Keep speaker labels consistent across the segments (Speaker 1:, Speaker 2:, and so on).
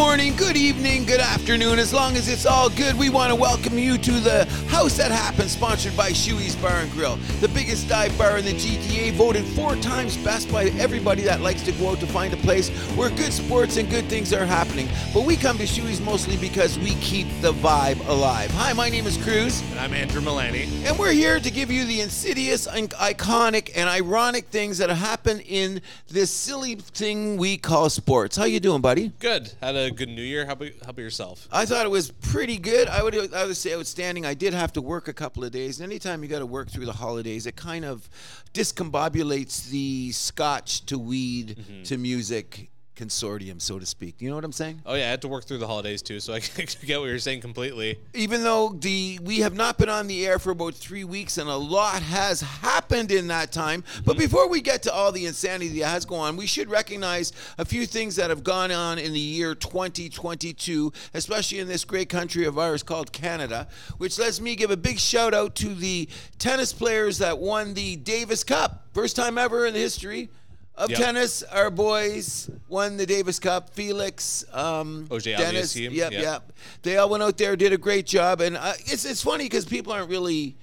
Speaker 1: morning, good evening, good afternoon. As long as it's all good, we want to welcome you to the House That Happens, sponsored by Shuey's Bar and Grill, the biggest dive bar in the GTA, voted four times best by everybody that likes to go out to find a place where good sports and good things are happening. But we come to Shuey's mostly because we keep the vibe alive. Hi, my name is Cruz,
Speaker 2: And I'm Andrew Milani.
Speaker 1: and we're here to give you the insidious, and iconic, and ironic things that happen in this silly thing we call sports. How you doing, buddy?
Speaker 2: Good. Had a good New Year. How about, how about yourself?
Speaker 1: I thought it was pretty good. I would I would say outstanding. I did have to work a couple of days. And anytime you got to work through the holidays, it kind of discombobulates the scotch to weed
Speaker 2: Mm-hmm.
Speaker 1: to music consortium, so to speak. You know what I'm saying?
Speaker 2: Oh yeah, I had to work through the holidays too, so I get what you're saying completely.
Speaker 1: Even though the we have not been on the air for about three weeks and a lot has happened in that time. But mm-hmm. before we get to all the insanity that has gone on, we should recognize a few things that have gone on in the year 2022, especially in this great country of ours called Canada. Which lets me give a big shout out to the tennis players that won the Davis Cup, first time ever in the history. Of
Speaker 2: Yep.
Speaker 1: tennis, our boys won the Davis Cup. Felix, um,
Speaker 2: OJ
Speaker 1: Dennis,
Speaker 2: Aliassime,
Speaker 1: yep,
Speaker 2: yep.
Speaker 1: yep. They all went out there, did a great job, and uh, it's it's funny because people aren't really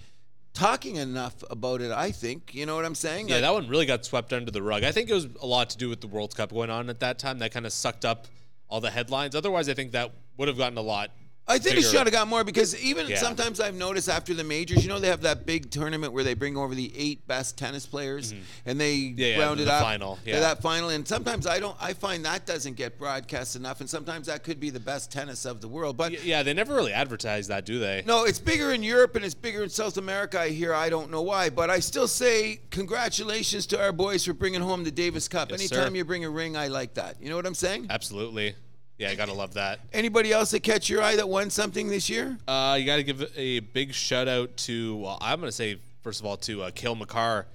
Speaker 1: talking enough about it. I think you know what I'm saying.
Speaker 2: Yeah,
Speaker 1: Like,
Speaker 2: that one really got swept under the rug. I think it was a lot to do with the World Cup going on at that time. That kind of sucked up all the headlines. Otherwise, I think that would have gotten a lot.
Speaker 1: I think it should have got more because even
Speaker 2: Yeah.
Speaker 1: sometimes I've noticed after the majors, you know, they have that big tournament where they bring over the eight best tennis players and they
Speaker 2: Mm-hmm. Yeah, yeah,
Speaker 1: round it
Speaker 2: the
Speaker 1: up.
Speaker 2: final,
Speaker 1: to
Speaker 2: yeah.
Speaker 1: that final, and sometimes I don't. I find that doesn't get broadcast enough, and sometimes that could be the best tennis of the world. But
Speaker 2: Yeah, they never really advertise that, do they?
Speaker 1: No, it's bigger in Europe and it's bigger in South America. I hear. I don't know why, but I still say congratulations to our boys for bringing home the Davis Cup.
Speaker 2: Yes,
Speaker 1: Anytime
Speaker 2: sir.
Speaker 1: you bring a ring, I like that. You know what I'm saying?
Speaker 2: Absolutely. Yeah, I gotta love that.
Speaker 1: Anybody else that catch your eye that won something this year?
Speaker 2: Uh, you got to give a big shout out to. Well, I'm going to say first of all to uh, Cale Makar.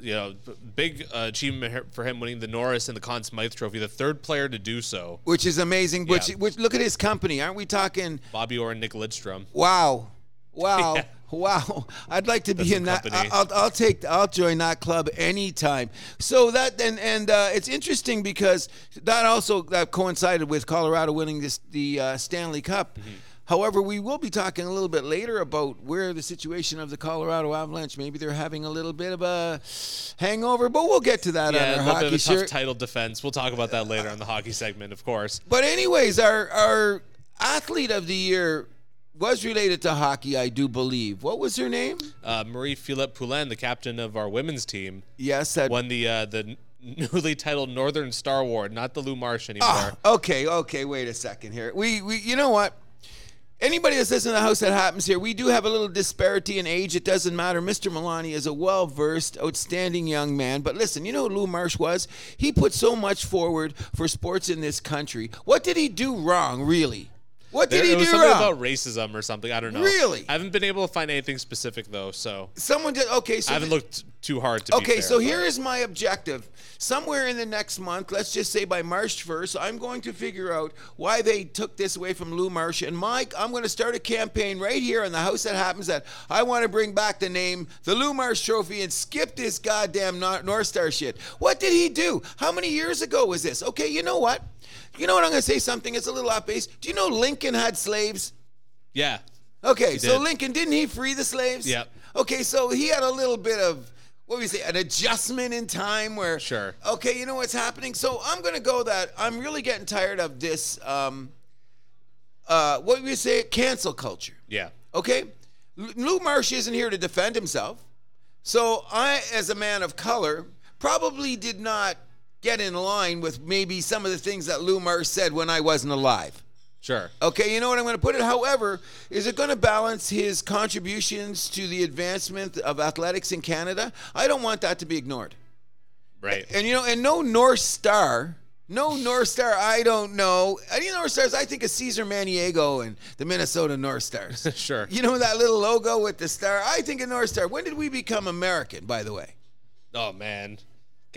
Speaker 2: You know, big uh, achievement for him winning the Norris and the Conn Smythe Trophy, the third player to do so.
Speaker 1: Which is amazing. Which,
Speaker 2: Yeah.
Speaker 1: which look at his company. Aren't we talking?
Speaker 2: Bobby Orr and Nick Lidstrom.
Speaker 1: Wow, wow,
Speaker 2: Yeah.
Speaker 1: Wow! I'd like to be in that.
Speaker 2: company.
Speaker 1: I'll, I'll take. I'll join that club anytime. So that and and uh, it's interesting because that also that coincided with Colorado winning this the uh, Stanley Cup.
Speaker 2: Mm-hmm.
Speaker 1: However, we will be talking a little bit later about where the situation of the Colorado Avalanche. Maybe they're having a little bit of a hangover, but we'll get to that
Speaker 2: Yeah,
Speaker 1: on our
Speaker 2: bit
Speaker 1: hockey
Speaker 2: tough
Speaker 1: shirt.
Speaker 2: title defense. We'll talk about that later on the hockey segment, of course.
Speaker 1: But anyways, our our athlete of the year was related to hockey, I do believe. What was her name?
Speaker 2: Uh, Marie-Philip Poulin, the captain of our women's team,
Speaker 1: Yes, that.
Speaker 2: won the uh, the newly titled Northern Star Award, not the Lou Marsh anymore.
Speaker 1: Ah, okay, okay. Wait a second here. We we you know what? Anybody that says in the house that happens here, we do have a little disparity in age. It doesn't matter. Mr. Milani is a well versed, outstanding young man. But listen, you know who Lou Marsh was? He put so much forward for sports in this country. What did he do wrong, really? What did
Speaker 2: There-
Speaker 1: he
Speaker 2: it was
Speaker 1: do
Speaker 2: something
Speaker 1: wrong?
Speaker 2: about racism or something. I don't know.
Speaker 1: Really?
Speaker 2: I haven't been able to find anything specific though, so
Speaker 1: Someone did. Okay, so
Speaker 2: I haven't
Speaker 1: the-
Speaker 2: looked too hard to.
Speaker 1: Okay, so here is my objective. Somewhere in the next month, let's just say by March 1st, I'm going to figure out why they took this away from Lou Marsh. And Mike, I'm going to start a campaign right here in the house that happens that I want to bring back the name, the Lou Marsh Trophy, and skip this goddamn North Star shit. What did he do? How many years ago was this? Okay, you know what? You know what? I'm going to say something. It's a little off base. Do you know Lincoln had slaves?
Speaker 2: yeah,
Speaker 1: Okay, so. Lincoln didn't he free the slaves?
Speaker 2: Yep.
Speaker 1: Okay, so he had a little bit of what do we say, an adjustment in time where
Speaker 2: Sure.
Speaker 1: Okay, you know what's happening. So I'm gonna go that I'm really getting tired of this. Um, uh, what do we say? Cancel culture.
Speaker 2: yeah,
Speaker 1: Okay, Lou Marsh isn't here to defend himself. So I, as a man of color, probably did not get in line with maybe some of the things that Lou Marsh said when I wasn't alive.
Speaker 2: Sure.
Speaker 1: Okay, you know what I'm going to put it. However, is it going to balance his contributions to the advancement of athletics in Canada? I don't want that to be ignored.
Speaker 2: Right.
Speaker 1: And you know, and no North Star, no North Star. I don't know any North Stars. I think of Cesare Maniago and the Minnesota North Stars.
Speaker 2: Sure.
Speaker 1: You know that little logo with the star. I think of North Star. When did we become American? By the way.
Speaker 2: Oh man,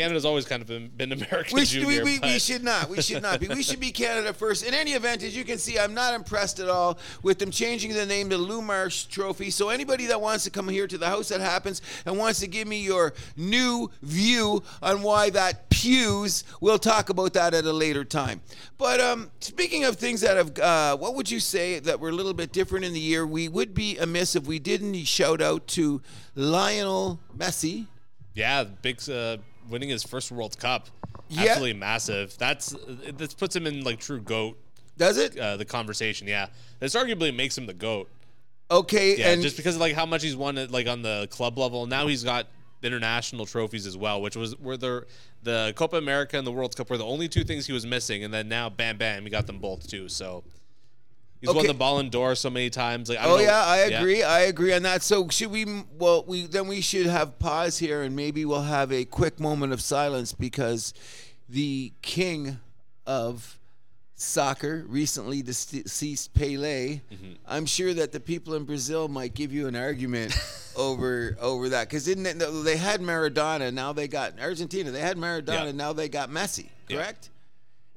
Speaker 2: Canada's always kind of been, been American
Speaker 1: We, should,
Speaker 2: junior.
Speaker 1: we, we
Speaker 2: but-
Speaker 1: should not. We should not be. We should be Canada first. In any event, as you can see, I'm not impressed at all with them changing the name to Lou Marsh Trophy. So anybody that wants to come here to the house that happens and wants to give me your new view on why that pews. We'll talk about that at a later time. But um, speaking of things that have, uh, what would you say that were a little bit different in the year? We would be amiss if we didn't shout out to Lionel Messi.
Speaker 2: Yeah, big uh, winning his first World Cup.
Speaker 1: Yeah.
Speaker 2: Absolutely massive. That's this puts him in like true goat
Speaker 1: Does it?
Speaker 2: uh, the conversation. Yeah, this arguably makes him the goat.
Speaker 1: Okay,
Speaker 2: Yeah,
Speaker 1: and
Speaker 2: just because of like how much he's won at like on the club level. Now he's got international trophies as well, which was were the the Copa America and the World Cup were the only two things he was missing, and then now bam bam he got them both too. So he's won
Speaker 1: Okay.
Speaker 2: the Ballon d'Or so many times. Like I don't
Speaker 1: Oh
Speaker 2: know-
Speaker 1: yeah, I agree. I agree on that. So should we? Well, we then we should have pause here, and maybe we'll have a quick moment of silence because the king of soccer recently deceased Pele.
Speaker 2: Mm-hmm.
Speaker 1: I'm sure that the people in Brazil might give you an argument over over that because didn't it, they had Maradona, now they got Argentina. They had Maradona,
Speaker 2: Yeah.
Speaker 1: now they got Messi.
Speaker 2: Yeah.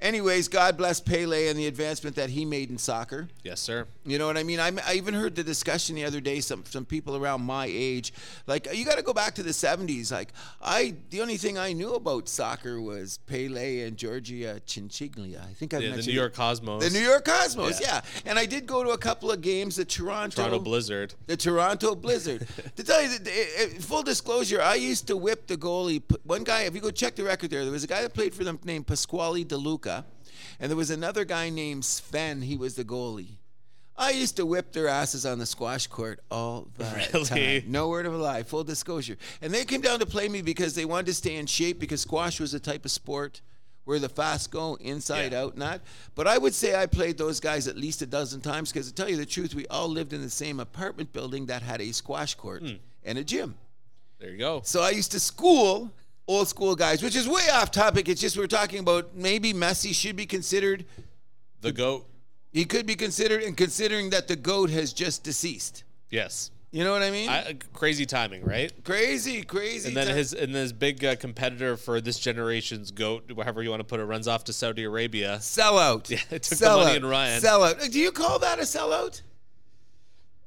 Speaker 1: Anyways, God bless Pele and the advancement that he made in soccer.
Speaker 2: Yes, sir.
Speaker 1: You know what I mean? I, I even heard the discussion the other day. Some some people around my age, like you got to go back to the '70s. Like I, the only thing I knew about soccer was Pele and Giorgio Chinaglia. I think I
Speaker 2: Yeah, the New. York Cosmos,
Speaker 1: the New York Cosmos.
Speaker 2: Yeah.
Speaker 1: Yeah. and I did go to a couple of games. The Toronto,
Speaker 2: Toronto Blizzard.
Speaker 1: the Toronto Blizzard. to tell you, the, the, full disclosure, I used to whip the goalie. One guy, if you go check the record there, there was a guy that played for them named Pasquale DeLuca, and there was another guy named Sven. He was the goalie. I used to whip their asses on the squash court all the
Speaker 2: Really?
Speaker 1: time. No word of a lie. Full disclosure. And they came down to play me because they wanted to stay in shape because squash was a type of sport where the fast go inside
Speaker 2: Yeah.
Speaker 1: out, not. But I would say I played those guys at least a dozen times because to tell you the truth, we all lived in the same apartment building that had a squash court
Speaker 2: Hmm.
Speaker 1: and a gym.
Speaker 2: There you go.
Speaker 1: So I used to school old school guys, which is way off topic. It's just we're talking about maybe Messi should be considered.
Speaker 2: The goat.
Speaker 1: He could be considered, and considering that the goat has just deceased.
Speaker 2: Yes.
Speaker 1: You know what I mean?
Speaker 2: I, crazy timing, right?
Speaker 1: crazy, crazy.
Speaker 2: And then
Speaker 1: ti-
Speaker 2: his and his big uh, competitor for this generation's goat, however you want to put it, runs off to Saudi Arabia.
Speaker 1: sellout.
Speaker 2: Yeah, it took the money and ran.
Speaker 1: Sellout. Do you call that a sellout?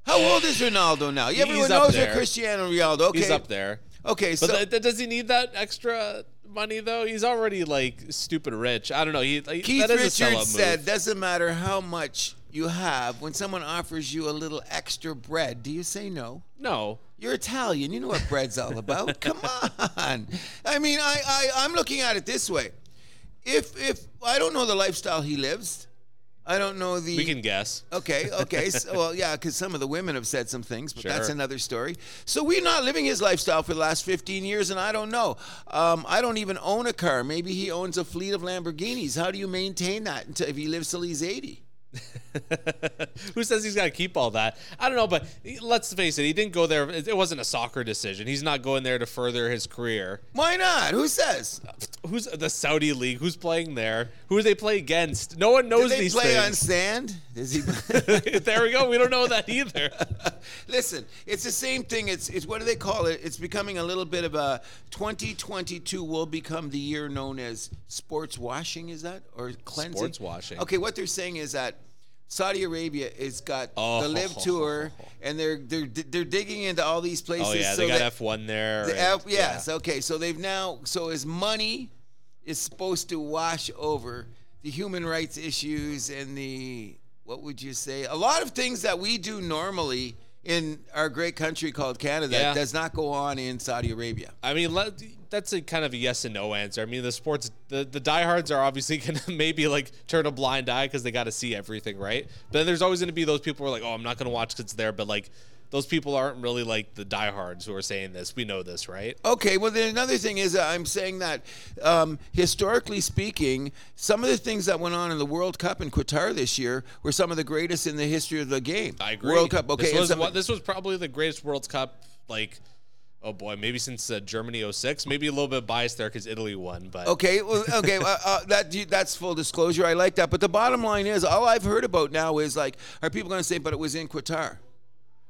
Speaker 1: How old is Ronaldo now? Yeah,
Speaker 2: He's
Speaker 1: everyone
Speaker 2: up
Speaker 1: knows you're Cristiano Ronaldo. Okay.
Speaker 2: He's up there.
Speaker 1: Okay, so
Speaker 2: But th- does he need that extra money though? He's already like stupid rich. I don't know. He like,
Speaker 1: Keith Richards said, doesn't matter how much you have, when someone offers you a little extra bread, do you say no?
Speaker 2: No.
Speaker 1: You're Italian. You know what bread's all about. Come on. I mean, I, I I'm looking at it this way. If if I don't know the lifestyle he lives, I don't know the
Speaker 2: We can guess.
Speaker 1: Okay, okay. So, well, yeah, because some of the women have said some things, but that's another story. So we're not living his lifestyle for the last 15 years, and I don't know. Um, I don't even own a car. Maybe he owns a fleet of Lamborghinis. How do you maintain that until if he lives till he's 80?
Speaker 2: Who says he's got to keep all that? I don't know, but let's face it, he didn't go there. It wasn't a soccer decision. He's not going there to further his career.
Speaker 1: Why not? Who says?
Speaker 2: Who's the Saudi league? Who's playing there? Who do they play against? No one knows
Speaker 1: they
Speaker 2: these
Speaker 1: play on sand? Does he?
Speaker 2: there we go. We don't know that either.
Speaker 1: Listen, it's the same thing. It's it's what do they call it? It's becoming a little bit of a 2022 will become the year known as sports washing. Is that or cleansing?
Speaker 2: Sports washing.
Speaker 1: Okay, what they're saying is that Saudi Arabia has got
Speaker 2: Oh.
Speaker 1: the LIV Tour, and they're they're they're digging into all these oh, places.
Speaker 2: Oh yeah,
Speaker 1: so
Speaker 2: they got F one there.
Speaker 1: the
Speaker 2: and-
Speaker 1: F, yes, okay. So they've now so his money is supposed to wash over the human rights issues and the what would you say? A lot of things that we do normally in our great country called Canada
Speaker 2: Yeah.
Speaker 1: does not go on in Saudi Arabia.
Speaker 2: I mean, that's a kind of a yes and no answer. I mean, the sports, the, the diehards are obviously going to maybe like turn a blind eye because they got to see everything, right? But then there's always going to be those people who are like, oh, I'm not going to watch because it's there. But like, those people aren't really like the diehards who are saying this. We know this, right?
Speaker 1: Okay, well, then another thing is I'm saying that um, historically speaking, some of the things that went on in the World Cup in Qatar this year were some of the greatest in the history of the game.
Speaker 2: I agree.
Speaker 1: World Cup, okay.
Speaker 2: This was,
Speaker 1: some-
Speaker 2: this was probably the greatest World Cup, like, oh boy, maybe since uh, Germany 06. Maybe a little bit biased there because Italy won. But
Speaker 1: Okay, well, okay, uh, uh, that that's full disclosure. I like that, but the bottom line is, all I've heard about now is like, are people going to say, but it was in Qatar?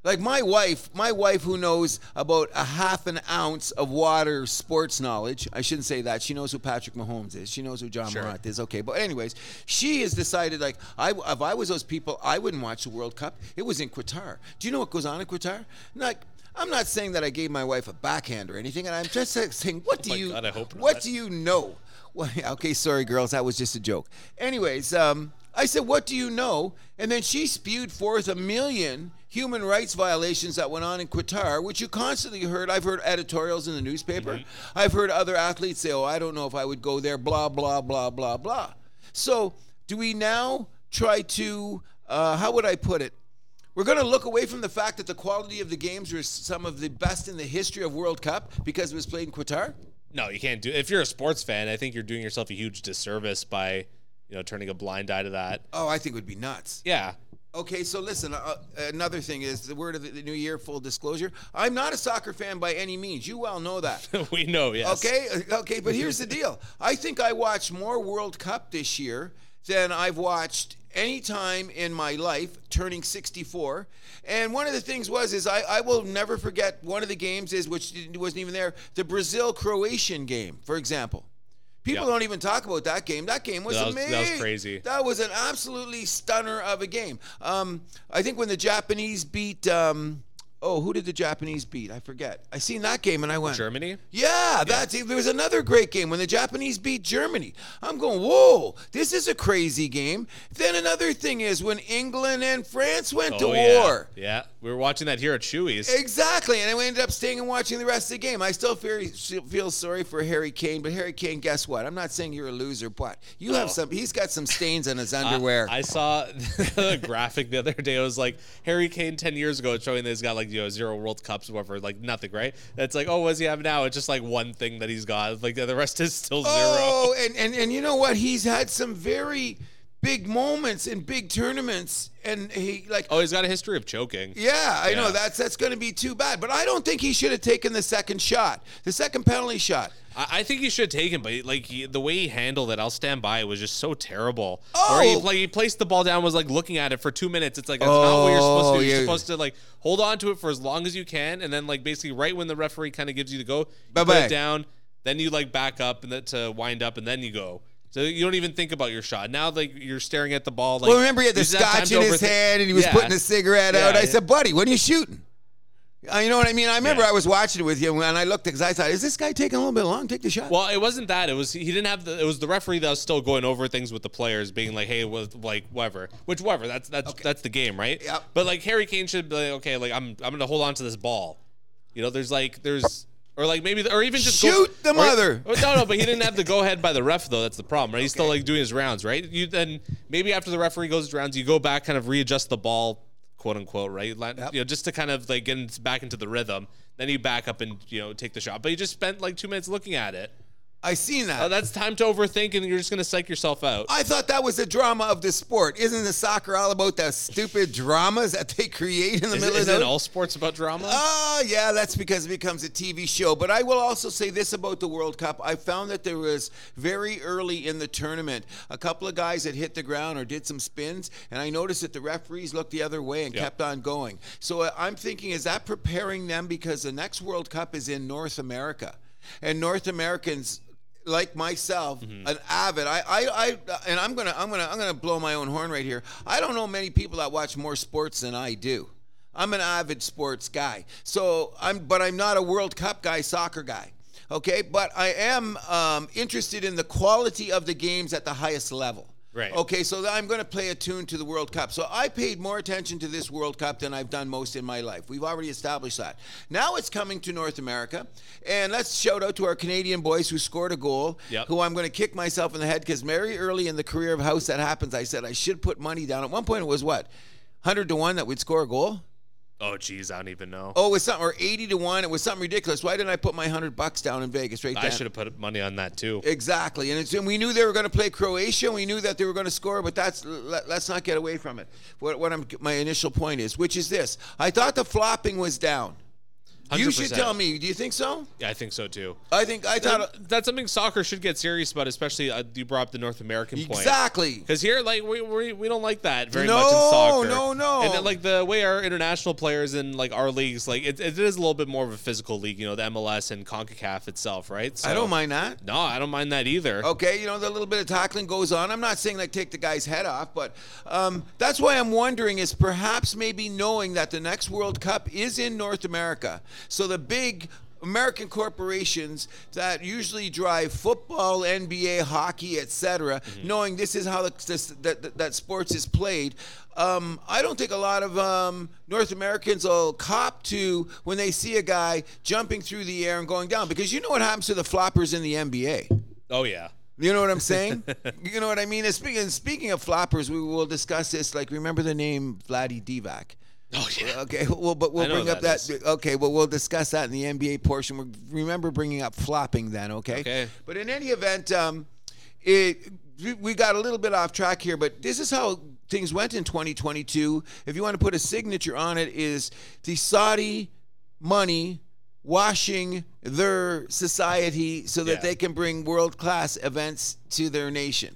Speaker 1: Like my wife, my wife who knows about a half an ounce of water sports knowledge. I shouldn't say that. She knows who Patrick Mahomes is. She knows who John
Speaker 2: Sure.
Speaker 1: Morant is. Okay, but anyways, she has decided like, I if I was those people, I wouldn't watch the World Cup. It was in Qatar. Do you know what goes on in Qatar? Like. I'm not saying that I gave my wife a backhand or anything, and I'm just saying, what do
Speaker 2: Oh
Speaker 1: you,
Speaker 2: God,
Speaker 1: what do you know? Well, okay, sorry, girls, that was just a joke. Anyways, um, I said, what do you know? And then she spewed forth a million human rights violations that went on in Qatar, which you constantly heard. I've heard editorials in the newspaper.
Speaker 2: Mm-hmm.
Speaker 1: I've heard other athletes say, oh, I don't know if I would go there, blah, blah, blah, blah, blah. So, do we now try to, uh, how would I put it? We're going to look away from the fact that the quality of the games were some of the best in the history of World Cup because it was played in Qatar?
Speaker 2: No, you can't do. If you're a sports fan, I think you're doing yourself a huge disservice by, you know, turning a blind eye to that.
Speaker 1: Oh, I think it would be nuts.
Speaker 2: Yeah,
Speaker 1: Okay, so listen, uh, another thing is the word of the new year, full disclosure. I'm not a soccer fan by any means. You well know that.
Speaker 2: we know. Yes.
Speaker 1: Okay, uh, okay, but here's the deal. I think I watched more World Cup this year than I've watched any time in my life, turning 64. And one of the things was is I, I will never forget one of the games is which wasn't even there, the Brazil Croatian game, for example. People
Speaker 2: Yeah.
Speaker 1: don't even talk about that game. That game was
Speaker 2: That was- that was
Speaker 1: amazing.
Speaker 2: crazy.
Speaker 1: That was an absolutely stunner of a game. Um, I think when the Japanese beat, um, oh, who did the Japanese beat? I forget. I seen that game and I went,
Speaker 2: Germany.
Speaker 1: yeah, that's there was another great game when the Japanese beat Germany. I'm going, whoa, this is a crazy game. Then another thing is when England and France went to
Speaker 2: Oh, yeah.
Speaker 1: war.
Speaker 2: Yeah, we were watching that here at Chewy's.
Speaker 1: Exactly, and I ended up staying and watching the rest of the game. I still feel, feel sorry for Harry Kane, but Harry Kane, guess what? I'm not saying you're a loser, but you have
Speaker 2: Oh.
Speaker 1: some. He's got some stains on his underwear.
Speaker 2: I saw a graphic the other day. It was like Harry Kane ten years ago, showing that he's got like you know zero World Cups, whatever, like nothing, right? It's like, oh, what does he have now? It's just like one thing that he's got. Like the rest is still zero.
Speaker 1: Oh, and, and and you know what? He's had some very big moments in big tournaments, and he like.
Speaker 2: Oh, he's got a history of choking.
Speaker 1: Yeah, I know that's that's going to be too bad, but I don't think he should have taken the second shot, the second penalty shot.
Speaker 2: I, I think he should take him, but like he, the way he handled it, I'll stand by. It was just so terrible.
Speaker 1: Oh!
Speaker 2: Or he, like he placed the ball down, was like looking at it for two minutes. It's like that's not what you're oh, supposed to do. You're
Speaker 1: Oh, yeah.
Speaker 2: supposed to like hold on to it for as long as you can, and then like basically right when the referee kind of gives you the go, you put
Speaker 1: Bye-bye.
Speaker 2: it down. Then you like back up and then to wind up, and then you go. So you don't even think about your shot. Now like you're staring at the ball. Like
Speaker 1: well, remember he had the
Speaker 2: you just have time
Speaker 1: scotch
Speaker 2: to
Speaker 1: in his
Speaker 2: overthink-
Speaker 1: hand, and he was
Speaker 2: Yeah.
Speaker 1: putting a cigarette
Speaker 2: Yeah,
Speaker 1: out. I
Speaker 2: yeah.
Speaker 1: said, "Buddy, when are you shooting?" Uh, you know what I mean? I remember
Speaker 2: Yeah.
Speaker 1: I was watching it with you, and I looked because I thought, "Is this guy taking a little bit long? Take the shot."
Speaker 2: Well, it wasn't that. It was he didn't have the. It was the referee that was still going over things with the players, being like, "Hey, with like whatever, which whatever. That's that's that's the game, right?"
Speaker 1: Yep.
Speaker 2: But like Harry Kane should be like, okay, like I'm I'm gonna hold on to this ball. You know, there's like there's or like maybe or even just go-
Speaker 1: Shoot the mother.
Speaker 2: or- no, no, but he didn't have the go ahead by the ref though. That's the problem, right? He's still like doing his rounds, right? You then maybe after the referee goes his rounds, you go back, kind of readjust the ball, quote unquote, right? Like, You know, just to kind of like get back into the rhythm. Then you back up and you know take the shot, but you just spent like two minutes looking at it.
Speaker 1: I seen that.
Speaker 2: Oh, that's time to overthink, and you're just gonna psych yourself out.
Speaker 1: I thought that was the drama of the sport. Isn't the soccer all about the stupid dramas that they create in the
Speaker 2: Is,
Speaker 1: middle of
Speaker 2: isn't
Speaker 1: the
Speaker 2: all sports about drama?
Speaker 1: Oh, yeah, that's because it becomes a TV show. But I will also say this about the World Cup. I found that there was very early in the tournament a couple of guys that hit the ground or did some spins, and I noticed that the referees looked the other way and
Speaker 2: Yeah.
Speaker 1: kept on going. So uh, I'm thinking, is that preparing them because the next World Cup is in North America? And North Americans like myself,
Speaker 2: Mm-hmm.
Speaker 1: an avid. I, I, I, and I'm gonna, I'm gonna, I'm gonna blow my own horn right here. I don't know many people that watch more sports than I do. I'm an avid sports guy. So I'm, but I'm not a World Cup guy, soccer guy. Okay, but I am um, interested in the quality of the games at the highest level.
Speaker 2: Right.
Speaker 1: Okay, so I'm going to play a tune to the World Cup. So I paid more attention to this World Cup than I've done most in my life. We've already established that. Now it's coming to North America, and let's shout out to our Canadian boys who scored a goal.
Speaker 2: Yep.
Speaker 1: Who I'm going to kick myself in the head because very early in the career of House that happens, I said I should put money down. At one point, it was what, hundred to one that we'd score a goal.
Speaker 2: Oh, geez, I don't even know.
Speaker 1: Oh, it was something or eighty to one. It was something ridiculous. Why didn't I put my hundred bucks down in Vegas right
Speaker 2: I should have put money on that too.
Speaker 1: Exactly, and, it's, and we knew they were going to play Croatia. We knew that they were going to score, but that's let, us not get away from it. What, what I'm, my initial point is, which is this: I thought the flopping was down. You should
Speaker 2: 100%.
Speaker 1: tell me. Do you think so?
Speaker 2: Yeah, I think so too.
Speaker 1: I think I thought
Speaker 2: That- that's something soccer should get serious about, especially uh, you brought up the North American point.
Speaker 1: exactly.
Speaker 2: Because here, like, we, we, we don't like that very
Speaker 1: No,
Speaker 2: much in soccer.
Speaker 1: no, no.
Speaker 2: And then, like the way our international players in like our leagues, like it, it is a little bit more of a physical league. You know, the MLS and Concacaf itself, right? So,
Speaker 1: I don't mind that.
Speaker 2: No, I don't mind that either.
Speaker 1: Okay, you know, the little bit of tackling goes on. I'm not saying like take the guy's head off, but um, that's why I'm wondering is perhaps maybe knowing that the next World Cup is in North America. So the big American corporations that usually drive football, NBA, hockey, etc., knowing this is how the, this, that, that, that sports is played. Um, I don't think a lot of um, North Americans will cop to when they see a guy jumping through the air and going down because you know what happens to the floppers in the NBA.
Speaker 2: Oh yeah.
Speaker 1: You know what I'm saying? you know what I mean? And speaking, speaking of floppers, we will discuss this. Like, remember the name Vlade Divac?
Speaker 2: Oh yeah.
Speaker 1: Okay, well, but we'll bring up
Speaker 2: that
Speaker 1: that. Okay, well, we'll discuss that in the NBA portion. We remember bringing up flopping then. Okay.
Speaker 2: Okay.
Speaker 1: But in any event, um, it we- we got a little bit off track here, but this is how things went in 2022. If you want to put a signature on it, is the Saudi money washing their society so that
Speaker 2: Yeah.
Speaker 1: they can bring world class events to their nation.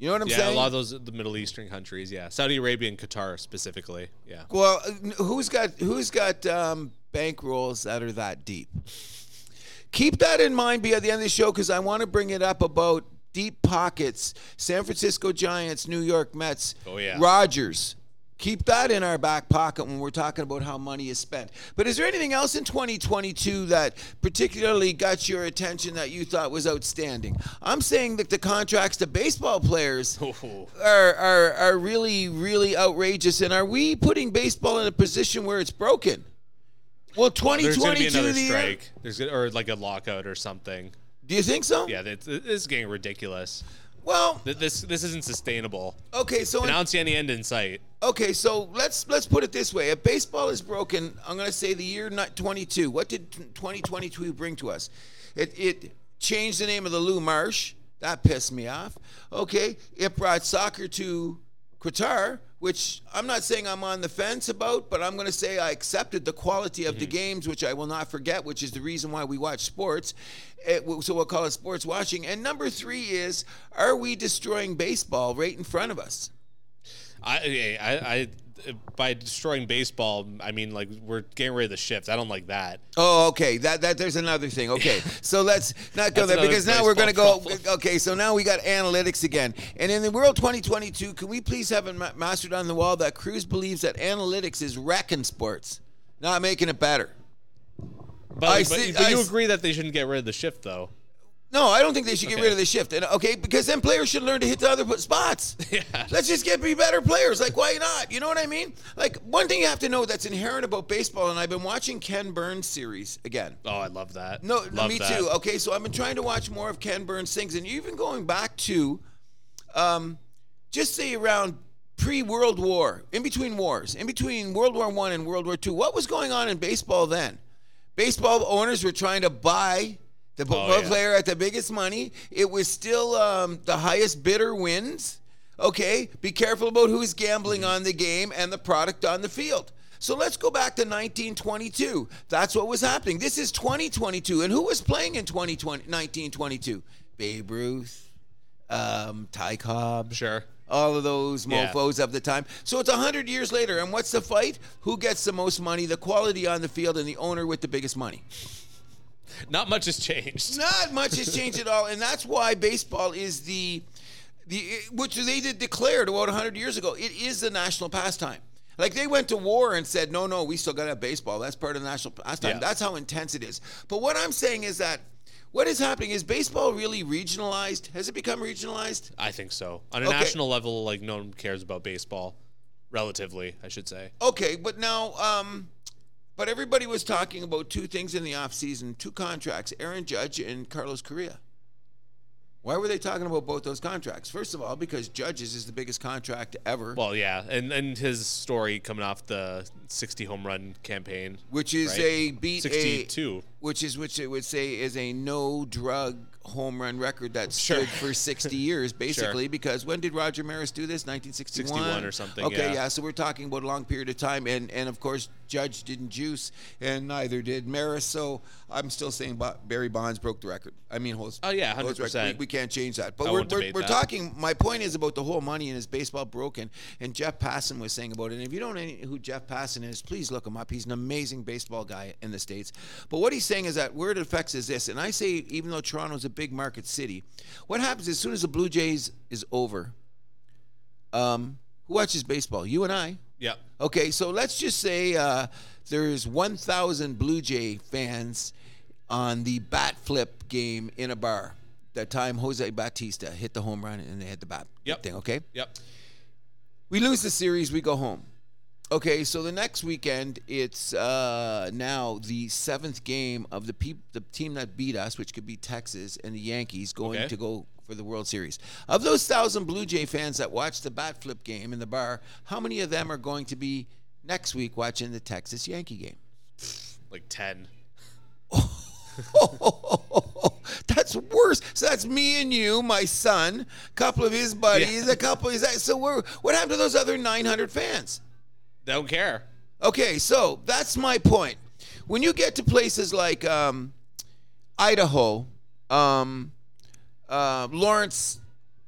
Speaker 1: You know what I'm
Speaker 2: Yeah,
Speaker 1: saying?
Speaker 2: a lot of those the Middle Eastern countries. Yeah, Saudi Arabia and Qatar specifically. Yeah.
Speaker 1: Well, who's got who's got um, bankrolls that are that deep? Keep that in mind be at the end of the show because I want to bring it up about deep pockets. San Francisco Giants, New York Mets,
Speaker 2: Oh, yeah.
Speaker 1: Rogers. Keep that in our back pocket when we're talking about how money is spent. But is there anything else in 2022 that particularly got your attention that you thought was outstanding? I'm saying that the contracts to baseball players
Speaker 2: Oh.
Speaker 1: are, are are really really outrageous and are we putting baseball in a position where it's broken well
Speaker 2: There's going to be
Speaker 1: 2022
Speaker 2: another strike. There's or like a lockout or something.
Speaker 1: do you think so
Speaker 2: Yeah, this is getting ridiculous.
Speaker 1: Well
Speaker 2: Th- This this isn't sustainable.
Speaker 1: okay so
Speaker 2: And I don't see any end in sight.
Speaker 1: okay so let's let's put it this way. If baseball is broken i'm going to say the year not 22 what did 2022 bring to us? It it changed the name of the lou marsh. That pissed me off. Okay it brought soccer to Qatar, which I'm not saying I'm on the fence about, but I'm going to say I accepted the quality of the mm-hmm. games, which I will not forget, which is the reason why we watch sports. Eh, it, so we'll call it sports watching. And number three is, are we destroying baseball right in front of us?
Speaker 2: I, I, I, by destroying baseball, I mean like we're getting rid of the shift. I don't like that.
Speaker 1: Oh, okay. That that there's another thing. Okay, so let's not go there because now we're going to go.
Speaker 2: problem.
Speaker 1: Okay, so now we got analytics again. And in the world 2022, can we please have it ma- mastered on the wall that Cruz believes that analytics is wrecking sports, not making it better.
Speaker 2: But,
Speaker 1: I
Speaker 2: but,
Speaker 1: see-
Speaker 2: but
Speaker 1: I
Speaker 2: you
Speaker 1: s-
Speaker 2: agree that they shouldn't get rid of the shift though.
Speaker 1: No, I don't think they should get
Speaker 2: Okay.
Speaker 1: rid of the shift. And okay, because then players should learn to hit the other spots.
Speaker 2: Yeah.
Speaker 1: Let's just get be better players. Like, why not? You know what I mean? Like, one thing you have to know that's inherent about baseball, and I've been watching Ken Burns series again.
Speaker 2: Oh, I love that.
Speaker 1: No,
Speaker 2: love
Speaker 1: me
Speaker 2: that.
Speaker 1: too. Okay, so I've been trying to watch more of Ken Burns things, and even going back to, um, just say around pre-World War, in between wars, in between World War One and World War Two. What was going on in baseball then? Baseball owners were trying to buy the
Speaker 2: Oh, yeah.
Speaker 1: player at the biggest money. It was still um, the highest bidder wins. Okay, be careful about who's gambling
Speaker 2: Mm-hmm.
Speaker 1: on the game and the product on the field. So let's go back to 1922. That's what was happening. This is 2022. And who was playing in 2020, 1922? Babe Ruth, um, Ty Cobb,
Speaker 2: Sure.
Speaker 1: all of those
Speaker 2: Yeah.
Speaker 1: mofos of the time. So it's 100 years later. And what's the fight? Who gets the most money, the quality on the field, and the owner with the biggest money?
Speaker 2: Not much has changed.
Speaker 1: Not much has changed at all, and that's why baseball is the the which they did declare about 100 years ago. It is the national pastime. Like they went to war and said, no, no, we still got to have baseball. That's part of the national pastime.
Speaker 2: Yeah.
Speaker 1: That's how intense it is. But what I'm saying is that what is happening is baseball really regionalized. Has it become regionalized?
Speaker 2: I think so. On a
Speaker 1: Okay.
Speaker 2: national level, like no one cares about baseball. Relatively, I should say.
Speaker 1: Okay, but now, um, but everybody was talking about two things in the offseason, two contracts, Aaron Judge and Carlos Correa. Why were they talking about both those contracts? First of all, because Judge's is the biggest contract ever,
Speaker 2: Well, yeah, and and his story coming off the 60 home run campaign,
Speaker 1: which is
Speaker 2: right?
Speaker 1: a beat a
Speaker 2: 62.
Speaker 1: which is which it would say is a no drug home run record that stood for 60 years, basically.
Speaker 2: Sure.
Speaker 1: Because when did Roger Maris do this? 1961
Speaker 2: or something,
Speaker 1: Okay,
Speaker 2: yeah.
Speaker 1: yeah. So we're talking about a long period of time, and and of course Judge didn't juice, and neither did Maris. So I'm still saying Barry Bonds broke the record. I mean, holds.
Speaker 2: Oh, yeah, 100%.
Speaker 1: We, we can't change that. But
Speaker 2: I
Speaker 1: we're we're, we're talking. My point is about the whole money and is baseball broken? And Jeff Passan was saying about it. And if you don't know who Jeff Passan is, please look him up. He's an amazing baseball guy in the states. But what he's saying is that where it affects is this. And I say even though Toronto's a big market city, what happens as soon as the Blue Jays is over? Um, who watches baseball? You and I.
Speaker 2: Yep.
Speaker 1: Okay, so let's just say uh, there's 1,000 Blue Jay fans on the bat flip game in a bar. That time Jose Bautista hit the home run and they had the bat
Speaker 2: Yep.
Speaker 1: thing. Okay,
Speaker 2: Yep.
Speaker 1: we lose the series, we go home. Okay, so the next weekend it's uh, now the seventh game of the peop- the team that beat us, which could be Texas and the Yankees, going
Speaker 2: Okay.
Speaker 1: to go for the World Series. Of those thousand Blue Jay fans that watched the bat flip game in the bar, how many of them are going to be next week watching the Texas Yankee game?
Speaker 2: Like 10.
Speaker 1: that's worse. So that's me and you, my son, a couple of his buddies,
Speaker 2: Yeah.
Speaker 1: a couple. Is that so? We're, what happened to those other 900 fans?
Speaker 2: Don't care.
Speaker 1: Okay, so that's my point. When you get to places like um, Idaho, um, uh, Lawrence,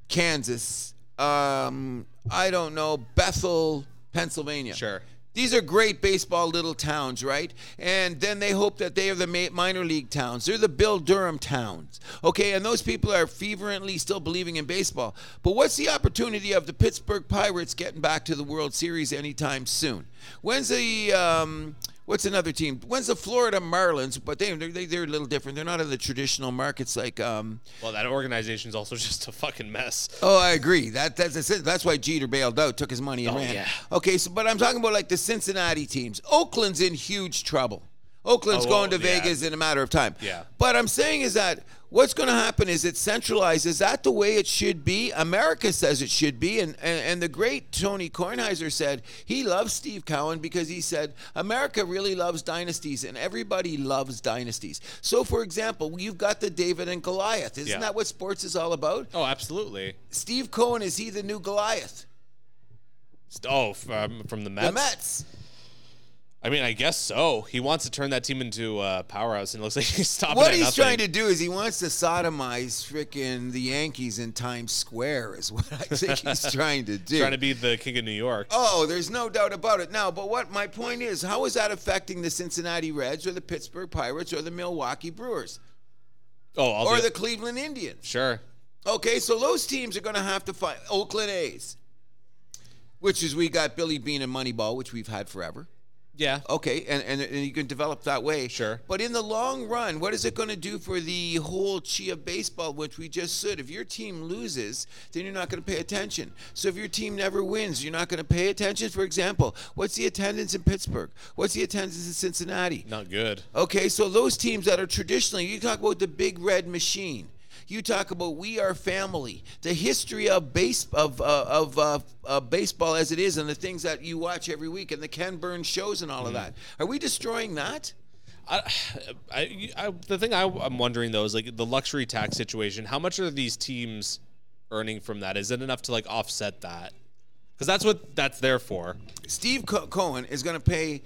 Speaker 1: Kansas, um, I don't know, Bethel, Pennsylvania.
Speaker 2: Sure.
Speaker 1: These are great baseball little towns, right? And then they hope that they are the minor league towns. They're the Bull Durham towns. Okay, and those people are fervently still believing in baseball. But what's the opportunity of the Pittsburgh Pirates getting back to the World Series anytime soon? When's the um, what's another team? When's the Florida Marlins? But they they they're a little different. They're not in the traditional markets like um,
Speaker 2: Well, that organization's also just a fucking mess.
Speaker 1: Oh, I agree. That that's that's it. That's why Jeter bailed out, took his money and
Speaker 2: Oh,
Speaker 1: ran.
Speaker 2: yeah.
Speaker 1: Okay, so but I'm talking about like the Cincinnati teams. Oakland's in huge trouble. Oakland's
Speaker 2: Oh,
Speaker 1: going to
Speaker 2: yeah.
Speaker 1: Vegas in a matter of time.
Speaker 2: Yeah.
Speaker 1: But I'm saying is that what's going to happen is it centralized. Is that the way it should be? America says it should be, and and, and the great Tony Kornheiser said he loves Steve Cohen because he said America really loves dynasties, and everybody loves dynasties. So, for example, you've got the David and Goliath. Isn't
Speaker 2: Yeah.
Speaker 1: that what sports is all about?
Speaker 2: Oh, absolutely.
Speaker 1: Steve Cohen is he the new Goliath?
Speaker 2: Oh, from, from the Mets?
Speaker 1: The Mets.
Speaker 2: I mean, I guess so. He wants to turn that team into a powerhouse, and it looks like he's stopping
Speaker 1: What
Speaker 2: at
Speaker 1: he's
Speaker 2: nothing.
Speaker 1: trying to do is he wants to sodomize frickin' the Yankees in Times Square is what I think he's trying to do.
Speaker 2: Trying to be the king of New York.
Speaker 1: Oh, there's no doubt about it. Now, but what my point is, how is that affecting the Cincinnati Reds or the Pittsburgh Pirates or the Milwaukee Brewers
Speaker 2: Oh, all
Speaker 1: or
Speaker 2: the,
Speaker 1: the Cleveland Indians?
Speaker 2: sure.
Speaker 1: Okay, so those teams are going to have to fight Oakland A's, which is we got Billy Beane and Moneyball, which we've had forever.
Speaker 2: Yeah.
Speaker 1: Okay, and, and, and you can develop that way.
Speaker 2: Sure.
Speaker 1: But in the long run, what is it going to do for the whole Chia baseball, which we just said? If your team loses, then you're not going to pay attention. So if your team never wins, you're not going to pay attention. For example, what's the attendance in Pittsburgh? What's the attendance in Cincinnati?
Speaker 2: Not good.
Speaker 1: Okay, so those teams that are traditionally, you talk about the big red machine. You talk about we are family, the history of base of uh, of uh, uh, baseball as it is, and the things that you watch every week, and the Ken Burns shows and all of that. Are we destroying that?
Speaker 2: I, I, I, the thing I, I'm wondering though is like the luxury tax situation. How much are these teams earning from that? Is it enough to like offset that? Because that's what that's there for.
Speaker 1: Steve Co- Cohen is going to pay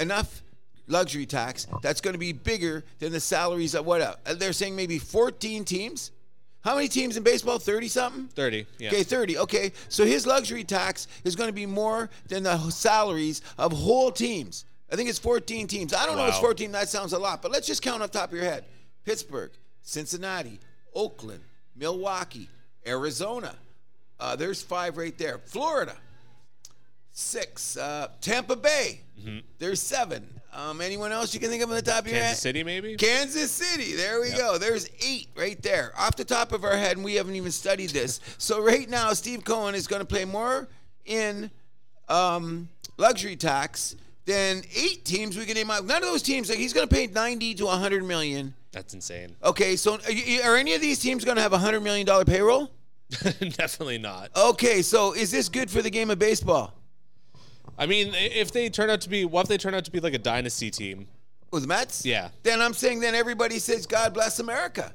Speaker 1: enough luxury tax that's going to be bigger than the salaries of what? Uh, they're saying maybe 14 teams. How many teams in baseball? 30 something.
Speaker 2: Thirty. Yeah.
Speaker 1: Okay, 30. Okay, so his luxury tax is going to be more than the salaries of whole teams. I think it's 14 teams. I don't know if it's 14. That sounds a lot, but let's just count off the top of your head Pittsburgh, Cincinnati, Oakland, Milwaukee, Arizona. Uh, there's five right there. Florida, six. Uh, Tampa Bay, there's seven. Um, anyone else you can think of on the top of your head?
Speaker 2: Kansas City, maybe.
Speaker 1: Kansas City. There we go. There's eight right there off the top of our head, and we haven't even studied this. So right now, Steve Cohen is going to play more in um, luxury tax than eight teams we can name out. None of those teams. Like he's going to pay 90 to 100 million.
Speaker 2: That's insane.
Speaker 1: Okay, so are, you- are any of these teams going to have a 100 million dollar payroll?
Speaker 2: Definitely not.
Speaker 1: Okay, so is this good for the game of baseball?
Speaker 2: I mean, if they turn out to be, what if they turn out to be like a dynasty team?
Speaker 1: With the Mets?
Speaker 2: Yeah.
Speaker 1: Then I'm saying then everybody says God bless America.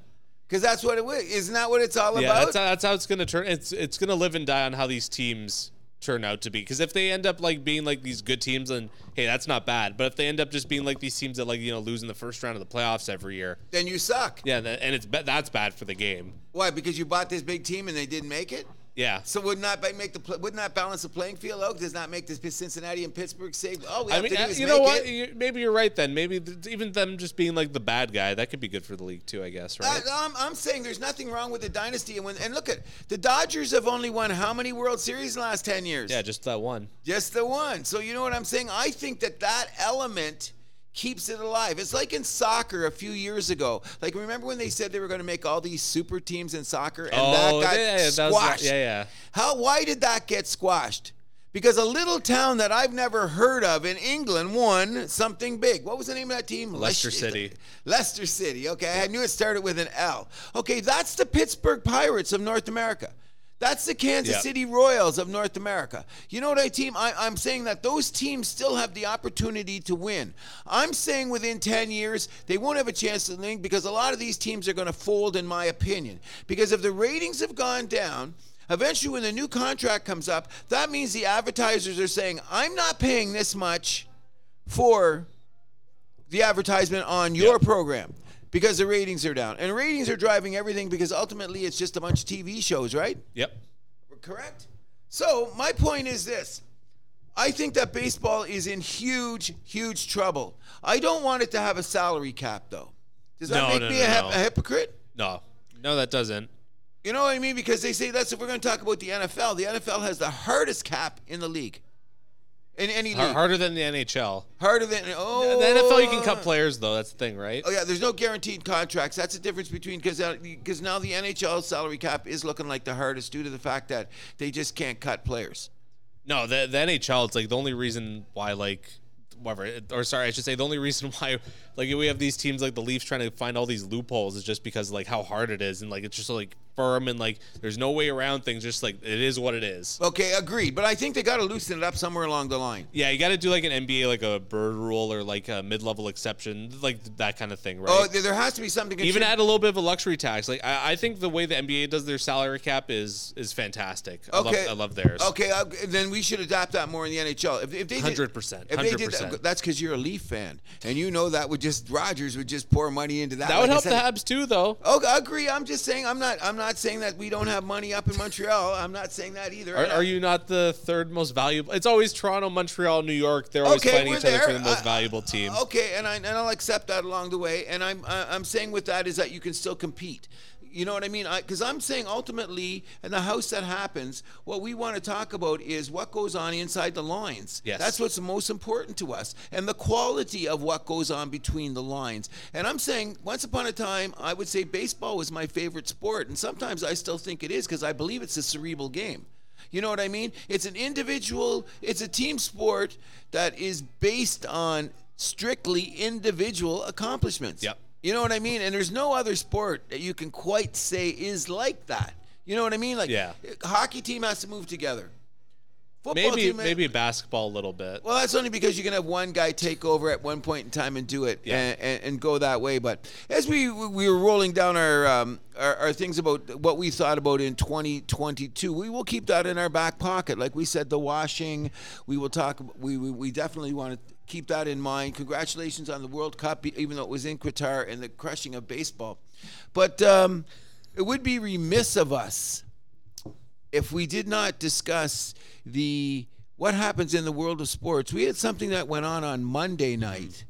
Speaker 1: Because that's what it is. Isn't that what it's all
Speaker 2: Yeah,
Speaker 1: about?
Speaker 2: that's how, that's how it's gonna turn. It's it's gonna live and die on how these teams turn out to be. Because if they end up like being like these good teams, then hey, that's not bad. But if they end up just being like these teams that like you know losing the first round of the playoffs every year,
Speaker 1: then you suck.
Speaker 2: yeah, and it's that's bad for the game.
Speaker 1: Why? Because you bought this big team and they didn't make it.
Speaker 2: Yeah.
Speaker 1: So wouldn't that make the pl- wouldn't balance the playing field out? Does not make the Cincinnati and Pittsburgh say, "Oh, we
Speaker 2: I
Speaker 1: have
Speaker 2: mean,
Speaker 1: to do
Speaker 2: uh, you know what?
Speaker 1: it."
Speaker 2: You- Maybe you're right then. Maybe th- even them just being like the bad guy that could be good for the league too. I guess, right?
Speaker 1: Uh, I'm, I'm saying there's nothing wrong with the dynasty, and when and look at the Dodgers have only won how many World Series in the last ten years?
Speaker 2: yeah, just that one.
Speaker 1: just the one. So you know what I'm saying? I think that that element keeps it alive. It's like in soccer a few years ago. Like remember when they said they were going to make all these super teams in soccer, and
Speaker 2: Oh,
Speaker 1: that got
Speaker 2: yeah, yeah, that was-
Speaker 1: squashed.
Speaker 2: yeah, yeah.
Speaker 1: How? Why did that get squashed? Because a little town that I've never heard of in England won something big. What was the name of that team?
Speaker 2: Leicester
Speaker 1: Leic-
Speaker 2: City.
Speaker 1: Leicester City. Okay, I knew it started with an L. Okay, that's the Pittsburgh Pirates of North America. That's the Kansas
Speaker 2: Yep.
Speaker 1: City Royals of North America. You know what I team? I, I'm saying that those teams still have the opportunity to win. I'm saying within 10 years they won't have a chance to win because a lot of these teams are going to fold, in my opinion. Because if the ratings have gone down, eventually when the new contract comes up, that means the advertisers are saying, "I'm not paying this much for the advertisement on your
Speaker 2: Yep.
Speaker 1: program." Because the ratings are down. And ratings are driving everything because ultimately it's just a bunch of TV shows, right?
Speaker 2: Yep.
Speaker 1: Correct? So, my point is this I think that baseball is in huge, huge trouble. I don't want it to have a salary cap, though. Does that
Speaker 2: No,
Speaker 1: make
Speaker 2: no,
Speaker 1: me
Speaker 2: no,
Speaker 1: a, hip- a hypocrite?
Speaker 2: No, no, that doesn't.
Speaker 1: You know what I mean? Because they say that's if we're going to talk about the NFL. The NFL has the hardest cap in the league. In any league.
Speaker 2: harder than the NHL.
Speaker 1: Harder than. Oh.
Speaker 2: The NFL, you can cut oh. players though. That's the thing, right?
Speaker 1: Oh yeah, there's no guaranteed contracts. That's the difference between because because uh, now the NHL salary cap is looking like the hardest due to the fact that they just can't cut players.
Speaker 2: No, the the NHL. It's like the only reason why like whatever, or sorry, I should say the only reason why like we have these teams like the Leafs trying to find all these loopholes is just because like how hard it is and like it's just like firm and like there's no way around things. Just like it is what it is.
Speaker 1: Okay, agreed. But I think they got to loosen it up somewhere along the line.
Speaker 2: Yeah, you got to do like an NBA like a bird rule or like a mid level exception, like that kind of thing, right?
Speaker 1: Oh, there has to be something.
Speaker 2: even
Speaker 1: should-
Speaker 2: add a little bit of a luxury tax. Like I, I think the way the NBA does their salary cap is is fantastic. I
Speaker 1: Okay,
Speaker 2: love, I love theirs.
Speaker 1: Okay, uh, then we should adapt that more in the NHL. If, if they did-
Speaker 2: 100%,
Speaker 1: they did
Speaker 2: 100%.
Speaker 1: that, that's because you're a Leaf fan, and you know that would just Rogers would just pour money into that.
Speaker 2: That would
Speaker 1: Like
Speaker 2: help the Habs too, though.
Speaker 1: Oh, I agree. I'm just saying. I'm not. I'm not saying that we don't have money up in Montreal. I'm not saying that either.
Speaker 2: Are, are you not the third most valuable? It's always Toronto, Montreal, New York. They're always
Speaker 1: Okay,
Speaker 2: fighting each other for the most valuable team.
Speaker 1: Okay, and I and I'll accept that along the way. And I'm I'm saying with that is that you can still compete. You know what I mean? Because I'm saying ultimately, in the house that happens, what we want to talk about is what goes on inside the lines.
Speaker 2: Yes.
Speaker 1: That's what's most important to us, and the quality of what goes on between the lines. And I'm saying, once upon a time, I would say baseball was my favorite sport, and sometimes I still think it is because I believe it's a cerebral game. You know what I mean? It's an individual, it's a team sport that is based on strictly individual accomplishments.
Speaker 2: Yep.
Speaker 1: You know what I mean? And there's no other sport that you can quite say is like that. You know what I mean? Like
Speaker 2: Yeah.
Speaker 1: hockey team has to move together. Football
Speaker 2: Maybe
Speaker 1: team
Speaker 2: maybe basketball a little bit.
Speaker 1: well, that's only because you can have one guy take over at one point in time and do it
Speaker 2: Yeah.
Speaker 1: and, and, and go that way. But as we we were rolling down our, um, our our things about what we thought about in 2022, we will keep that in our back pocket. Like we said, the washing. We will talk. We we, we definitely want to keep that in mind. Congratulations on the World Cup, even though it was in Qatar and the crushing of baseball. But um, it would be remiss of us if we did not discuss the what happens in the world of sports. We had something that went on on Monday night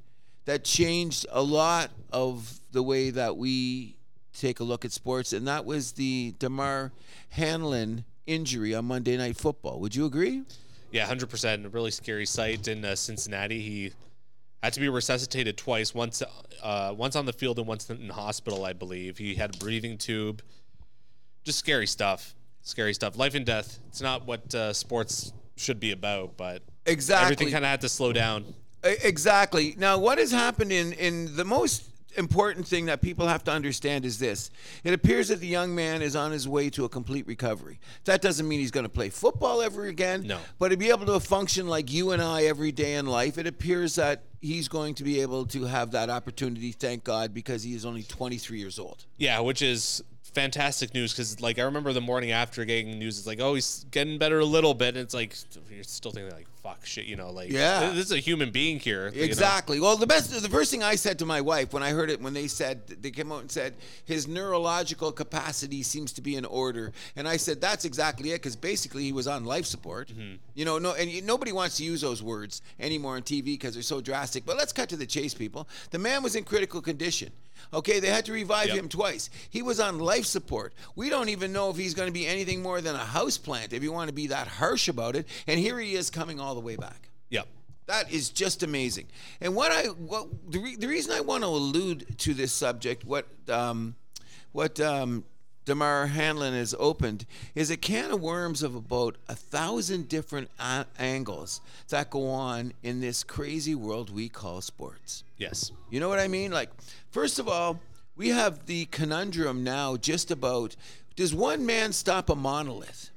Speaker 1: that changed a lot of the way that we take a look at sports, and that was the Damar Hamlin injury on Monday Night Football. Would you agree?
Speaker 2: Yeah, hundred percent. A really scary sight in uh, Cincinnati. He had to be resuscitated twice. Once, uh, once on the field and once in hospital, I believe. He had a breathing tube. Just scary stuff. Scary stuff. Life and death. It's not what uh, sports should be about, but
Speaker 1: Exactly.
Speaker 2: everything kind of had to slow down.
Speaker 1: Exactly. Now, what has happened in in the most important thing that people have to understand is this. It appears that the young man is on his way to a complete recovery. That doesn't mean he's going to play football ever again.
Speaker 2: No.
Speaker 1: But to be able to function like you and I every day in life, it appears that he's going to be able to have that opportunity, thank God, because he is only 23 years old.
Speaker 2: Yeah, which is fantastic news because like I remember the morning after getting news, it's like, oh, he's getting better a little bit, and it's like you're still thinking like, fuck, shit, you know, like
Speaker 1: Yeah.
Speaker 2: this is a human being here. you know?
Speaker 1: Exactly. Well, the best, the first thing I said to my wife when I heard it, when they said they came out and said his neurological capacity seems to be in order, and I said that's exactly it because basically he was on life support. Mm-hmm. You know, no, and nobody wants to use those words anymore on TV because they're so drastic. But let's cut to the chase, people. The man was in critical condition. Okay, they had to revive
Speaker 2: Yep.
Speaker 1: him twice. He was on life support. We don't even know if he's going to be anything more than a house plant, if you want to be that harsh about it. And here he is coming all the way back.
Speaker 2: Yep.
Speaker 1: That is just amazing. And what I what the, re, the reason I want to allude to this subject, what um, what um, Damar Hamlin has opened, is a can of worms of about a thousand different a- angles that go on in this crazy world we call sports.
Speaker 2: Yes.
Speaker 1: You know what I mean? Like, first of all, we have the conundrum now just about does one man stop a monolith?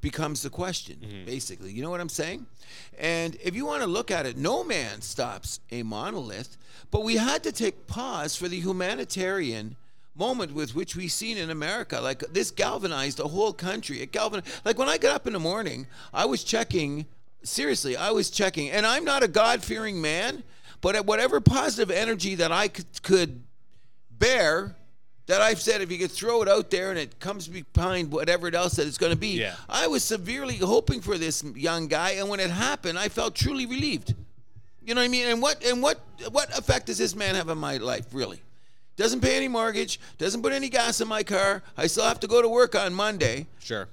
Speaker 1: Becomes the question, mm-hmm. basically. You know what I'm saying? And if you want to look at it, no man stops a monolith, but we had to take pause for the humanitarian moment with which we've seen in America. Like this galvanized a whole country. It galvanized like when I got up in the morning, I was checking seriously, I was checking, and I'm not a God fearing man, but at whatever positive energy that I could, could bear, that I've said if you could throw it out there and it comes behind whatever else that it's going to be,
Speaker 2: Yeah.
Speaker 1: I was severely hoping for this young guy, and when it happened, I felt truly relieved. You know what I mean? And what and what what effect does this man have on my life? Really, doesn't pay any mortgage, doesn't put any gas in my car. I still have to go to work on Monday.
Speaker 2: Sure.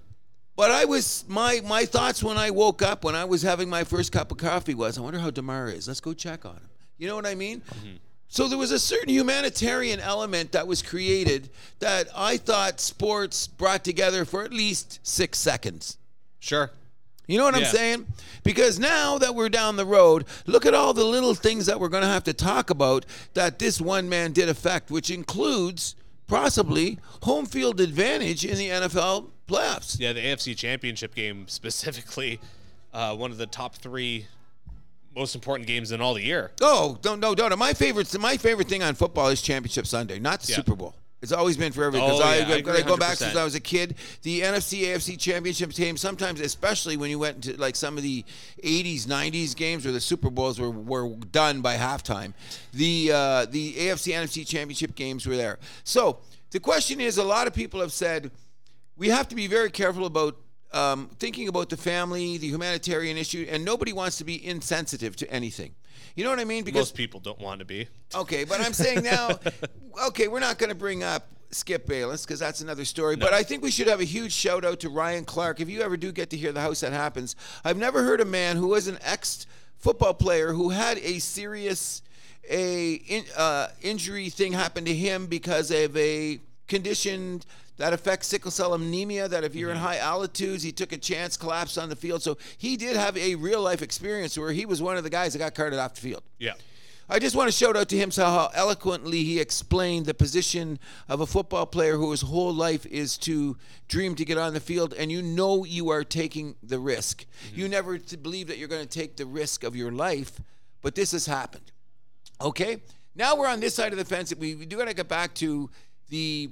Speaker 1: But I was my my thoughts when I woke up when I was having my first cup of coffee was I wonder how Damar is. Let's go check on him. You know what I mean? Mm-hmm. So there was a certain humanitarian element that was created that I thought sports brought together for at least six seconds.
Speaker 2: Sure.
Speaker 1: You know what I'm saying? Because now that we're down the road, look at all the little things that we're going to have to talk about that this one man did affect, which includes possibly home field advantage in the NFL playoffs.
Speaker 2: Yeah, the AFC Championship game specifically, uh, one of the top three most important games in all the year.
Speaker 1: Oh, don't no, don't. My favorite, my favorite thing on football is Championship Sunday, not the
Speaker 2: Yeah.
Speaker 1: Super Bowl. It's always been forever because
Speaker 2: Oh,
Speaker 1: I,
Speaker 2: yeah, I
Speaker 1: I, go back since I was a kid. The NFC AFC Championship game, sometimes, especially when you went into like some of the '80s, '90s games where the Super Bowls were, were done by halftime, the uh, the AFC NFC Championship games were there. So the question is, a lot of people have said we have to be very careful about um, thinking about the family, the humanitarian issue, and nobody wants to be insensitive to anything. You know what I mean? Because
Speaker 2: Most people don't want to be.
Speaker 1: Okay, but I'm saying now, okay, we're not going to bring up Skip Bayless because that's another story. But I think we should have a huge shout out to Ryan Clark. If you ever do get to hear the house that happens, I've never heard a man who was an ex football player who had a serious a in, uh, injury thing happen to him because of a condition that affects sickle cell anemia. That if you're in mm-hmm. high altitudes, he took a chance, collapsed on the field. So he did have a real life experience where he was one of the guys that got carted off the field.
Speaker 2: Yeah.
Speaker 1: I just want to shout out to him so how eloquently he explained the position of a football player whose whole life is to dream to get on the field, and you know you are taking the risk. Mm-hmm. You never believe that you're going to take the risk of your life, but this has happened. Okay, now we're on this side of the fence. We, we do got to get back to the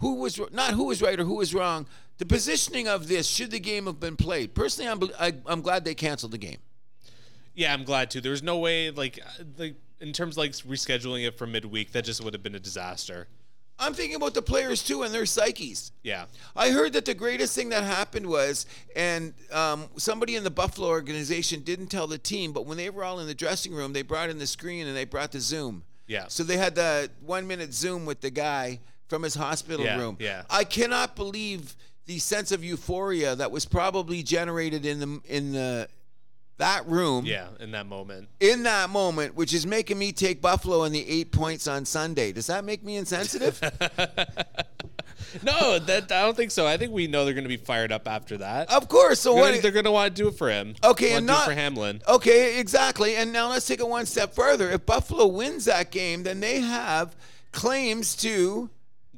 Speaker 1: who was not who was right or who was wrong. The positioning of this should the game have been played. Personally, I'm I, I'm glad they canceled the game.
Speaker 2: Yeah, I'm glad to. There's no way, like, like in terms of, like rescheduling it for midweek, that just would have been a disaster.
Speaker 1: I'm thinking about the players too and their psyches.
Speaker 2: Yeah.
Speaker 1: I heard that the greatest thing that happened was, and um, somebody in the Buffalo organization didn't tell the team, but when they were all in the dressing room, they brought in the screen and they brought the Zoom.
Speaker 2: Yeah.
Speaker 1: So they had the one minute Zoom with the guy from his hospital
Speaker 2: Yeah,
Speaker 1: room.
Speaker 2: yeah.
Speaker 1: I cannot believe the sense of euphoria that was probably generated in the in the that room
Speaker 2: Yeah. In that moment.
Speaker 1: in that moment, which is making me take Buffalo in the eight points on Sunday. Does that make me insensitive?
Speaker 2: No, that I don't think so. I think we know they're going to be fired up after that.
Speaker 1: Of course. So
Speaker 2: They're
Speaker 1: what?
Speaker 2: gonna- they're going to want to do it for him.
Speaker 1: Okay, and not
Speaker 2: it for Hamlin.
Speaker 1: Okay, exactly. And now let's take it one step further. If Buffalo wins that game, then they have claims to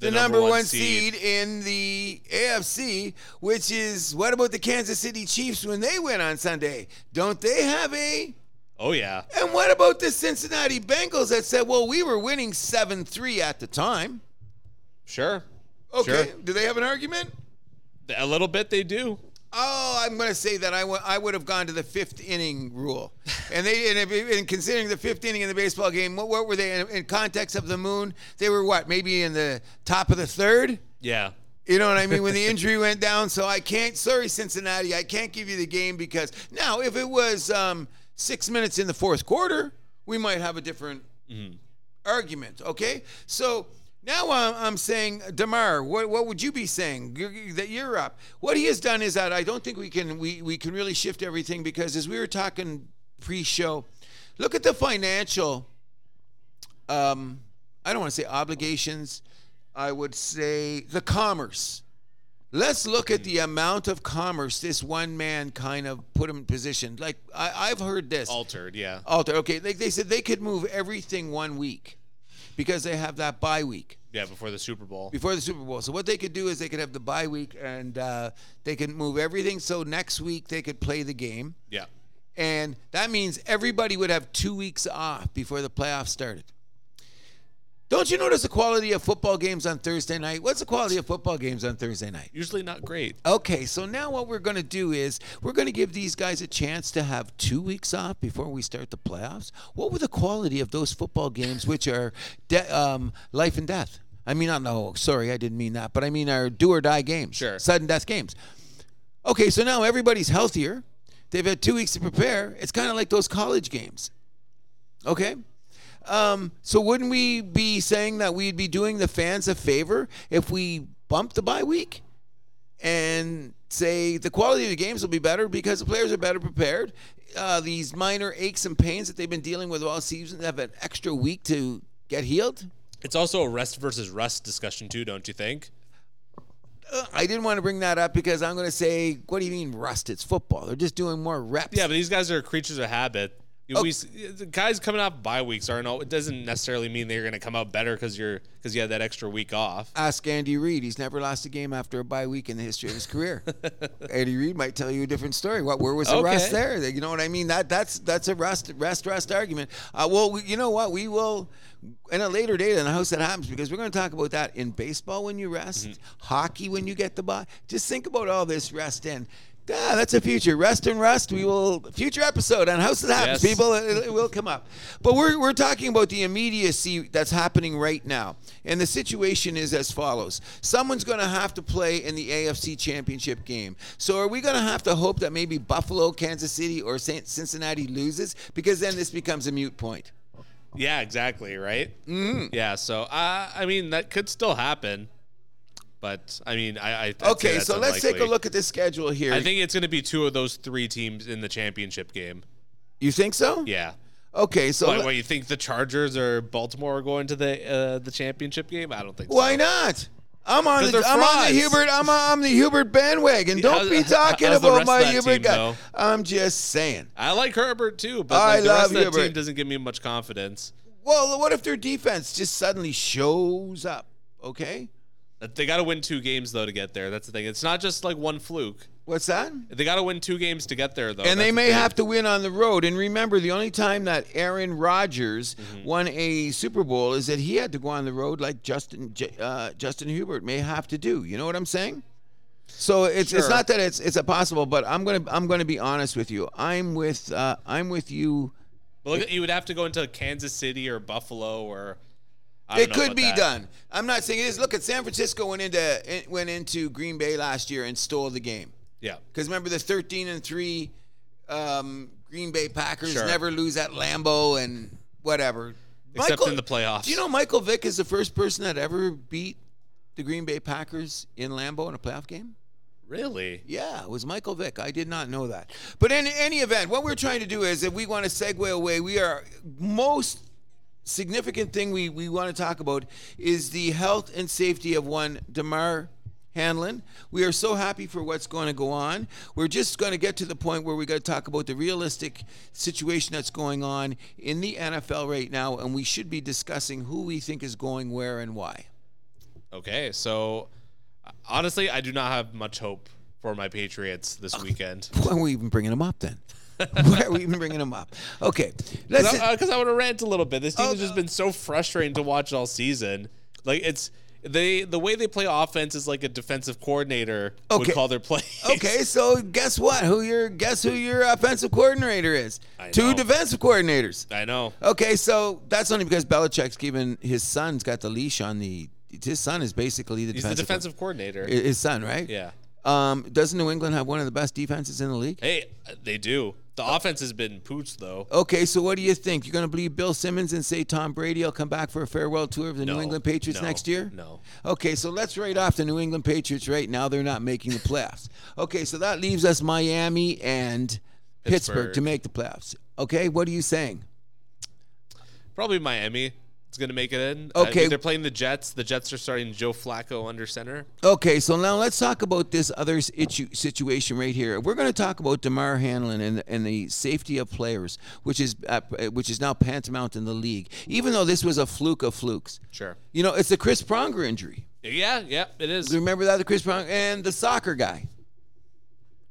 Speaker 1: the, number, one, seed. in the AFC, which is what about the Kansas City Chiefs when they win on Sunday? Don't they have a
Speaker 2: Oh yeah,
Speaker 1: And what about the Cincinnati Bengals that said, "Well, we were winning 7-3 at the time."
Speaker 2: sure.
Speaker 1: Okay,
Speaker 2: Sure.
Speaker 1: do they have an argument?
Speaker 2: A little bit they do.
Speaker 1: Oh, I'm going to say that I would have gone to the fifth inning rule, and they and, if, and considering the fifth inning in the baseball game, what, what were they in, in context of the moon? They were what maybe in the top of the third.
Speaker 2: Yeah.
Speaker 1: You know what I mean? When the injury went down, so I can't. Sorry, Cincinnati, I can't give you the game because now if it was um, six minutes in the fourth quarter, we might have a different argument. Okay, so. Now I'm, I'm saying, Damar, what, what would you be saying that you're up? What he has done is that I don't think we can we, we can really shift everything because as we were talking pre-show, look at the financial. Um, I don't want to say obligations. I would say the commerce. Let's look at the amount of commerce this one man kind of put him in position. Like I, I've heard this
Speaker 2: Altered. Yeah.
Speaker 1: altered. Okay, they, they said they could move everything one week because they have that bye week
Speaker 2: Yeah. Before the Super Bowl.
Speaker 1: before the Super Bowl. So what they could do is they could have the bye week and uh, they can move everything. So next week they could play the game,
Speaker 2: Yeah.
Speaker 1: and that means everybody would have two weeks off before the playoffs started. Don't you notice the quality of football games on Thursday night? What's the quality of football games on Thursday night?
Speaker 2: Usually not great.
Speaker 1: Okay, so now what we're going to do is we're going to give these guys a chance to have two weeks off before we start the playoffs. What were the quality of those football games, which are de- um, life and death? I mean, not no, sorry, I didn't mean that, but I mean our do or die games,
Speaker 2: Sure.
Speaker 1: sudden death games. Okay, so now everybody's healthier. They've had two weeks to prepare. It's kind of like those college games. Okay. Um, so wouldn't we be saying that we'd be doing the fans a favor if we bump the bye week and say the quality of the games will be better because the players are better prepared? Uh, these minor aches and pains that they've been dealing with all season have an extra week to get healed.
Speaker 2: It's also a rest versus rust discussion too, don't you think?
Speaker 1: Uh, I didn't want to bring that up because I'm going to say, what do you mean rust? It's football. They're just doing more reps.
Speaker 2: Yeah, but these guys are creatures of habit. We, the guys coming off bye weeks aren't. all- It doesn't necessarily mean they're going to come out better because you're because you had that extra week off.
Speaker 1: Ask Andy Reid. He's never lost a game after a bye week in the history of his career. Andy Reid might tell you a different story. What? Where was the
Speaker 2: Okay.
Speaker 1: rest there? You know what I mean? That that's that's a rest rest rest argument. Uh, well, we, you know what? We will in a later date in the house that happens because we're going to talk about that in baseball when you rest, hockey when you get the bye. Just think about all this rest in. Ah, that's a future rest and rest. We will future episode on House That Happens.
Speaker 2: Yes.
Speaker 1: People, it, it will come up. But we're we're talking about the immediacy that's happening right now, and the situation is as follows: someone's going to have to play in the AFC Championship game. So are we going to have to hope that maybe Buffalo, Kansas City, or Saint Cincinnati loses? Because then this becomes a mute point.
Speaker 2: Yeah, exactly. Right. Mm-hmm. Yeah. So uh, I mean that could still happen, but I mean I. I I'd
Speaker 1: Okay, so let's take a look at the schedule here.
Speaker 2: I think it's going to be two of those three teams in the championship game.
Speaker 1: you think so?
Speaker 2: Yeah.
Speaker 1: Okay, so
Speaker 2: What, what you think the Chargers or Baltimore are going to the uh, the championship game? I don't think. So.
Speaker 1: Why
Speaker 2: so.
Speaker 1: not? I'm on the I'm on the. Hubert I'm on the Hubert bandwagon. Don't be talking about my Hubert
Speaker 2: team,
Speaker 1: guy.
Speaker 2: though?
Speaker 1: I'm just saying.
Speaker 2: I like Herbert too, but
Speaker 1: I
Speaker 2: like, the
Speaker 1: love
Speaker 2: rest of that team doesn't give me much confidence.
Speaker 1: Well, what if their defense just suddenly shows up? Okay,
Speaker 2: They got to win two games though to get there. That's the thing. It's not just like one fluke.
Speaker 1: what's that?
Speaker 2: They got to win two games to get there though.
Speaker 1: and they
Speaker 2: That's the
Speaker 1: may
Speaker 2: thing.
Speaker 1: have to win on the road. And remember, the only time that Aaron Rodgers
Speaker 2: Mm-hmm.
Speaker 1: won a Super Bowl is that he had to go on the road, like Justin uh, Justin Hubert may have to do. You know what I'm saying? So it's it's not that it's it's impossible, but I'm gonna I'm gonna be honest with you. I'm with uh, I'm with you.
Speaker 2: Look, you would have to go into Kansas City or Buffalo or.
Speaker 1: It could be
Speaker 2: that.
Speaker 1: done. I'm not saying it is. Look at San Francisco went into went into Green Bay last year and stole the game.
Speaker 2: Yeah.
Speaker 1: Because remember the 13 and three um, Green Bay Packers
Speaker 2: Sure.
Speaker 1: never lose at Lambeau and whatever.
Speaker 2: Except in the playoffs.
Speaker 1: Do you know Michael Vick is the first person that ever beat the Green Bay Packers in Lambeau in a playoff game?
Speaker 2: Really?
Speaker 1: Yeah, it was Michael Vick. I did not know that. But in any event, what we're trying to do is if we want to segue away, we are most significant thing we, we want to talk about is the health and safety of one Damar Hamlin. We are so happy for what's going to go on. We're just going to get to the point where we got to talk about the realistic situation that's going on in the NFL right now, and we should be discussing who we think is going where and why.
Speaker 2: Okay, so honestly, I do not have much hope for my Patriots this weekend.
Speaker 1: Why are we even bringing them up then? Why are we even bringing them up? Okay.
Speaker 2: Because I, I want to rant a little bit. This team
Speaker 1: Oh,
Speaker 2: has just been so frustrating to watch all season. Like it's they the way they play offense is like a defensive coordinator
Speaker 1: Okay.
Speaker 2: would call their play.
Speaker 1: Okay, so guess what? Who your guess who your offensive coordinator is? Two defensive coordinators.
Speaker 2: I know.
Speaker 1: Okay, so that's only because Belichick's given his son's got the leash on the. His son is basically the
Speaker 2: He's the
Speaker 1: defensive.
Speaker 2: defensive coordinator.
Speaker 1: His son, right?
Speaker 2: Yeah.
Speaker 1: Um, doesn't New England have one of the best defenses in the league?
Speaker 2: Hey, they do. The offense has been pooched though.
Speaker 1: Okay, so what do you think? You're going to believe Bill Simmons and say Tom Brady will come back for a farewell tour of the New England Patriots
Speaker 2: no,
Speaker 1: next year?
Speaker 2: No.
Speaker 1: Okay, so let's write off the New England Patriots right now. They're not making the playoffs. Okay, so that leaves us Miami and Pittsburgh,
Speaker 2: Pittsburgh.
Speaker 1: to make the playoffs. Okay, what are you saying?
Speaker 2: Probably Miami is going to make it in.
Speaker 1: Okay.
Speaker 2: I they're playing the Jets. The Jets are starting Joe Flacco under center.
Speaker 1: Okay, so now let's talk about this other situ- situation right here. We're going to talk about Damar Hamlin and, and the safety of players, which is uh, which is now paramount in the league. Even though this was a fluke of flukes,
Speaker 2: Sure.
Speaker 1: you know, it's the Chris Pronger injury.
Speaker 2: Yeah, yeah, it is.
Speaker 1: Remember that the Chris Pronger and the soccer guy.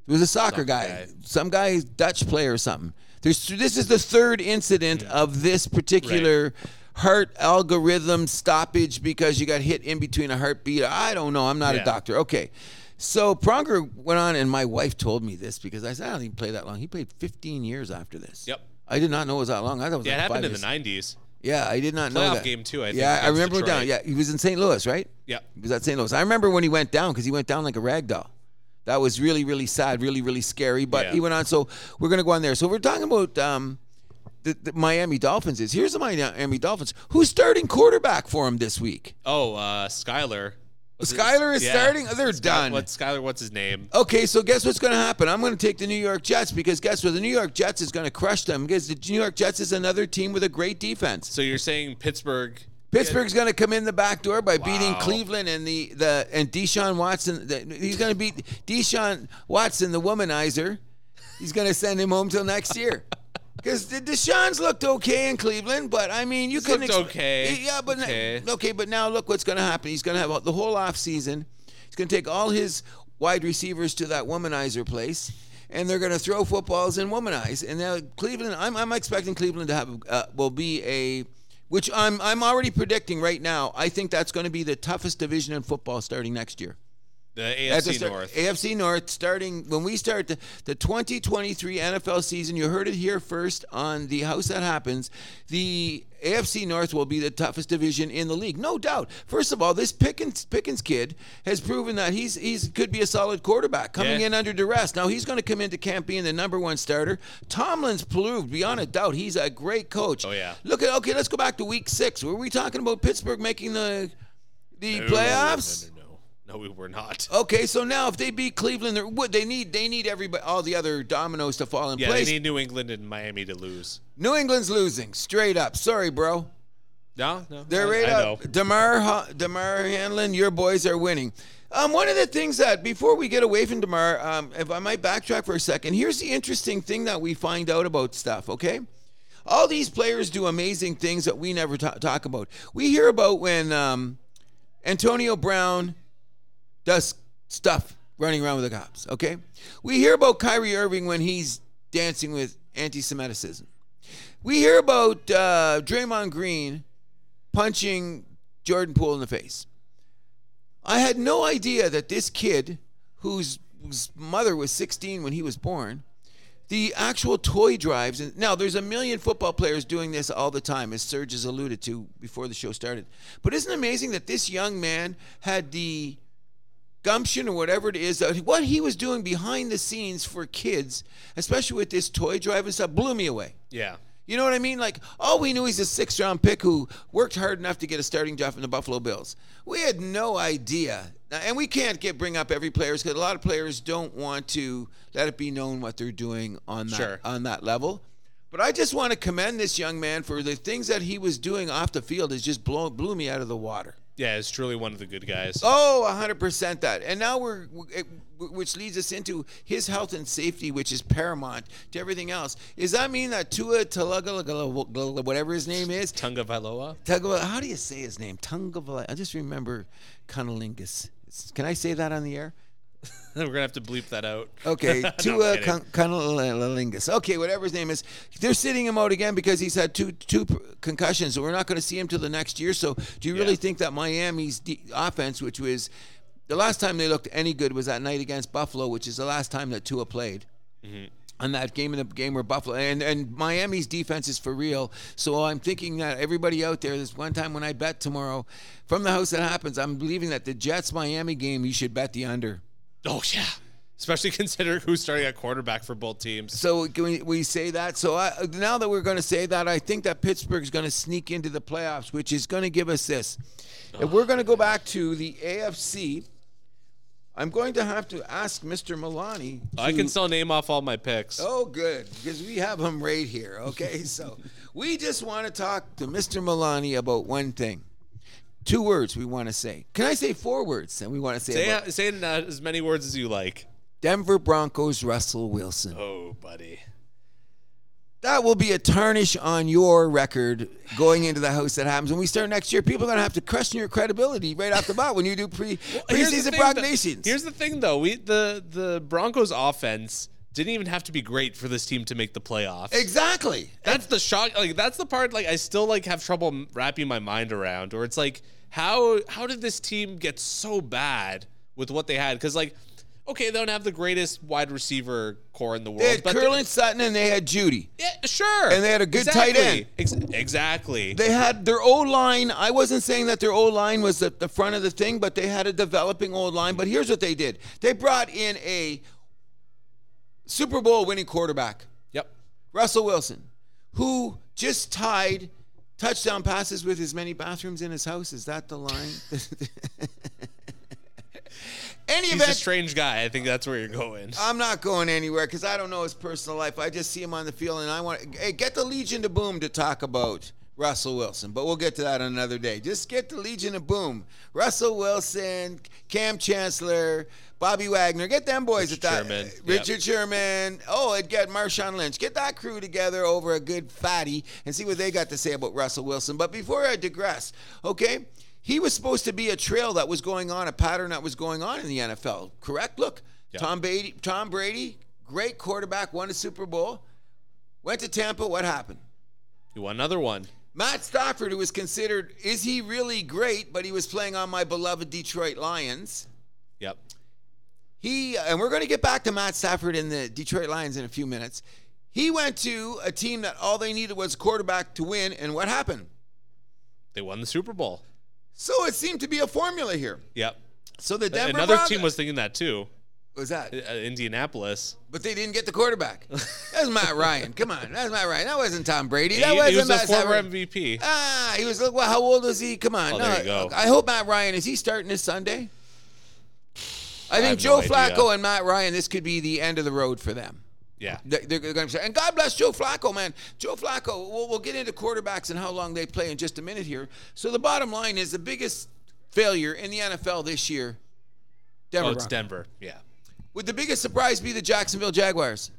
Speaker 1: It was a soccer,
Speaker 2: Soccer
Speaker 1: guy.
Speaker 2: guy.
Speaker 1: some guy, Dutch player or something. There's this is the third incident of this particular heart algorithm stoppage because you got hit in between a heartbeat. I don't know. I'm not a doctor. Okay. So Pronger went on, and my wife told me this because I said, I don't even play that long. He played 15 years after this.
Speaker 2: Yep.
Speaker 1: I did not know it was that long. I thought it was
Speaker 2: Yeah, it happened in the '90s.
Speaker 1: Yeah, I did not know
Speaker 2: Playoff
Speaker 1: that.
Speaker 2: game, too, I think,
Speaker 1: yeah, I remember him down. Yeah, he was in St. Louis, right?
Speaker 2: Yeah.
Speaker 1: He was at St. Louis. I remember when he went down because he went down like a rag doll. That was really, really sad, really, really scary. But
Speaker 2: Yeah.
Speaker 1: he went on. So we're going to go on there. So we're talking about um, the, the Miami Dolphins. Is here's the Miami Dolphins. Who's starting quarterback for him this week?
Speaker 2: Oh, uh, Skylar. What's
Speaker 1: Skylar is
Speaker 2: yeah.
Speaker 1: starting? They're
Speaker 2: Sky-
Speaker 1: done.
Speaker 2: What Skylar? What's his name?
Speaker 1: Okay, so guess what's going to happen? I'm going to take the New York Jets because guess what? The New York Jets is going to crush them because the New York Jets is another team with a great defense.
Speaker 2: So you're saying Pittsburgh?
Speaker 1: Pittsburgh's going to come in the back door by beating Cleveland and the, the and Deshaun Watson. The, he's going to beat Deshaun Watson, the womanizer. He's going to send him home till next year. Because Deshaun's looked okay in Cleveland, but I mean, you
Speaker 2: He's
Speaker 1: couldn't.
Speaker 2: looked okay.
Speaker 1: Yeah, but
Speaker 2: Okay.
Speaker 1: okay, but now look what's going to happen. He's going to have the whole off season. He's going to take all his wide receivers to that womanizer place. And they're going to throw footballs and womanize. And now Cleveland, I'm, I'm expecting Cleveland to have uh, will be a, which I'm I'm already predicting right now. I think that's going to be the toughest division in football starting next year.
Speaker 2: The AFC
Speaker 1: start-
Speaker 2: North.
Speaker 1: AFC North starting when we start the, the 2023 NFL season. You heard it here first on the House That Happens. The AFC North will be the toughest division in the league, no doubt. First of all, this Pickens Pickens kid has proven that he's he's could be a solid quarterback coming
Speaker 2: Yeah.
Speaker 1: in under duress. Now he's going to come into camp being the number one starter. Tomlin's proved beyond a doubt he's a great coach.
Speaker 2: Oh, yeah.
Speaker 1: Look at okay. Let's go back to Week Six. Were we talking about Pittsburgh making the the
Speaker 2: no,
Speaker 1: playoffs?
Speaker 2: No, we were not.
Speaker 1: Okay, so now if they beat Cleveland, they're, what they need, they need everybody, all the other dominoes to fall in
Speaker 2: Yeah,
Speaker 1: place.
Speaker 2: they need New England and Miami to lose.
Speaker 1: New England's losing, straight up. Sorry, bro.
Speaker 2: No, no.
Speaker 1: They're
Speaker 2: I,
Speaker 1: right
Speaker 2: I
Speaker 1: up.
Speaker 2: know.
Speaker 1: Damar, Damar Hamlin, your boys are winning. Um, one of the things that before we get away from Damar, um, if I might backtrack for a second, here's the interesting thing that we find out about stuff. Okay, all these players do amazing things that we never ta- talk about. We hear about when um, Antonio Brown does stuff running around with the cops. Okay, we hear about Kyrie Irving when he's dancing with anti-Semitism. We hear about uh, Draymond Green punching Jordan Poole in the face. I had no idea that this kid, whose, whose mother was 16 when he was born, the actual toy drives, and now there's a million football players doing this all the time, as Serge has alluded to before the show started. But isn't it amazing that this young man had the gumption or whatever it is that what he was doing behind the scenes for kids, especially with this toy drive and stuff, blew me away.
Speaker 2: Yeah.
Speaker 1: You know what I mean? Like, all we knew he's a six round pick who worked hard enough to get a starting job in the Buffalo Bills. We had no idea. And we can't get bring up every players because a lot of players don't want to let it be known what they're doing on that
Speaker 2: Sure.
Speaker 1: on that level. But I just want to commend this young man for the things that he was doing off the field. Is just blow, blew me out of the water.
Speaker 2: Yeah, it's truly one of the good guys.
Speaker 1: Oh, 100% that. And now we're, which leads us into his health and safety, which is paramount to everything else. Does that mean that Tua Tagovailoa, whatever his name is,
Speaker 2: Tunga?
Speaker 1: Tunga, how do you say his name? Tunga I just remember Cunnilingus. Can I say that on the air?
Speaker 2: We're gonna have to bleep that out.
Speaker 1: Okay, Tua Cunnilingus. Okay, whatever his name is, they're sitting him out again because he's had two two concussions, so we're not going to see him till the next year. So, do you really yeah. think that Miami's de- offense, which was the last time they looked any good, was that night against Buffalo, which is the last time that Tua played? Mm-hmm on that game in the game where Buffalo and, and Miami's defense is for real. So I'm thinking that everybody out there, this one time when I bet tomorrow from the house that happens, I'm believing that the Jets Miami game you should bet the under.
Speaker 2: Oh yeah. Especially considering who's starting at quarterback for both teams.
Speaker 1: So can we, we say that? So I, now that we're going to say that, I think that Pittsburgh is going to sneak into the playoffs, which is going to give us this. Oh. If we're going to go back to the AFC, I'm going to have to ask Mr. Milani. To,
Speaker 2: I can still name off all my picks.
Speaker 1: Oh, good, because we have them right here. Okay, so we just want to talk to Mr. Milani about one thing. Two words we want to say. Can I say four words? And we want to say
Speaker 2: say, about, say uh, as many words as you like.
Speaker 1: Denver Broncos Russell Wilson.
Speaker 2: Oh, buddy.
Speaker 1: That will be a tarnish on your record going into the house that happens. When we start next year, people are going to have to question your credibility right off the bat when you do pre well, preseason prognostications.
Speaker 2: Here's the thing, though: we the the Broncos offense didn't even have to be great for this team to make the playoffs.
Speaker 1: Exactly.
Speaker 2: That's the shock. Like that's the part. Like I still like have trouble wrapping my mind around. Or it's like how how did this team get so bad with what they had? Because like. Okay, they don't have the greatest wide receiver corps in the world.
Speaker 1: They had Courtland Sutton and they had Jeudy.
Speaker 2: Yeah, sure.
Speaker 1: And they had a good
Speaker 2: exactly.
Speaker 1: tight end.
Speaker 2: Ex- exactly.
Speaker 1: They had their O line. I wasn't saying that their O line was at the front of the thing, but they had a developing O line. But here's what they did: they brought in a Super Bowl winning quarterback.
Speaker 2: Yep.
Speaker 1: Russell Wilson, who just tied touchdown passes with as many bathrooms in his house. Is that the line?
Speaker 2: Any He's event, a strange guy. I think that's where you're going.
Speaker 1: I'm not going anywhere because I don't know his personal life. I just see him on the field, and I want hey, get the Legion to Boom to talk about Russell Wilson. But we'll get to that another day. Just get the Legion of Boom. Russell Wilson, Kam Chancellor, Bobby Wagner, get them boys
Speaker 2: Richard
Speaker 1: at that.
Speaker 2: Sherman.
Speaker 1: Uh, Richard
Speaker 2: yep.
Speaker 1: Sherman. Oh, and get Marshawn Lynch. Get that crew together over a good fatty and see what they got to say about Russell Wilson. But before I digress, okay, he was supposed to be a trail that was going on, a pattern that was going on in the NFL. Correct? Look, yep. Tom Brady, Tom Brady, great quarterback, won a Super Bowl, went to Tampa. What happened?
Speaker 2: He won another one.
Speaker 1: Matt Stafford, who was considered, is he really great? But he was playing on my beloved Detroit Lions.
Speaker 2: Yep.
Speaker 1: He and we're going to get back to Matt Stafford and the Detroit Lions in a few minutes. He went to a team that all they needed was a quarterback to win, and what happened?
Speaker 2: They won the Super Bowl.
Speaker 1: So it seemed to be a formula here.
Speaker 2: Yep.
Speaker 1: So the Denver
Speaker 2: another
Speaker 1: Broncos,
Speaker 2: team was thinking that too.
Speaker 1: Was that
Speaker 2: uh, Indianapolis?
Speaker 1: But they didn't get the quarterback. That's Matt Ryan. Come on, that's Matt Ryan. That wasn't Tom Brady. That
Speaker 2: he,
Speaker 1: wasn't
Speaker 2: he was
Speaker 1: Matt
Speaker 2: a former
Speaker 1: Stafford.
Speaker 2: MVP.
Speaker 1: Ah, he was. Well, how old is he? Come on.
Speaker 2: Oh,
Speaker 1: no,
Speaker 2: there you go.
Speaker 1: I hope Matt Ryan is he starting this Sunday? I think
Speaker 2: I
Speaker 1: Joe
Speaker 2: no
Speaker 1: Flacco
Speaker 2: idea.
Speaker 1: and Matt Ryan. This could be the end of the road for them.
Speaker 2: Yeah.
Speaker 1: They're going to and God bless Joe Flacco, man. Joe Flacco. We'll, we'll get into quarterbacks and how long they play in just a minute here. So the bottom line is the biggest failure in the NFL this year. Denver.
Speaker 2: Oh, it's
Speaker 1: Broncos.
Speaker 2: Denver. Yeah.
Speaker 1: Would the biggest surprise be the Jacksonville Jaguars?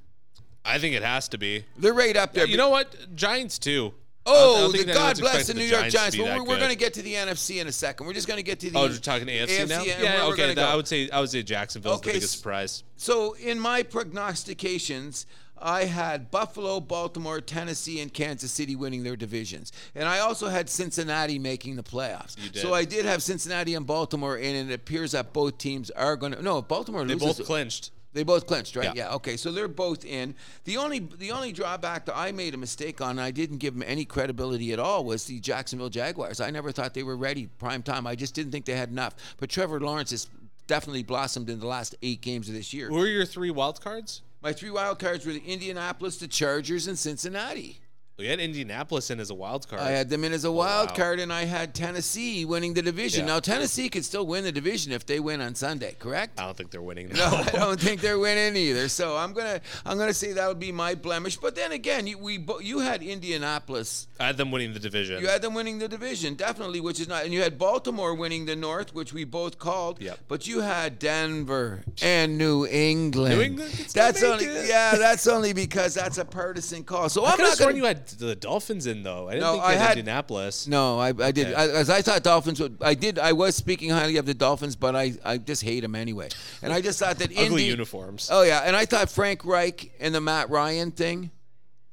Speaker 2: I think it has to be.
Speaker 1: They're right up there.
Speaker 2: You know what? Giants too.
Speaker 1: Oh, the God bless the New York
Speaker 2: Giants.
Speaker 1: But we're, we're going to get to the NFC in a second. We're just going to get to the.
Speaker 2: Oh, you're talking AFC,
Speaker 1: AFC
Speaker 2: now? Yeah, okay. that- I would say I would say Jacksonville's
Speaker 1: Okay,
Speaker 2: the biggest surprise.
Speaker 1: So in my prognostications, I had Buffalo, Baltimore, Tennessee, and Kansas City winning their divisions, and I also had Cincinnati making the playoffs. So I did have Cincinnati and Baltimore, in, and it appears that both teams are going to. No, Baltimore
Speaker 2: They
Speaker 1: loses.
Speaker 2: They both clinched.
Speaker 1: They both clinched, right?
Speaker 2: Yeah.
Speaker 1: Yeah. Okay. So they're both in. The only the only drawback that I made a mistake on, I didn't give them any credibility at all, was the Jacksonville Jaguars. I never thought they were ready prime time. I just didn't think they had enough. But Trevor Lawrence has definitely blossomed in the last eight games of this year.
Speaker 2: Who are your three wild cards?
Speaker 1: My three wild cards were the Indianapolis, the Chargers, and Cincinnati.
Speaker 2: We had Indianapolis in as a wild card.
Speaker 1: I had them in as a oh, wild
Speaker 2: wow.
Speaker 1: card, and I had Tennessee winning the division.
Speaker 2: Yeah.
Speaker 1: Now Tennessee could still win the division if they win on Sunday, correct?
Speaker 2: I don't think they're winning.
Speaker 1: No, I don't think they're winning either. So I'm gonna I'm gonna say that'll be my blemish. But then again, you we you had Indianapolis,
Speaker 2: I had them winning the division.
Speaker 1: you had them winning the division definitely, which is not, and you had Baltimore winning the North, which we both called.
Speaker 2: Yep.
Speaker 1: But you had Denver and New England.
Speaker 2: New England
Speaker 1: That's only
Speaker 2: it.
Speaker 1: yeah, that's only because that's a partisan call. So
Speaker 2: I
Speaker 1: I'm not gonna.
Speaker 2: you had the Dolphins in though. I didn't
Speaker 1: No,
Speaker 2: think
Speaker 1: I
Speaker 2: had,
Speaker 1: had-
Speaker 2: Indianapolis.
Speaker 1: No, I, I did.
Speaker 2: Okay.
Speaker 1: I, as I thought Dolphins would. I did. I was speaking highly of the Dolphins, but I, I just hate them anyway. And I just thought that
Speaker 2: Ugly
Speaker 1: Indy.
Speaker 2: uniforms.
Speaker 1: Oh yeah, and I thought Frank Reich and the Matt Ryan thing.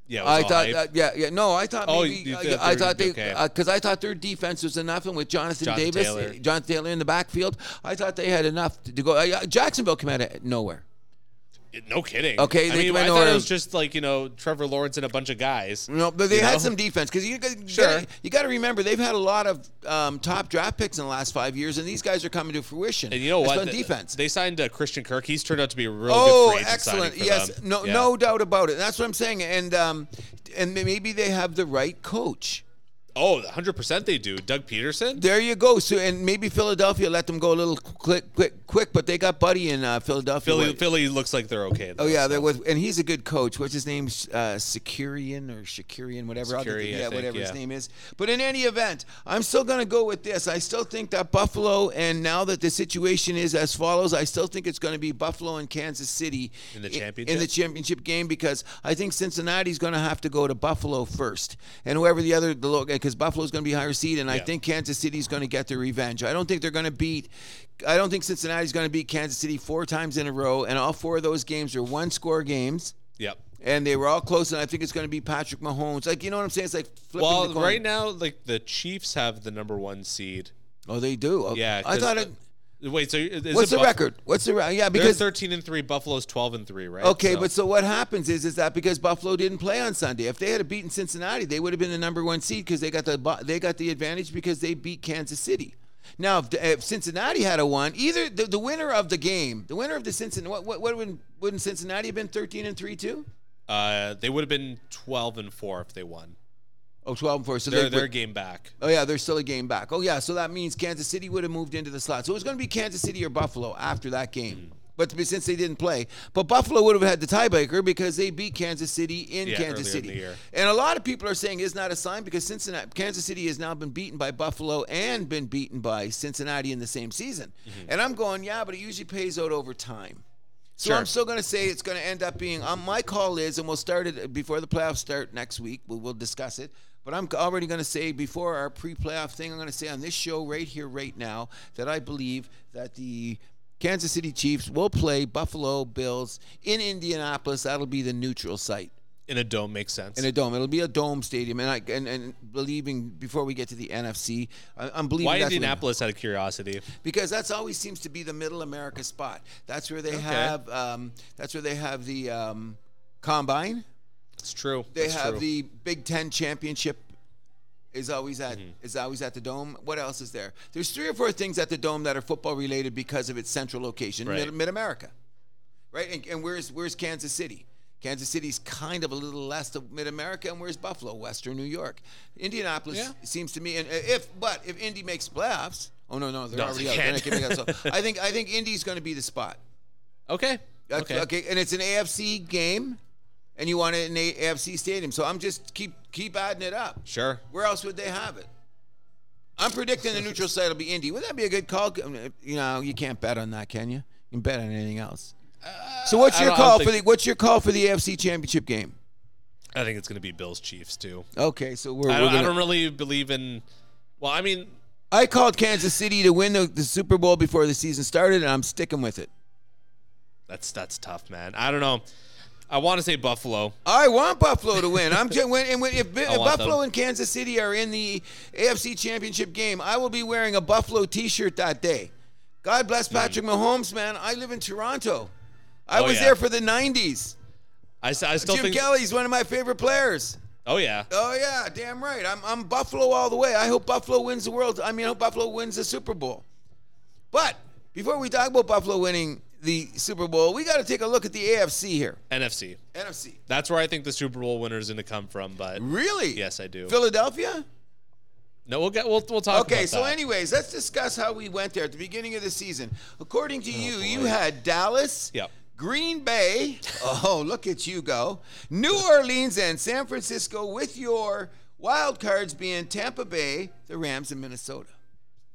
Speaker 2: yeah, it was
Speaker 1: I thought, uh, yeah, yeah. No, I thought
Speaker 2: Oh,
Speaker 1: maybe. uh,
Speaker 2: thought
Speaker 1: I thought they
Speaker 2: okay.
Speaker 1: because I thought their defense was enough, and with Jonathan,
Speaker 2: Jonathan
Speaker 1: Davis,
Speaker 2: Taylor.
Speaker 1: uh, Jonathan Taylor in the backfield, I thought they had enough to, to go. Uh, Jacksonville came out of nowhere.
Speaker 2: No kidding.
Speaker 1: Okay,
Speaker 2: I mean, I thought it was just like you know Trevor Lawrence and a bunch of guys.
Speaker 1: No, but they had
Speaker 2: know?
Speaker 1: some defense because you, got- you
Speaker 2: Sure.
Speaker 1: gotta- you got to remember they've had a lot of um, top draft picks in the last five years, and these guys are coming to fruition.
Speaker 2: And you know what?
Speaker 1: on
Speaker 2: The-
Speaker 1: defense.
Speaker 2: They signed uh, Christian Kirk. He's turned out to be a real
Speaker 1: Oh,
Speaker 2: good free agent
Speaker 1: excellent! Yes,
Speaker 2: them.
Speaker 1: no,
Speaker 2: Yeah.
Speaker 1: no doubt about it. That's what I'm saying. And um, and maybe they have the right coach.
Speaker 2: Oh, 100 percent they do. Doug Pederson.
Speaker 1: There you go. So and maybe Philadelphia let them go a little quick, quick, quick. But they got Buddy in uh, Philadelphia.
Speaker 2: Philly, Philly looks like they're okay.
Speaker 1: Oh yeah,
Speaker 2: so.
Speaker 1: they're with, and he's a good coach. What's his name? Uh, Sakurian or Shakurian, whatever. I'll get
Speaker 2: I
Speaker 1: yeah,
Speaker 2: think,
Speaker 1: whatever his name is. But in any event, I'm still going to go with this. I still think that Buffalo, and now that the situation is as follows, I still think it's going to be Buffalo and Kansas City
Speaker 2: In the
Speaker 1: i- in
Speaker 2: championship?
Speaker 1: the championship game because I think Cincinnati's going to have to go to Buffalo first, and whoever the other the because Buffalo's going to be higher seed, and I think Kansas City's going to get their revenge. I don't think they're going to beat. I don't think Cincinnati's going to beat Kansas City four times in a row, and all four of those games are one-score games
Speaker 2: Yep.
Speaker 1: and they were all close. And I think it's going to be Patrick Mahomes. Like you know what I'm saying? It's like flipping
Speaker 2: Well,
Speaker 1: the coin.
Speaker 2: right now, like the Chiefs have the number one seed.
Speaker 1: Oh, they do. Oh,
Speaker 2: Yeah.
Speaker 1: I thought it.
Speaker 2: Wait, so is
Speaker 1: What's the record? What's the record? Yeah,
Speaker 2: They're
Speaker 1: because
Speaker 2: 13 and three. Buffalo's 12 and three, right?
Speaker 1: okay,
Speaker 2: So-
Speaker 1: but so what happens is is that because Buffalo didn't play on Sunday, if they had a beaten Cincinnati, they would have been the number one seed because they got the they got the advantage because they beat Kansas City. Now, if, if Cincinnati had a won, either the, the winner of the game, the winner of the Cincinnati, what, what, what would, wouldn't Cincinnati have been 13 and 3 too?
Speaker 2: uh, they would have been 12 and four if they won.
Speaker 1: Oh, 12 and 4. So
Speaker 2: They're
Speaker 1: they,
Speaker 2: their game back.
Speaker 1: Oh yeah, they're still a game back. Oh yeah, so that means Kansas City would have moved into the slot. So it was going to be Kansas City or Buffalo after that game.
Speaker 2: Mm-hmm.
Speaker 1: But since they didn't play, but Buffalo would have had the tiebreaker because they beat Kansas City in
Speaker 2: Yeah,
Speaker 1: Kansas
Speaker 2: in
Speaker 1: City.
Speaker 2: year.
Speaker 1: And a lot of people are saying it's not a sign because Cincinnati, Kansas City has now been beaten by Buffalo and been beaten by Cincinnati in the same season.
Speaker 2: Mm-hmm.
Speaker 1: And I'm going, yeah, but it usually pays out over time. So
Speaker 2: Sure.
Speaker 1: I'm still going to say it's going to end up being. Um, my call is, and we'll start it before the playoffs start next week. We'll, we'll discuss it. But I'm already going to say before our pre-playoff thing, I'm going to say on this show right here, right now, that I believe that the Kansas City Chiefs will play Buffalo Bills in Indianapolis. That'll be the neutral site
Speaker 2: In a dome makes sense.
Speaker 1: in a dome. It'll be a dome stadium, and I and, and believing before we get to the NFC, I, I'm believing
Speaker 2: Why Indianapolis? Out of curiosity.
Speaker 1: because that's always seems to be the Middle America spot. That's where they have. Um, that's where they have the um, combine.
Speaker 2: It's true.
Speaker 1: They
Speaker 2: That's
Speaker 1: have
Speaker 2: true.
Speaker 1: the Big Ten championship. Is always at
Speaker 2: Mm-hmm.
Speaker 1: is always at the dome. What else is there? There's three or four things at the dome that are football related because of its central location,
Speaker 2: Right.
Speaker 1: Mid America, right? And, and where's where's Kansas City? Kansas City's kind of a little less of Mid America, and where's Buffalo? Western New York. Indianapolis
Speaker 2: Yeah.
Speaker 1: seems to me, and if but if Indy makes playoffs, oh no no they're
Speaker 2: No,
Speaker 1: already
Speaker 2: they
Speaker 1: out. They're not us- so I think I think Indy's going to be the spot.
Speaker 2: Okay.
Speaker 1: Okay.
Speaker 2: Okay.
Speaker 1: and it's an AFC game, and you want it in a AFC stadium. So I'm just keep keep adding it up.
Speaker 2: Sure.
Speaker 1: Where else would they have it? I'm predicting the neutral site will be Indy. Would that be a good call? You know, you can't bet on that, can you? You can bet on anything else. So what's
Speaker 2: Uh,
Speaker 1: your call
Speaker 2: don't
Speaker 1: for the what's your call for the AFC Championship game?
Speaker 2: I think it's going to be Bills Chiefs too.
Speaker 1: Okay, so we're,
Speaker 2: I don't, I
Speaker 1: gonna,
Speaker 2: don't really believe in. Well, I mean,
Speaker 1: I called Kansas City to win the, the Super Bowl before the season started, and I'm sticking with it.
Speaker 2: that's that's tough, man. I don't know. I want to say Buffalo.
Speaker 1: I want Buffalo to win. I'm just, when, and when, if, if Buffalo
Speaker 2: them.
Speaker 1: and Kansas City are in the AFC Championship game, I will be wearing a Buffalo T-shirt that day. God bless hmm. Patrick Mahomes, man. I live in Toronto. I
Speaker 2: Oh,
Speaker 1: was
Speaker 2: yeah.
Speaker 1: there for the '90s.
Speaker 2: I still
Speaker 1: Jim
Speaker 2: think.
Speaker 1: Kelly's one of my favorite players.
Speaker 2: Oh yeah.
Speaker 1: Oh yeah, damn right. I'm I'm Buffalo all the way. I hope Buffalo wins the world. I mean, I hope Buffalo wins the Super Bowl. But before we talk about Buffalo winning the Super Bowl, we got to take a look at the AFC here.
Speaker 2: NFC.
Speaker 1: NFC.
Speaker 2: That's where I think the Super Bowl winner is going to come from. But
Speaker 1: Really?
Speaker 2: yes, I do.
Speaker 1: Philadelphia?
Speaker 2: no, we'll get we'll we'll talk.
Speaker 1: Okay, so
Speaker 2: that.
Speaker 1: anyways, let's discuss how we went there at the beginning of the season. According to oh, you, you had Dallas,
Speaker 2: Yep.
Speaker 1: Green Bay. Oh, look at you go. New Orleans and San Francisco with your wild cards being Tampa Bay, the Rams, and Minnesota.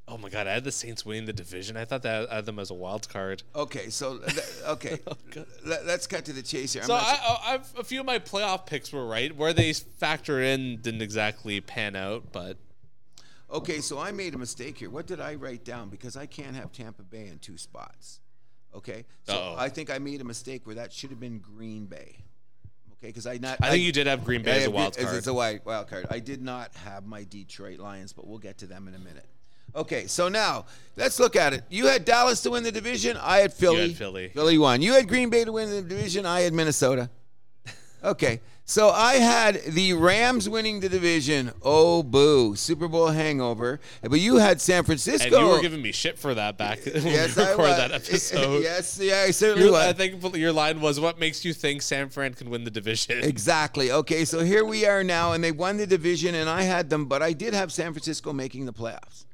Speaker 2: Oh my god, I had the Saints winning the division. I thought that I had them as a wild card.
Speaker 1: Okay, so okay, oh, Let, us cut to the chase here. I'm
Speaker 2: So I, I, I've, a few of my playoff picks were right. Where they factor in didn't exactly pan out, but
Speaker 1: Okay, so I made a mistake here. What did I write down? Because I can't have Tampa Bay in two spots. Okay, so
Speaker 2: Uh-oh.
Speaker 1: I think I made a mistake where that should have been Green Bay. Okay, because I not.
Speaker 2: I think you did have Green Bay
Speaker 1: I
Speaker 2: as a wild
Speaker 1: as-
Speaker 2: card.
Speaker 1: As a wild, wild card. I did not have my Detroit Lions, but we'll get to them in a minute. Okay, so now let's look at it. You had Dallas to win the division. I had Philly.
Speaker 2: had Philly.
Speaker 1: Philly won. You had Green Bay to win the division. I had Minnesota. Okay, so I had the Rams winning the division. Oh, boo. Super Bowl hangover. But you had San Francisco.
Speaker 2: and you were giving me shit for that back when
Speaker 1: yes,
Speaker 2: we
Speaker 1: I
Speaker 2: recorded
Speaker 1: was.
Speaker 2: that episode.
Speaker 1: yes, yeah, I certainly
Speaker 2: Your-
Speaker 1: was.
Speaker 2: I think your line was, "What makes you think San Fran can win the division?"
Speaker 1: Exactly. Okay, so here we are now, and they won the division, and I had them, but I did have San Francisco making the playoffs.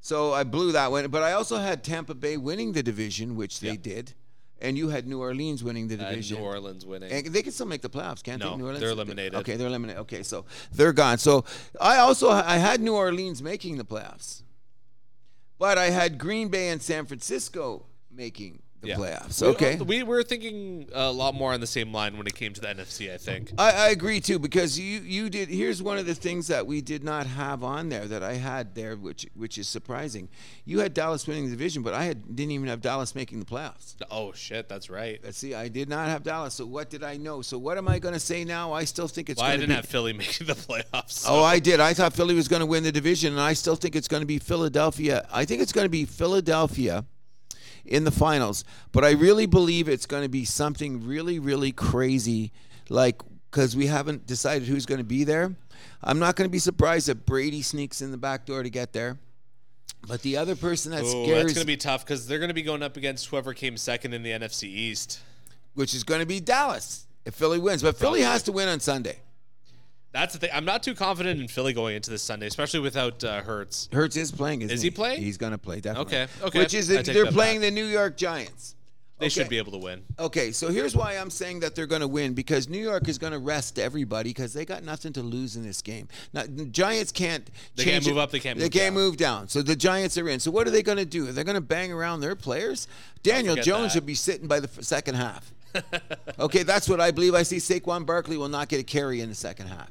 Speaker 1: So I blew that one. But I also had Tampa Bay winning the division, which they
Speaker 2: Yeah.
Speaker 1: did, and you had New Orleans winning the
Speaker 2: Uh,
Speaker 1: division.
Speaker 2: New Orleans winning.
Speaker 1: And they can still make the playoffs, can't
Speaker 2: No,
Speaker 1: they? New Orleans?
Speaker 2: they're eliminated.
Speaker 1: Okay, they're eliminated. Okay, so they're gone. So I also I had New Orleans making the playoffs, but I had Green Bay and San Francisco making the
Speaker 2: Yeah.
Speaker 1: playoffs. Okay,
Speaker 2: we we were thinking a lot more on the same line when it came to the NFC. I think.
Speaker 1: I, I agree too because you you did. Here's one of the things that we did not have on there that I had there, which which is surprising. You had Dallas winning the division, but I had didn't even have Dallas making the playoffs.
Speaker 2: Oh shit, that's right.
Speaker 1: Let's see, I did not have Dallas. So what did I know? So what am I going to say now? I still think it's.
Speaker 2: Well, I didn't
Speaker 1: be,
Speaker 2: have Philly making the playoffs.
Speaker 1: Oh, I did. I thought Philly was going to win the division, and I still think it's going to be Philadelphia. I think it's going to be Philadelphia in the finals, but I really believe it's going to be something really, really crazy, like because we haven't decided who's going to be there. I'm not going to be surprised if Brady sneaks in the back door to get there. But the other person that
Speaker 2: Ooh,
Speaker 1: scares,
Speaker 2: that's gonna be tough because they're gonna be going up against whoever came second in the NFC East.
Speaker 1: which is going to be Dallas, if Philly wins. But Philly has to win on Sunday.
Speaker 2: That's the thing. I'm not too confident in Philly going into this Sunday, especially without uh, Hurts.
Speaker 1: Hurts is playing,
Speaker 2: Is he playing?
Speaker 1: He's going to play, definitely.
Speaker 2: Okay, okay.
Speaker 1: Which is
Speaker 2: take
Speaker 1: they're playing
Speaker 2: back.
Speaker 1: the New York Giants.
Speaker 2: They
Speaker 1: Okay.
Speaker 2: should be able to win.
Speaker 1: Okay, so here's why I'm saying that they're going to win because New York is going to rest everybody because they got nothing to lose in this game. Now, the Giants can't.
Speaker 2: They can't move
Speaker 1: it.
Speaker 2: up, they can't
Speaker 1: They
Speaker 2: move
Speaker 1: can't
Speaker 2: down.
Speaker 1: move down. So the Giants are in. So what are they going to do? Are They're going to bang around their players. Daniel Jones
Speaker 2: that.
Speaker 1: should be sitting by the f- second half. okay, that's what I believe. I see Saquon Barkley will not get a carry in the second half.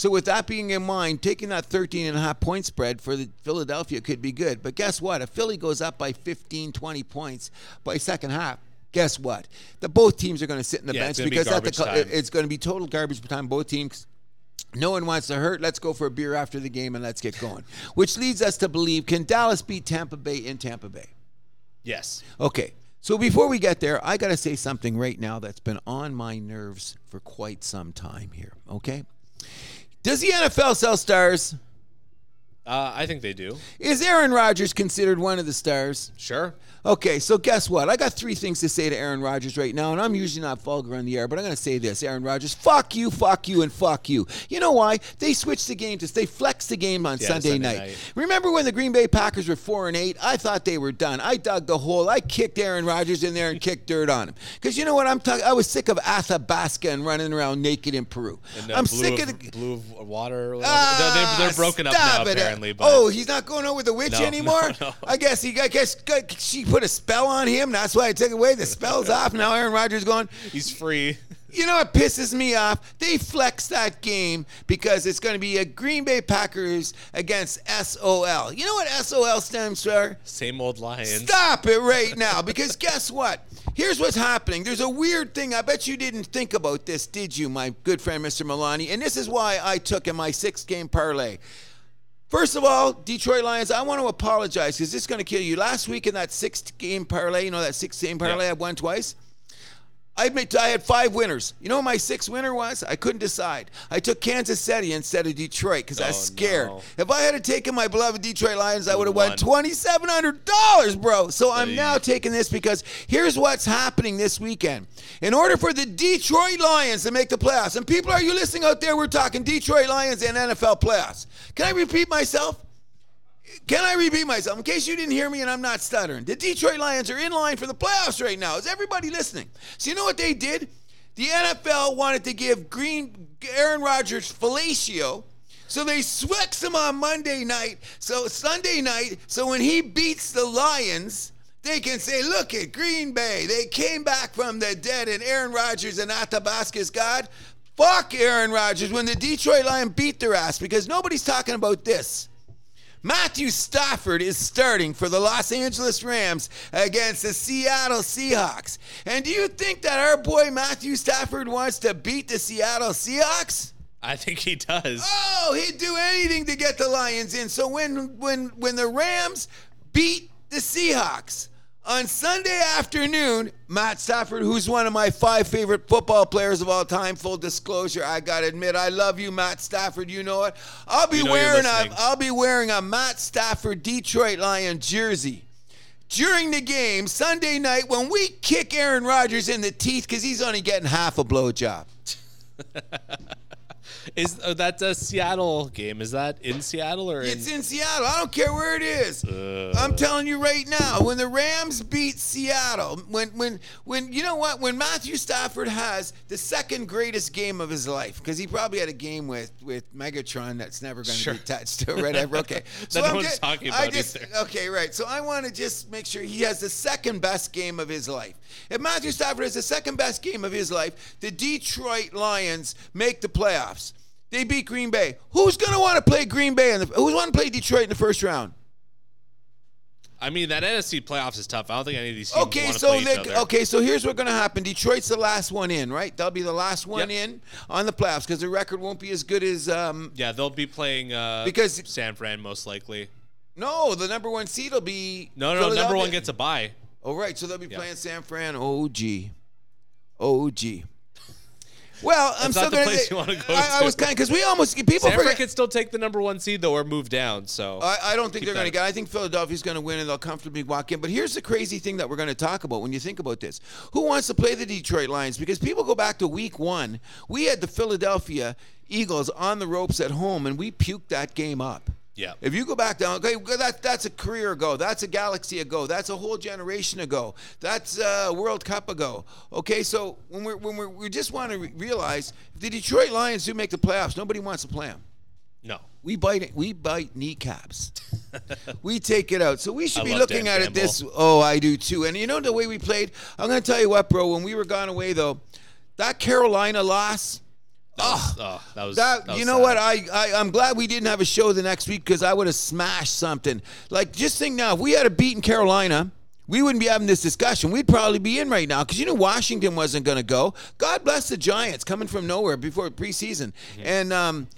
Speaker 1: So with that being in mind, taking that 13 and a half point spread for the Philadelphia could be good. But guess what? If Philly goes up by 15, 20 points by second half, guess what? The both teams are going to sit in the
Speaker 2: Yeah,
Speaker 1: bench
Speaker 2: be
Speaker 1: because at the
Speaker 2: garbage
Speaker 1: co-
Speaker 2: time.
Speaker 1: it's going to be total garbage time both teams. No one wants to hurt. Let's go for a beer after the game and let's get going. Which leads us to believe can Dallas beat Tampa Bay in Tampa Bay?
Speaker 2: Yes.
Speaker 1: Okay. So before we get there, I got to say something right now that's been on my nerves for quite some time here. Okay. Does the NFL sell stars?
Speaker 2: Uh, I think they do.
Speaker 1: Is Aaron Rodgers considered one of the stars?
Speaker 2: Sure.
Speaker 1: Okay, so guess what? I got three things to say to Aaron Rodgers right now, and I'm usually not vulgar on the air, but I'm going to say this: Aaron Rodgers, fuck you, fuck you, and fuck you. You know why? They switched the game to they flexed the game on
Speaker 2: Yeah,
Speaker 1: Sunday,
Speaker 2: Sunday
Speaker 1: night.
Speaker 2: night.
Speaker 1: Remember when the Green Bay Packers were four and eight? I thought they were done. I dug the hole. I kicked Aaron Rodgers in there and kicked dirt on him because you know what? I'm talking. I was sick of ayahuasca and running around naked in Peru.
Speaker 2: And, uh,
Speaker 1: I'm
Speaker 2: blue
Speaker 1: sick
Speaker 2: of,
Speaker 1: the.
Speaker 2: blue of water.
Speaker 1: Ah,
Speaker 2: they're, they're, they're broken up now
Speaker 1: it.
Speaker 2: But
Speaker 1: oh, he's not going out with the witch
Speaker 2: No,
Speaker 1: anymore.
Speaker 2: no, no.
Speaker 1: I guess he. I guess she put a spell on him. That's why I took away. The spell's off. Now Aaron Rodgers going.
Speaker 2: he's free.
Speaker 1: You know what pisses me off? They flex that game because it's going to be a Green Bay Packers against SOL. You know what SOL stands for?
Speaker 2: Same old Lions.
Speaker 1: Stop it right now because guess what? Here's what's happening. There's a weird thing. I bet you didn't think about this, did you, my good friend Mr. Milani? And this is why I took in my six game parlay. First of all, Detroit Lions, I want to apologize because this is going to kill you. Last week in that six game parlay, you know, that six game parlay,
Speaker 2: Yeah.
Speaker 1: I won twice. I admit I had five winners. You know what my sixth winner was? I couldn't decide. I took Kansas City instead of Detroit because I was
Speaker 2: Oh,
Speaker 1: scared.
Speaker 2: no.
Speaker 1: If I had taken my beloved Detroit Lions, I would have won
Speaker 2: won.
Speaker 1: twenty seven hundred dollars, bro. So I'm now taking this because here's what's happening this weekend. In order for the Detroit Lions to make the playoffs, and people, are you listening out there? We're talking Detroit Lions and NFL playoffs. Can I repeat myself? Can I repeat myself in case you didn't hear me and I'm not stuttering? The Detroit Lions are in line for the playoffs right now. Is everybody listening? So you know what they did? The NFL wanted to give Green Aaron Rodgers fellatio. So they swix him on Monday night. So Sunday night, so when he beats the Lions, they can say, look at Green Bay. They came back from the dead and Aaron Rodgers and ayahuasca's God. Fuck Aaron Rodgers when the Detroit Lions beat their ass because nobody's talking about this. Matthew Stafford is starting for the Los Angeles Rams against the Seattle Seahawks. And do you think that our boy Matthew Stafford wants to beat the Seattle Seahawks?
Speaker 2: I think he does.
Speaker 1: Oh, he'd do anything to get the Lions in. So when when when the Rams beat the Seahawks on Sunday afternoon, Matt Stafford, who's one of my five favorite football players of all time, full disclosure, I gotta admit, I love you, Matt Stafford. You know it. I'll be
Speaker 2: You know
Speaker 1: wearing a. I'll be wearing a Matt Stafford Detroit Lion jersey. During the game Sunday night, when we kick Aaron Rodgers in the teeth because he's only getting half a blowjob.
Speaker 2: Is uh, that a Seattle game? Is that in Seattle or?
Speaker 1: It's in Seattle. I don't care where it is.
Speaker 2: Uh.
Speaker 1: I'm telling you right now, when the Rams beat Seattle, when when when you know what, when Matthew Stafford has the second greatest game of his life, because he probably had a game with with Megatron that's never going to
Speaker 2: Sure.
Speaker 1: be touched or whatever. Okay,
Speaker 2: no
Speaker 1: I'm just-
Speaker 2: talking
Speaker 1: I
Speaker 2: about
Speaker 1: just,
Speaker 2: either.
Speaker 1: Okay, right. So I want to just make sure he has the second best game of his life. If Matthew Stafford has the second best game of his life, the Detroit Lions make the playoffs. They beat Green Bay. Who's going to want to play Green Bay? In the, who's want to play Detroit in the first round?
Speaker 2: I mean, that NFC playoffs is tough. I don't think any of these teams
Speaker 1: Okay,
Speaker 2: want to
Speaker 1: so
Speaker 2: play each other.
Speaker 1: okay, so here's what's going to happen. Detroit's the last one in, right? They'll be the last one
Speaker 2: Yep.
Speaker 1: in on the playoffs because the record won't be as good as um,
Speaker 2: Yeah, they'll be playing uh,
Speaker 1: Because-
Speaker 2: San Fran most likely.
Speaker 1: no, the number one seed will be
Speaker 2: No, no, number one gets a bye.
Speaker 1: Oh, right. So they'll be
Speaker 2: Yeah.
Speaker 1: playing San Fran. OG. OG. Well, I'm still
Speaker 2: not the
Speaker 1: gonna.
Speaker 2: place you wanna go
Speaker 1: I, I was kind because we almost people
Speaker 2: San Fran can still take the number one seed though, or move down. So
Speaker 1: I, I don't think they're going to get. I think Philadelphia's going to win and they'll comfortably walk in. But here's the crazy thing that we're going to talk about when you think about this: Who wants to play the Detroit Lions? Because people go back to Week One. We had the Philadelphia Eagles on the ropes at home, and we puked that game up.
Speaker 2: Yeah.
Speaker 1: If you go back down, okay, that that's a career ago. That's a galaxy ago. That's a whole generation ago. That's a World Cup ago. Okay, so when we're when we're, we just want to re- realize if the Detroit Lions do make the playoffs, nobody wants to play them.
Speaker 2: no.
Speaker 1: We bite we bite kneecaps. we take it out. So we should
Speaker 2: I
Speaker 1: be looking
Speaker 2: Dan
Speaker 1: at it this. Oh, I do too. And you know the way we played. I'm going to tell you what, bro. When we were gone away though, that Carolina loss.
Speaker 2: That was, oh, that was
Speaker 1: That,
Speaker 2: that was
Speaker 1: you know
Speaker 2: sad.
Speaker 1: what? I, I I'm glad we didn't have a show the next week because I would have smashed something. Like just think now, if we had a beat in Carolina, we wouldn't be having this discussion. We'd probably be in right now because you knew Washington wasn't going to go. God bless the Giants coming from nowhere before preseason,
Speaker 2: Mm-hmm.
Speaker 1: and um,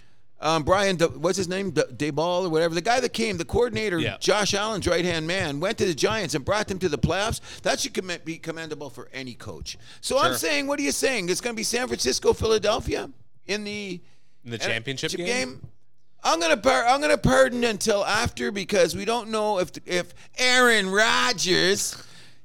Speaker 1: um, Brian, De, what's his name, De, Daboll or whatever, the guy that came, the coordinator,
Speaker 2: Yeah.
Speaker 1: Josh Allen's right hand man, went to the Giants and brought them to the playoffs. That should be commendable for any coach. So I'm saying, what are you saying? It's going to be San Francisco, Philadelphia in the
Speaker 2: in the championship
Speaker 1: chip
Speaker 2: game.
Speaker 1: I'm gonna par- I'm gonna pardon until after because we don't know if if Aaron Rodgers.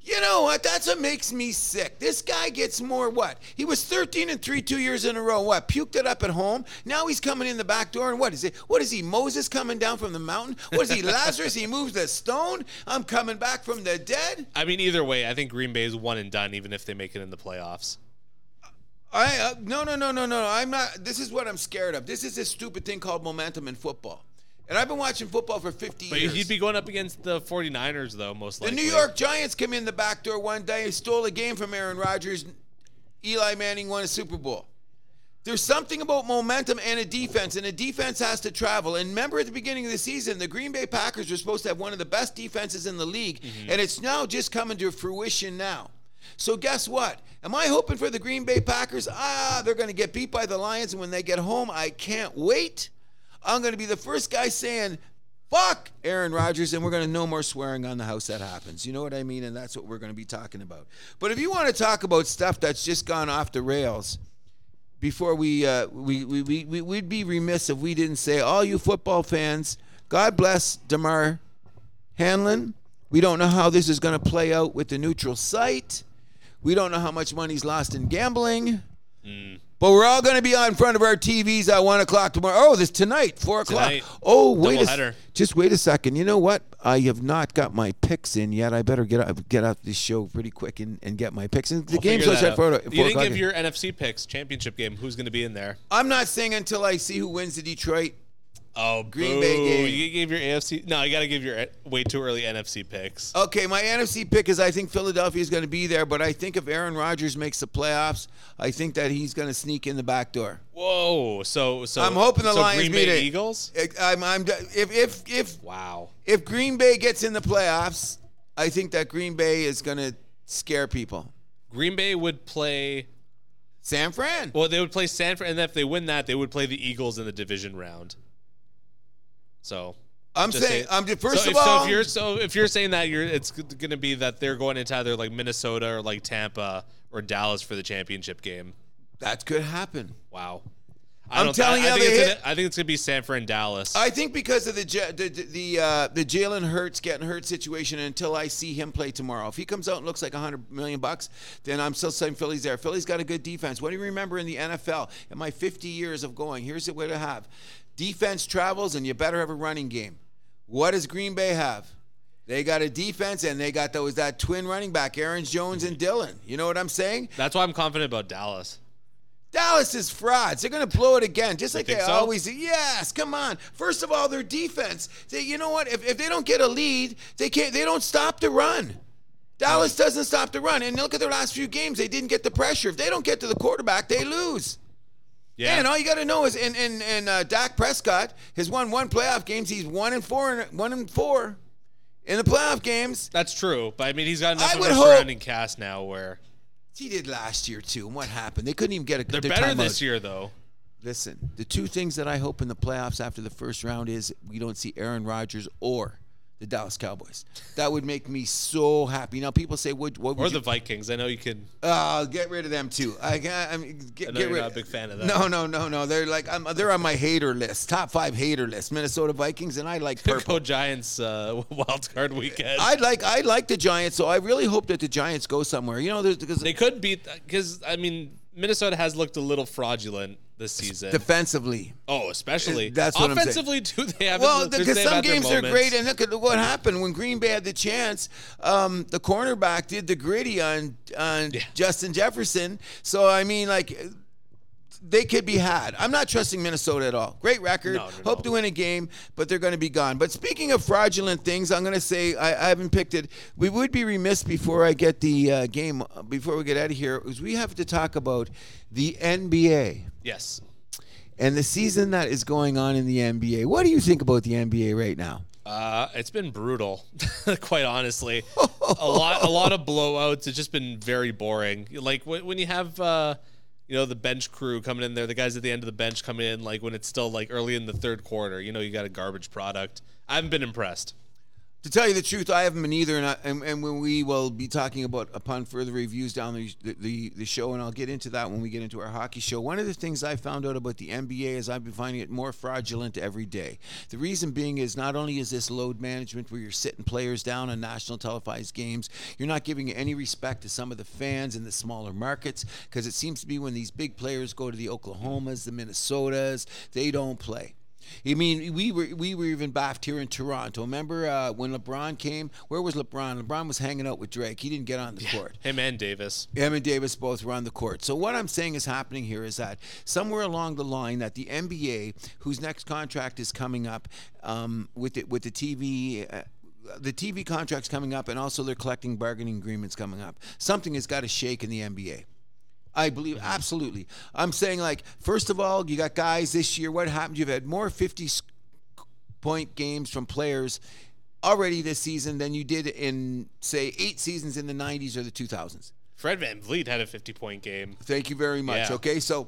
Speaker 1: You know what? That's what makes me sick. This guy gets more what? He was 13 and 3 two years in a row. What? Puked it up at home. Now he's coming in the back door and what is it? What is he? Moses coming down from the mountain? What is he? Lazarus? He moves the stone. I'm coming back from the dead.
Speaker 2: I mean, either way, I think Green Bay is one and done, even if they make it in the playoffs.
Speaker 1: I uh, no no no no no. I'm not. This is what I'm scared of. This is this stupid thing called momentum in football. And I've been watching football for 50
Speaker 2: But
Speaker 1: years.
Speaker 2: he'd be going up against the 49ers, though, most likely. The.
Speaker 1: New York Giants came in the back door one day, stole a game from Aaron Rodgers. Eli Manning won a Super Bowl. There's something about momentum and a defense, and a defense has to travel. And remember at the beginning of the season, the Green Bay Packers were supposed to have one of the best defenses in the league, and it's now just coming to fruition now. So guess what? Am I hoping for the Green Bay Packers? Ah, they're going to get beat by the Lions, and when they get home, I can't wait. I'm going to be the first guy saying, fuck Aaron Rodgers, and we're going to no more swearing on the house that happens. You know what I mean? And that's what we're going to be talking about. But if you want to talk about stuff that's just gone off the rails, before we, uh, we, we, we, we, we'd be remiss if we didn't say, all you football fans, God bless Damar Hamlin. We don't know how this is going to play out with the neutral site. We don't know how much money's lost in gambling. Mm. But we're all going to be on in front of our TVs at one o'clock tomorrow. Oh, this tonight, four o'clock.
Speaker 2: Tonight.
Speaker 1: Oh, wait a just wait a second. You know what? I have not got my picks in yet. I better get out, get out this show pretty quick and, and get my picks. in. the
Speaker 2: We'll
Speaker 1: game's
Speaker 2: figure
Speaker 1: supposed
Speaker 2: that
Speaker 1: at four,
Speaker 2: You didn't
Speaker 1: o'clock.
Speaker 2: give your NFC picks championship game. Who's going to be in there?
Speaker 1: I'm not saying until I see who wins the Detroit.
Speaker 2: Oh,
Speaker 1: Green
Speaker 2: boo.
Speaker 1: Bay game.
Speaker 2: You gave your AFC. No, you got to give your uh, way too early NFC picks.
Speaker 1: Okay, my NFC pick is I think Philadelphia is going to be there, but I think if Aaron Rodgers makes the playoffs, I think that he's going to sneak in the back door.
Speaker 2: Whoa. So, so
Speaker 1: I'm hoping the
Speaker 2: so
Speaker 1: Lions
Speaker 2: Green Bay. Eagles.
Speaker 1: I'm, I'm, if if if
Speaker 2: Wow.
Speaker 1: if Green Bay gets in the playoffs, I think that Green Bay is going to scare people.
Speaker 2: Green Bay would play.
Speaker 1: San Fran.
Speaker 2: Well, they would play San Fran, and if they win that, they would play the Eagles in the division round. So
Speaker 1: I'm
Speaker 2: just
Speaker 1: saying.
Speaker 2: say-
Speaker 1: I'm just, first
Speaker 2: so
Speaker 1: of
Speaker 2: if,
Speaker 1: all.
Speaker 2: so if you're so if you're saying that you're it's going to be that they're going into either like Minnesota or like Tampa or Dallas for the championship game.
Speaker 1: that could happen.
Speaker 2: Wow. I
Speaker 1: I'm telling
Speaker 2: I,
Speaker 1: you
Speaker 2: I think
Speaker 1: hit-
Speaker 2: gonna, I think it's gonna be Sanford and Dallas.
Speaker 1: I think because of the the the uh, the Jalen Hurts getting hurt situation. Until I see him play tomorrow, if he comes out and looks like a hundred million bucks, then I'm still saying Philly's there. Philly's got a good defense. What do you remember in the NFL? In my 50 years of going, here's what I have: defense travels, and you better have a running game. What does Green Bay have? They got a defense, and they got those that twin running back, Aaron Jones and Dillon. You know what I'm saying?
Speaker 2: That's why I'm confident about Dallas.
Speaker 1: Dallas is frauds. They're going to blow it again, just like they
Speaker 2: so?
Speaker 1: always do. Yes, come on. First of all, their defense. They, you know what? If, if they don't get a lead, they can't. They don't stop the run. Dallas doesn't stop the run. And look at their last few games. They didn't get the pressure. If they don't get to the quarterback, they lose.
Speaker 2: Yeah.
Speaker 1: And all you got to know is, in in, in uh, Dak Prescott has won one playoff games. He's one and four, one and four in the playoff games.
Speaker 2: That's true, but I mean he's got enough
Speaker 1: I
Speaker 2: of a
Speaker 1: hope-
Speaker 2: surrounding cast now where
Speaker 1: He did last year too. And what happened? They couldn't even get a.
Speaker 2: they're better this year though.
Speaker 1: Listen, the two things that I hope in the playoffs after the first round is we don't see Aaron Rodgers or the Dallas Cowboys. That would make me so happy. Now people say, "What? What would
Speaker 2: Or
Speaker 1: you?"
Speaker 2: the Vikings. I know you can.
Speaker 1: uh, get rid of them too. I, can't- I mean, get,
Speaker 2: I know
Speaker 1: get
Speaker 2: you're
Speaker 1: rid.
Speaker 2: not a big fan of that.
Speaker 1: No, no, no, no. They're like I'm, they're on my hater list, top five hater list. Minnesota Vikings, and I like purple.
Speaker 2: Go Giants uh, wild card weekend.
Speaker 1: I like I like the Giants, so I really hope that the Giants go somewhere. You know, because
Speaker 2: they could beat because I mean Minnesota has looked a little fraudulent this season.
Speaker 1: defensively.
Speaker 2: oh, especially
Speaker 1: That's what I'm saying.
Speaker 2: offensively too. They haven't.
Speaker 1: Well, because some games are great, and look at what happened when Green Bay had the chance. Um, the cornerback did the gritty on on
Speaker 2: Yeah.
Speaker 1: Justin Jefferson. So I mean, like. They could be had. I'm not trusting Minnesota at all. Great record.
Speaker 2: No,
Speaker 1: Hope
Speaker 2: no.
Speaker 1: to win a game, but they're going to be gone. But speaking of fraudulent things, I'm going to say I, I haven't picked it. We would be remiss before I get the uh, game, before we get out of here, is we have to talk about the NBA
Speaker 2: Yes.
Speaker 1: and the season that is going on in the NBA. What do you think about the NBA right now?
Speaker 2: Uh, it's been brutal, quite honestly. a lot, a lot of blowouts. It's just been very boring. Like when, when you have, uh, you know, the bench crew coming in there, the guys at the end of the bench come in, like when it's still like early in the third quarter. You know, you got a garbage product. I haven't been impressed.
Speaker 1: To tell you the truth, I haven't been either, and, I, and, and when we will be talking about upon further reviews down the, the the show, and I'll get into that when we get into our hockey show. One of the things I found out about the NBA is I've been finding it more fraudulent every day. The reason being is not only is this load management where you're sitting players down on national televised games, you're not giving any respect to some of the fans in the smaller markets because it seems to be when these big players go to the Oklahomas, the Minnesotas, they don't play. I mean, we were we were even baffed here in Toronto. Remember uh, when LeBron came? Where was LeBron? LeBron was hanging out with Drake. He didn't get on the court.
Speaker 2: Him and Davis.
Speaker 1: Him and Davis both were on the court. So what I'm saying is happening here is that somewhere along the line that the NBA, whose next contract is coming up um, with the, with the TV. Uh, the TV contracts coming up, and also they're collecting bargaining agreements coming up. Something has got to shake in the NBA. I believe absolutely. I'm saying like first of all, you got guys this year. What happened? You've had more 50 point games from players already this season than you did in say eight seasons in the 90s or the 2000s.
Speaker 2: Fred Van Vliet had a 50 point game.
Speaker 1: Thank you very much.
Speaker 2: Yeah.
Speaker 1: Okay, so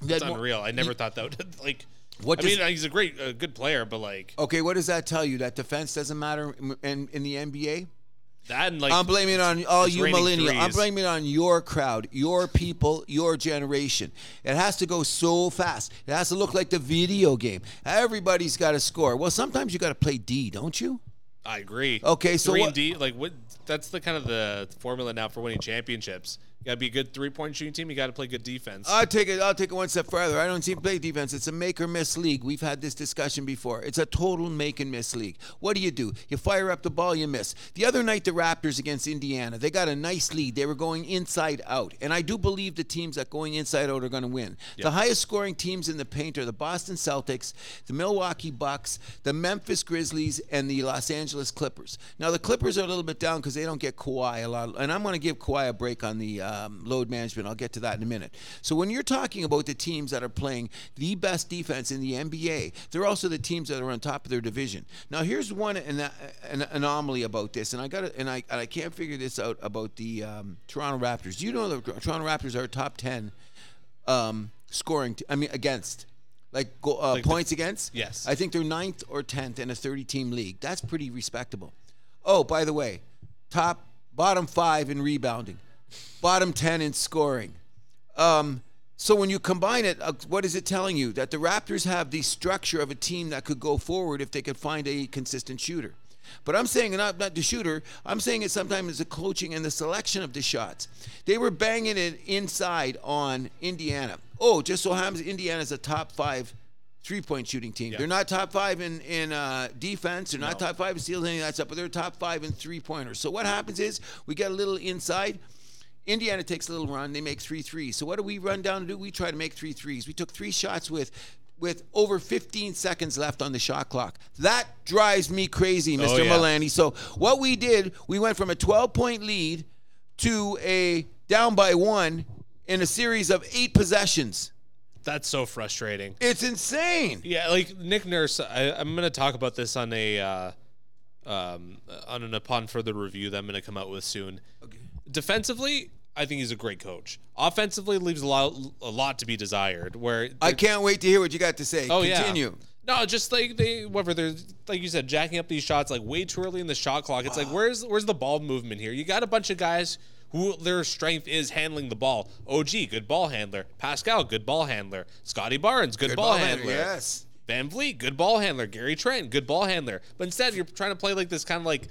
Speaker 1: that's more-
Speaker 2: unreal. I never thought that would, like,
Speaker 1: What
Speaker 2: I
Speaker 1: does,
Speaker 2: mean, he's a great, a good player, but like
Speaker 1: okay, what does that tell you? That defense doesn't matter in, in the NBA?
Speaker 2: That, and like
Speaker 1: I'm blaming it on all you millennials. I'm blaming it on your crowd, your people, your generation. It has to go so fast. It has to look like the video game. Everybody's got to score. Well, sometimes you got to play D, don't you?
Speaker 2: I agree.
Speaker 1: Okay, so
Speaker 2: three
Speaker 1: what-
Speaker 2: and D, like what? That's the kind of the formula now for winning championships. You got to be a good three point shooting team. You got to play good defense.
Speaker 1: I'll take it. I'll take it one step further. I don't see play defense. It's a make or miss league. We've had this discussion before. It's a total make and miss league. What do you do? You fire up the ball, you miss. The other night, the Raptors against Indiana, they got a nice lead. They were going inside out, and I do believe the teams that going inside out are going to win. The highest scoring teams in the paint are the Boston Celtics, the Milwaukee Bucks, the Memphis Grizzlies, and the Los Angeles Clippers. Now the Clippers are a little bit down because they don't get Kawhi a lot, and I'm going to give Kawhi a break on the uh, um, load management. I'll get to that in a minute. So when you're talking about the teams that are playing the best defense in the NBA, they're also the teams that are on top of their division. Now here's one an, an anomaly about this, and I got and I and I can't figure this out about the um, Toronto Raptors. You know the Toronto Raptors are top ten um, scoring? T- I mean against. Like, go, uh,
Speaker 2: Like the-
Speaker 1: points against?
Speaker 2: Yes.
Speaker 1: I think they're ninth or tenth in a 30 team league. That's pretty respectable. Oh, by the way, top, bottom five in rebounding, bottom 10 in scoring. Um, so when you combine it, uh, what is it telling you? That the Raptors have the structure of a team that could go forward if they could find a consistent shooter. But I'm saying not not the shooter. I'm saying it sometimes the coaching and the selection of the shots. They were banging it inside on Indiana. Oh, just so happens Indiana's a top five three-point shooting team. They're not top five in in uh, defense. They're not top five in steals, any of that stuff. But they're top five in three-pointers. So what happens is we get a little inside. Indiana takes a little run. They make three threes. So what do we run down to do? We try to make three threes. We took three shots with with over 15 seconds left on the shot clock. That drives me crazy, Mr.
Speaker 2: Oh, yeah.
Speaker 1: Milani. So what we did, we went from a 12 point lead to a down by one in a series of eight possessions.
Speaker 2: That's so frustrating.
Speaker 1: It's insane.
Speaker 2: Yeah, like Nick Nurse. I, I'm going to talk about this on a uh, um, on an upon further review that I'm going to come out with soon. Defensively, I think he's a great coach. Offensively, leaves a lot a lot to be desired. Where
Speaker 1: I can't wait to hear what you got to say.
Speaker 2: Oh
Speaker 1: Continue.
Speaker 2: yeah. No, just like they, whatever they're like you said, jacking up these shots like way too early in the shot clock. It's like where's where's the ball movement here? You got a bunch of guys who their strength is handling the ball. OG, good ball handler. Pascal, good ball handler. Scotty Barnes, good,
Speaker 1: Good
Speaker 2: ball,
Speaker 1: ball handler,
Speaker 2: handler.
Speaker 1: yes.
Speaker 2: VanVleet, good ball handler. Gary Trent, good ball handler. But instead, you're trying to play like this kind of like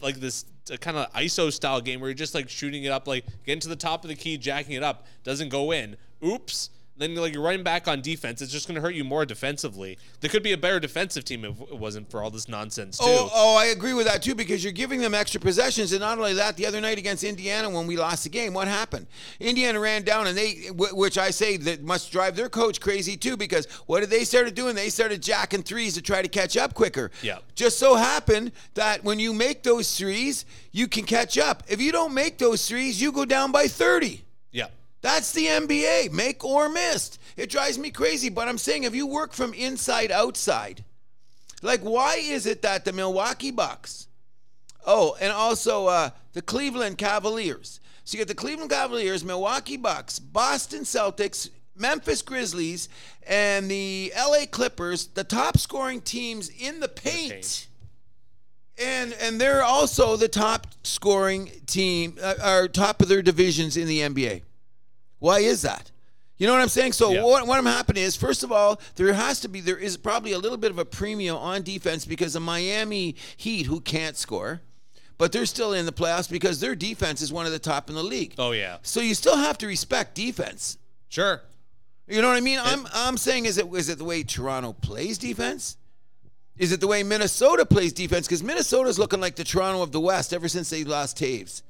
Speaker 2: like this uh, kind of ISO style game where you're just like shooting it up, like getting to the top of the key, jacking it up, doesn't go in. Oops. Then like you're running back on defense. It's just going to hurt you more defensively. There could be a better defensive team if it wasn't for all this nonsense too.
Speaker 1: Oh, oh, I agree with that too because you're giving them extra possessions, and not only that, the other night against Indiana when we lost the game, what happened? Indiana ran down, and they, which I say that must drive their coach crazy too because what did they started doing? They started jacking threes to try to catch up quicker.
Speaker 2: Yeah.
Speaker 1: Just so happened that when you make those threes, you can catch up. If you don't make those threes, you go down by thirty. That's the NBA, make or missed. It drives me crazy, but I'm saying if you work from inside outside, like why is it that the Milwaukee Bucks, oh, and also uh, the Cleveland Cavaliers. So you get the Cleveland Cavaliers, Milwaukee Bucks, Boston Celtics, Memphis Grizzlies, and the LA Clippers, the top scoring teams in the paint. And and they're also the top scoring team, uh, are top of their divisions in the NBA. Why is that? You know what I'm saying? So
Speaker 2: Yeah.
Speaker 1: what, what I'm happening is, first of all, there has to be, there is probably a little bit of a premium on defense because the Miami Heat, who can't score, but they're still in the playoffs because their defense is one of the top in the league.
Speaker 2: Oh yeah.
Speaker 1: So you still have to respect defense.
Speaker 2: Sure.
Speaker 1: You know what I mean? I'm I'm saying is it is it the way Toronto plays defense? Is it the way Minnesota plays defense? Because Minnesota's looking like the Toronto of the West ever since they lost Taves.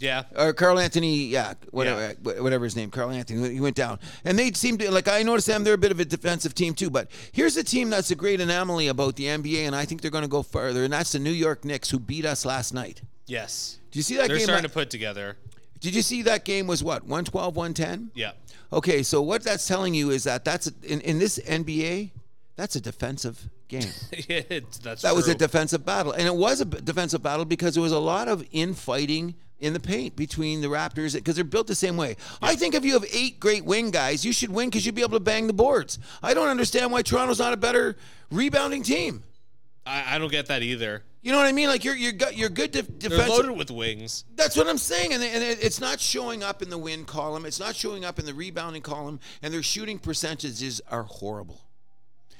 Speaker 2: Yeah.
Speaker 1: Or Karl-Anthony, yeah, whatever, whatever his name, Karl-Anthony, he went down, and they seem to like. I noticed them; they're a bit of a defensive team too. But here's a team that's a great anomaly about the NBA, and I think they're going to go further, and that's the New York Knicks, who beat us last night.
Speaker 2: Yes.
Speaker 1: Did you see that
Speaker 2: They're
Speaker 1: game?
Speaker 2: starting to put together.
Speaker 1: Did you see that game was what 112, 110?
Speaker 2: Yeah.
Speaker 1: Okay, so what that's telling you is that that's in in this NBA, that's a defensive game.
Speaker 2: That's
Speaker 1: That was a defensive battle, and it was a defensive battle because there was a lot of infighting in the paint between the Raptors because they're built the same way. I think if you have eight great wing guys, you should win because you'd be able to bang the boards. I don't understand why Toronto's not a better rebounding team.
Speaker 2: I, I don't get that either.
Speaker 1: You know what I mean? Like you're you're good, you're good def-
Speaker 2: They're loaded with wings.
Speaker 1: That's what I'm saying, and, and it- it's not showing up in the win column. It's not showing up in the rebounding column, and their shooting percentages are horrible.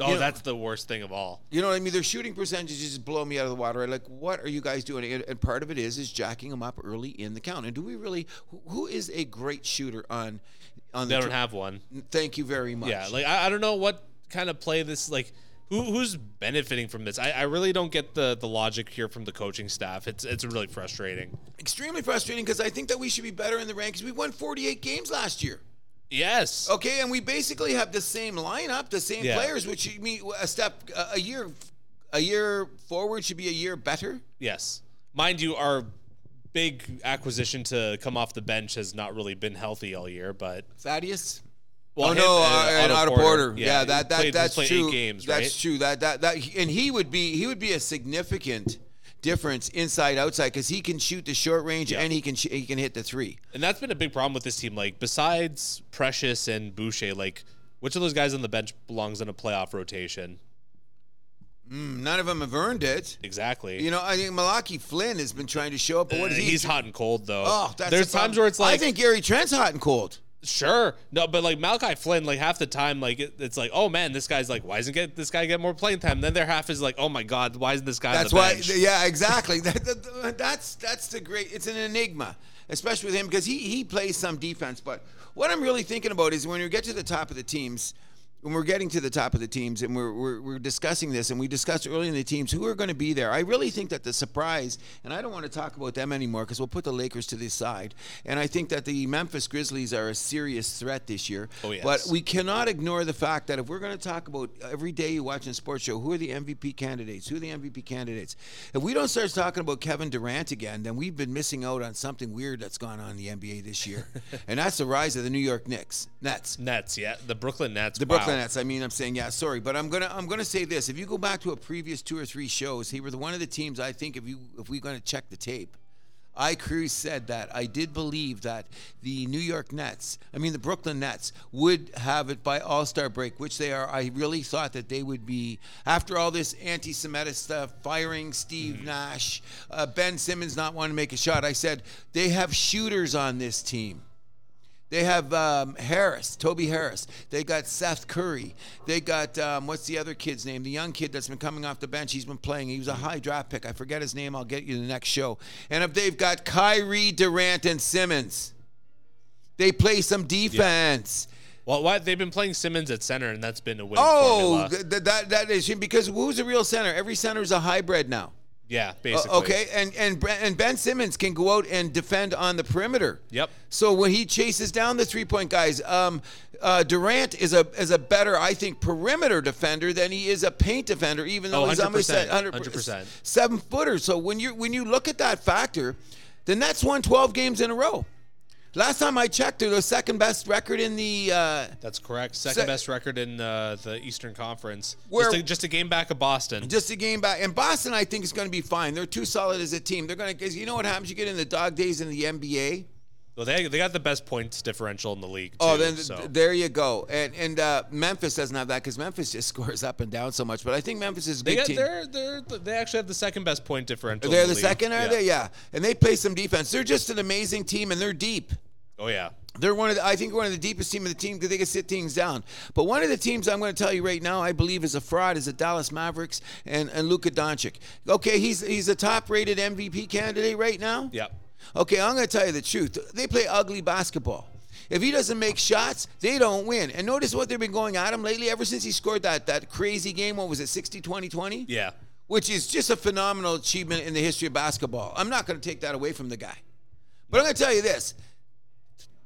Speaker 2: Oh,
Speaker 1: You know-
Speaker 2: that's the worst thing of all.
Speaker 1: You know what I mean? Their shooting percentages just blow me out of the water. I'm like, what are you guys doing? And, and part of it is is jacking them up early in the count. And do we really? Who, who is a great shooter on on
Speaker 2: They
Speaker 1: the?
Speaker 2: don't have one.
Speaker 1: Thank you very much.
Speaker 2: Yeah, like I, I don't know what kind of play this like. Who, who's benefiting from this? I, I really don't get the, the logic here from the coaching staff. It's it's really frustrating.
Speaker 1: extremely frustrating because I think that we should be better in the rankings. We won 48 games last year.
Speaker 2: Yes.
Speaker 1: Okay, and we basically have the same lineup, the same
Speaker 2: Yeah.
Speaker 1: players, which you mean a step a, year a year forward should be a year better.
Speaker 2: Yes. Mind you, our big acquisition to come off the bench has not really been healthy all year, but
Speaker 1: Thaddeus.
Speaker 2: well,
Speaker 1: oh no,
Speaker 2: and
Speaker 1: uh,
Speaker 2: Otto
Speaker 1: Otto Porter. Yeah,
Speaker 2: he
Speaker 1: that that
Speaker 2: played-
Speaker 1: that's true.
Speaker 2: Games,
Speaker 1: that's true. That that that and he would be he would be a significant difference inside outside because he can shoot the short range
Speaker 2: Yeah.
Speaker 1: and he can sh- he can hit the three.
Speaker 2: And that's been a big problem with this team. Like, besides Precious and Boucher, like, which of those guys on the bench belongs in a playoff rotation?
Speaker 1: Mm, None of them have earned it.
Speaker 2: Exactly.
Speaker 1: You know, I think Malachi Flynn has been trying to show up, but what
Speaker 2: Uh,
Speaker 1: is he?
Speaker 2: he's hot and cold though.
Speaker 1: Oh, that's
Speaker 2: There's times where it's like
Speaker 1: I think Gary Trent's hot and cold.
Speaker 2: Sure. No, but like Malachi Flynn, like half the time, like it, it's like, oh man, this guy's like, why isn't get this guy get more playing time? Then their half is like, oh my god, why isn't this guy?
Speaker 1: That's why.
Speaker 2: bench?
Speaker 1: Yeah, exactly. That, that- that's that's the great. It's an enigma, especially with him because he he plays some defense. But what I'm really thinking about is when you get to the top of the teams. When we're getting to the top of the teams and we're, we're, we're discussing this, and we discussed early in the teams who are going to be there, I really think that the surprise, and I don't want to talk about them anymore because we'll put the Lakers to the side. And I think that the Memphis Grizzlies are a serious threat this year.
Speaker 2: Oh, yes.
Speaker 1: But we cannot ignore the fact that if we're going to talk about every day you watch a sports show, who are the MVP candidates? Who are the MVP candidates? If we don't start talking about Kevin Durant again, then we've been missing out on something weird that's gone on in the NBA this year, and that's the rise of the New York Knicks, Nets.
Speaker 2: Nets, yeah, the Brooklyn Nets.
Speaker 1: The
Speaker 2: wow.
Speaker 1: Brooklyn Nets. I mean, I'm saying yeah. Sorry, but I'm gonna I'm gonna say this. If you go back to a previous two or three shows, he the one of the teams. I think if you if we're gonna check the tape, I Cruz said that I did believe that the New York Nets, I mean the Brooklyn Nets, would have it by All Star break, which they are. I really thought that they would be after all this anti-Semitic stuff, firing Steve Nash, uh, Ben Simmons not wanting to make a shot. I said they have shooters on this team. They have um, Harris, Toby Harris. They got Seth Curry. They got um, what's the other kid's name? The young kid that's been coming off the bench. He's been playing. He was a high draft pick. I forget his name. I'll get you the next show. And if they've got Kyrie, Durant, and Simmons, they play some defense.
Speaker 2: Well, why they've been playing Simmons at center, and that's been a win
Speaker 1: Oh, th- th- that that is because who's the real center? Every center is a hybrid now.
Speaker 2: Yeah,
Speaker 1: Uh,
Speaker 2: basically.
Speaker 1: okay, and and and Ben Simmons can go out and defend on the perimeter.
Speaker 2: Yep.
Speaker 1: So when he chases down the three point guys, um, uh, Durant is a is a better, I think, perimeter defender than he is a paint defender. Even though
Speaker 2: Oh,
Speaker 1: he's almost
Speaker 2: 100%,
Speaker 1: 100%,
Speaker 2: 100%.
Speaker 1: seven footer. So when you when you look at that factor, the Nets won 12 games in a row. Last time I checked, they're the second best record in the. Uh,
Speaker 2: That's correct. Second
Speaker 1: Se-
Speaker 2: best record in uh, the Eastern Conference.
Speaker 1: Where-
Speaker 2: just, a, just a game back of Boston.
Speaker 1: Just a game back, and Boston, I think, is going to be fine. They're too solid as a team. They're going to, you know what happens? You get in the dog days in the NBA.
Speaker 2: Well, they they got the best points differential in the league. Too,
Speaker 1: Oh, then
Speaker 2: so.
Speaker 1: th- there you go. And and uh, Memphis doesn't have that because Memphis just scores up and down so much. But I think Memphis is a
Speaker 2: they
Speaker 1: good
Speaker 2: got
Speaker 1: team.
Speaker 2: they're, they're they actually have the second best point differential.
Speaker 1: They're
Speaker 2: in
Speaker 1: the
Speaker 2: league.
Speaker 1: second, are
Speaker 2: yeah.
Speaker 1: they? Yeah. And they play some defense. They're just an amazing team, and they're deep.
Speaker 2: Oh yeah.
Speaker 1: They're one of the, I think one of the deepest team of the team because they can sit things down. But one of the teams I'm going to tell you right now, I believe is a fraud, is the Dallas Mavericks and, and Luka Doncic. Okay, he's he's a top-rated MVP candidate right now.
Speaker 2: Yep.
Speaker 1: Okay, I'm going to tell you the truth. They play ugly basketball. If he doesn't make shots, they don't win. And notice what they've been going at him lately ever since he scored that that crazy game. What was it, 60 20 20?
Speaker 2: Yeah.
Speaker 1: Which is just a phenomenal achievement in the history of basketball. I'm not going to take that away from the guy. But I'm going to tell you this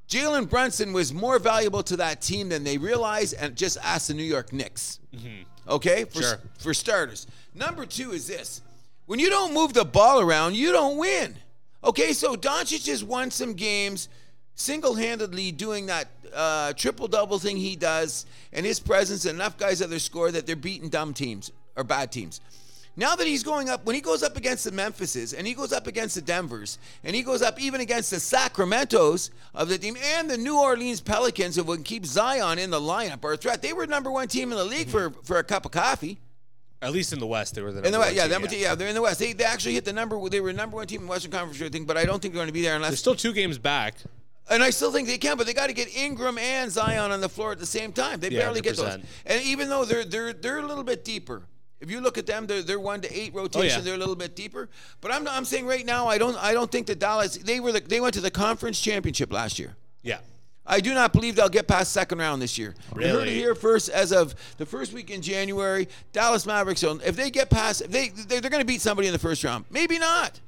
Speaker 1: Jalen Brunson was more valuable to that team than they realized, and just ask the New York Knicks. Mm-hmm. Okay? For,
Speaker 2: Sure.
Speaker 1: for starters. Number two is this when you don't move the ball around, you don't win. Okay, so Doncic has won some games single handedly doing that uh, triple double thing he does, and his presence, and enough guys at their score that they're beating dumb teams or bad teams. Now that he's going up, when he goes up against the Memphises and he goes up against the Denvers and he goes up even against the Sacramentos of the team and the New Orleans Pelicans, who would keep Zion in the lineup or a threat, they were number one team in the league for, for a cup of coffee.
Speaker 2: At least in the West, they were the
Speaker 1: In the West,
Speaker 2: one
Speaker 1: yeah,
Speaker 2: team,
Speaker 1: number two, yeah, they're in the West. They, they actually hit the number. They were number one team in Western Conference, I think, but I don't think they're going to be there unless
Speaker 2: They're still two games back.
Speaker 1: and I still think they can, but they got to get Ingram and Zion on the floor at the same time. They
Speaker 2: Yeah,
Speaker 1: barely get those. And even though they're they're they're a little bit deeper. If you look at them, they're, they're one to eight oh, rotation.
Speaker 2: Oh, yeah.
Speaker 1: They're a little bit deeper. But I'm I'm saying right now, I don't I don't think that Dallas they were the, they went to the conference championship last year.
Speaker 2: Yeah.
Speaker 1: I do not believe they'll get past second round this year. You heard it here first as of the first week in January. Dallas Mavericks. If they get past, if they they're, they're going to beat somebody in the first round. Maybe not.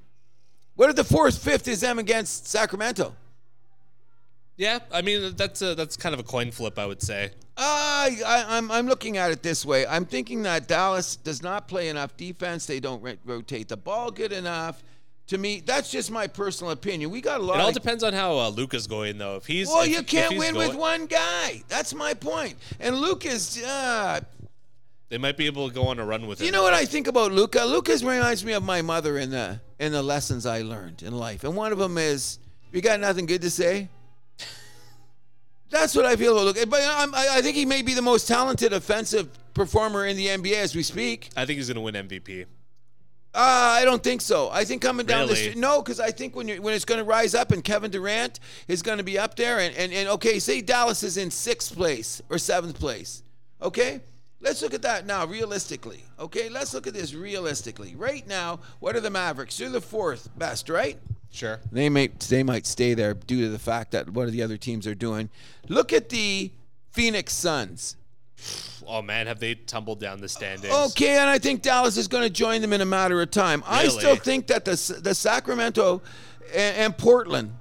Speaker 1: What if the fourth, fifth is them against Sacramento?
Speaker 2: Yeah, I mean that's a, that's kind of a coin flip, I would say.
Speaker 1: I, I, I'm, I'm looking at it this way. I'm thinking that Dallas does not play enough defense. They don't ro- rotate the ball good enough. To me, that's just my personal opinion. We got a lot.
Speaker 2: It all
Speaker 1: of,
Speaker 2: depends on how uh, Luka's going, though. If he's
Speaker 1: well,
Speaker 2: if-
Speaker 1: you can't win
Speaker 2: going-
Speaker 1: with one guy. That's my point. And Lucas, uh,
Speaker 2: They might be able to go on a run with it.
Speaker 1: you know what I think about Luka? Lucas reminds me of my mother in the in the lessons I learned in life. And one of them is, "You got nothing good to say." That's what I feel about Luka. But I'm, I, I think he may be the most talented offensive performer in the NBA as we speak.
Speaker 2: I think he's going to win MVP.
Speaker 1: Uh, I don't think so. I think coming down the street, no, because I think when you when it's going to rise up and Kevin Durant is going to be up there, and, and and okay, say Dallas is in sixth place or seventh place, okay. Let's look at that now, realistically. Okay, let's look at this realistically. Right now, what are the Mavericks? They're the fourth best, right?
Speaker 2: Sure.
Speaker 1: They may they might stay there due to the fact that what are the other teams are doing. Look at the Phoenix Suns.
Speaker 2: Oh man, have they tumbled down the standings?
Speaker 1: Okay, and I think Dallas is going to join them in a matter of time. I still think that the the Sacramento and, and Portland,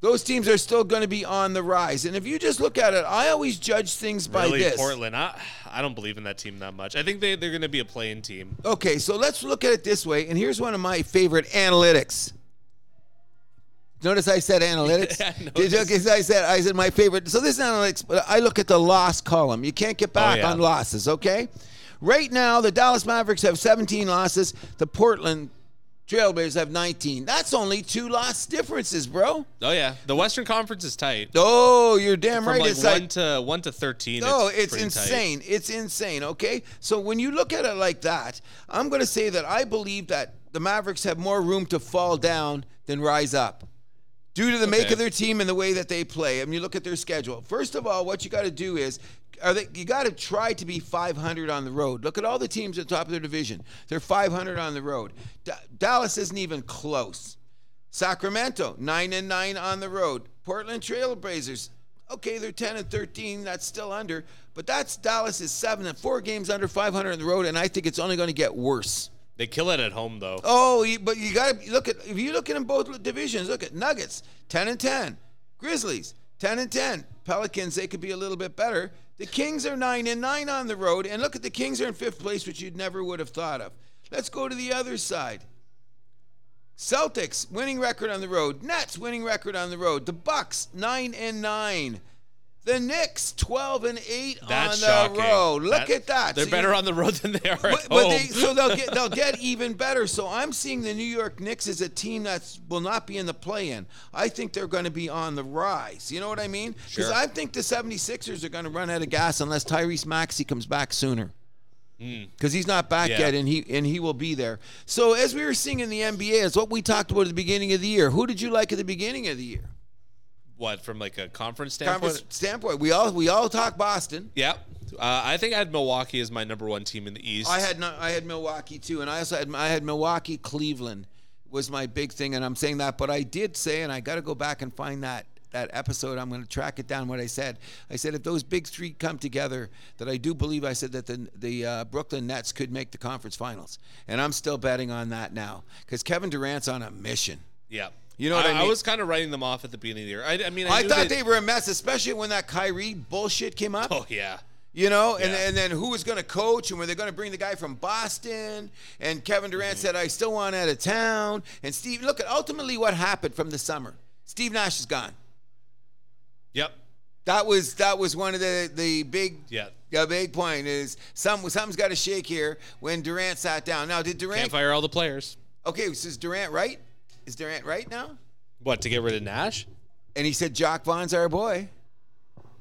Speaker 1: those teams are still going to be on the rise. And if you just look at it, I always judge things by
Speaker 2: really,
Speaker 1: this.
Speaker 2: Portland. I, I don't believe in that team that much. I think they they're going to be a playing team.
Speaker 1: Okay, so let's look at it this way. And here's one of my favorite analytics. Notice I said analytics.
Speaker 2: Yeah, I
Speaker 1: Did you-
Speaker 2: noticed.
Speaker 1: 'cause I said I said my favorite. So this is analytics, but I look at the loss column. You can't get oh, back
Speaker 2: Oh, yeah.
Speaker 1: on losses. Okay, right now the Dallas Mavericks have 17 losses. The Portland Trailblazers have 19. That's only two loss differences, bro.
Speaker 2: Oh yeah, the Western Conference is tight.
Speaker 1: Oh, you're damn
Speaker 2: From
Speaker 1: right.
Speaker 2: like
Speaker 1: it's
Speaker 2: one
Speaker 1: like
Speaker 2: to one to thirteen.
Speaker 1: no,
Speaker 2: it's, pretty
Speaker 1: insane. It's insane. Okay, so when you look at it like that, I'm going to say that I believe that the Mavericks have more room to fall down than rise up. Due to the make of their team and the way that they play, I mean, you look at their schedule. First of all, what you got to do is, are they? You got to try to be 500 on the road. Look at all the teams at the top of their division; they're 500 on the road. Da- Dallas isn't even close. Sacramento, nine and nine on the road. Portland Trailblazers, okay, they're 10 and 13. That's still under, but that's Dallas is seven and four games under 500 on the road, and I think it's only going to get worse.
Speaker 2: They kill it at home though.
Speaker 1: Oh, but you got to look at if you look at them both divisions. Look at Nuggets, 10 and 10. Grizzlies, 10 and 10. Pelicans, they could be a little bit better. The Kings are 9 and 9 on the road, and look at the Kings are in fifth place, which you'd never would have thought of. Let's go to the other side. Celtics winning record on the road. Nets winning record on the road. The Bucks 9 and 9. The Knicks 12 and 8
Speaker 2: That's
Speaker 1: on the
Speaker 2: shocking.
Speaker 1: road. Look
Speaker 2: That-
Speaker 1: at that.
Speaker 2: They're
Speaker 1: So
Speaker 2: better
Speaker 1: you-
Speaker 2: on the road than they are at
Speaker 1: but,
Speaker 2: home.
Speaker 1: they, so they'll get they'll get even better. So I'm seeing the New York Knicks as a team that will not be in the play-in. I think they're going to be on the rise. You know what I mean? Because
Speaker 2: Sure.
Speaker 1: I think the 76ers are going to run out of gas unless Tyrese Maxey comes back sooner. Because he's not back
Speaker 2: Hmm. Yeah.
Speaker 1: yet, and he and he will be there. So as we were seeing in the NBA, it's what we talked about at the beginning of the year. Who did you like at the beginning of the year?
Speaker 2: What from like a conference standpoint?
Speaker 1: Conference standpoint. We all we all talk Boston.
Speaker 2: Yeah, uh, I think I had Milwaukee as my number one team in the East.
Speaker 1: I had no, I had Milwaukee too, and I also had I had Milwaukee, Cleveland was my big thing, and I'm saying that, but I did say, and I got to go back and find that that episode. I'm going to track it down. What I said, I said if those big three come together, that I do believe I said that the the uh, Brooklyn Nets could make the conference finals, and I'm still betting on that now because Kevin Durant's on a mission.
Speaker 2: yeah.
Speaker 1: You know what I
Speaker 2: I
Speaker 1: mean?
Speaker 2: was kind of writing them off at the beginning of the year. I, I mean, I,
Speaker 1: I thought they were a mess, especially when that Kyrie bullshit came up.
Speaker 2: Oh yeah.
Speaker 1: You know, and,
Speaker 2: Yeah.
Speaker 1: and then who was going to coach, and were they going to bring the guy from Boston? And Kevin Durant
Speaker 2: Mm-hmm.
Speaker 1: said, "I still want out of town." And Steve, look at ultimately what happened from the summer. Steve Nash is gone.
Speaker 2: Yep.
Speaker 1: That was that was one of the the big
Speaker 2: Yeah.
Speaker 1: the big point is some something's got to shake here when Durant sat down. Now did
Speaker 2: Can't
Speaker 1: Durant?
Speaker 2: fire all the players.
Speaker 1: Okay, so is Durant right? Is Durant right now?
Speaker 2: What to get rid of Nash?
Speaker 1: And he said Jacque Vaughn's our boy.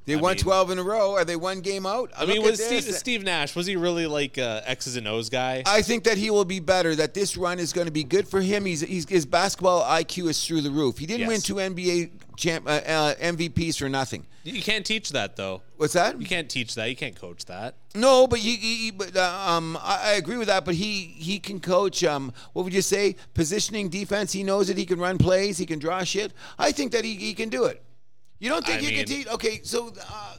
Speaker 1: They
Speaker 2: I
Speaker 1: won
Speaker 2: mean-
Speaker 1: 12 in a row. Are they one game out?
Speaker 2: I mean, was Steve. Steve Nash was he really like a X's and O's guy?
Speaker 1: I think that he will be better. That this run is going to be good for him. He's, he's his basketball IQ is through the roof. He didn't win two NBA champ, uh, uh, MVPs for nothing.
Speaker 2: you can't teach that though.
Speaker 1: What's that?
Speaker 2: You can't teach that. You can't coach that.
Speaker 1: No, but he, he, but uh, um, I, I agree with that. But he he can coach. Um, what would you say? Positioning, defense. He knows it. He can run plays. He can draw shit. I think that he, he can do it. You don't think
Speaker 2: I
Speaker 1: you can
Speaker 2: mean-
Speaker 1: teach? Okay, so. Uh,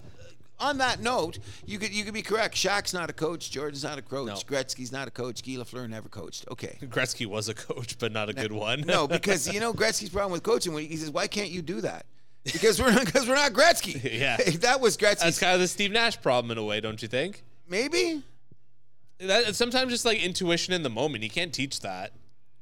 Speaker 1: on that note, you could you could be correct. Shaq's not a coach. Jordan's not a coach.
Speaker 2: No.
Speaker 1: Gretzky's not a coach. Guy Lafleur never coached. Okay.
Speaker 2: Gretzky was a coach, but not a good one.
Speaker 1: No, because you know Gretzky's problem with coaching. He says, "Why can't you do that?" Because we're not because we're not Gretzky.
Speaker 2: Yeah.
Speaker 1: that was Gretzky.
Speaker 2: that's kind of the Steve Nash problem in a way, don't you think?
Speaker 1: Maybe.
Speaker 2: That sometimes just like intuition in the moment. You can't teach that.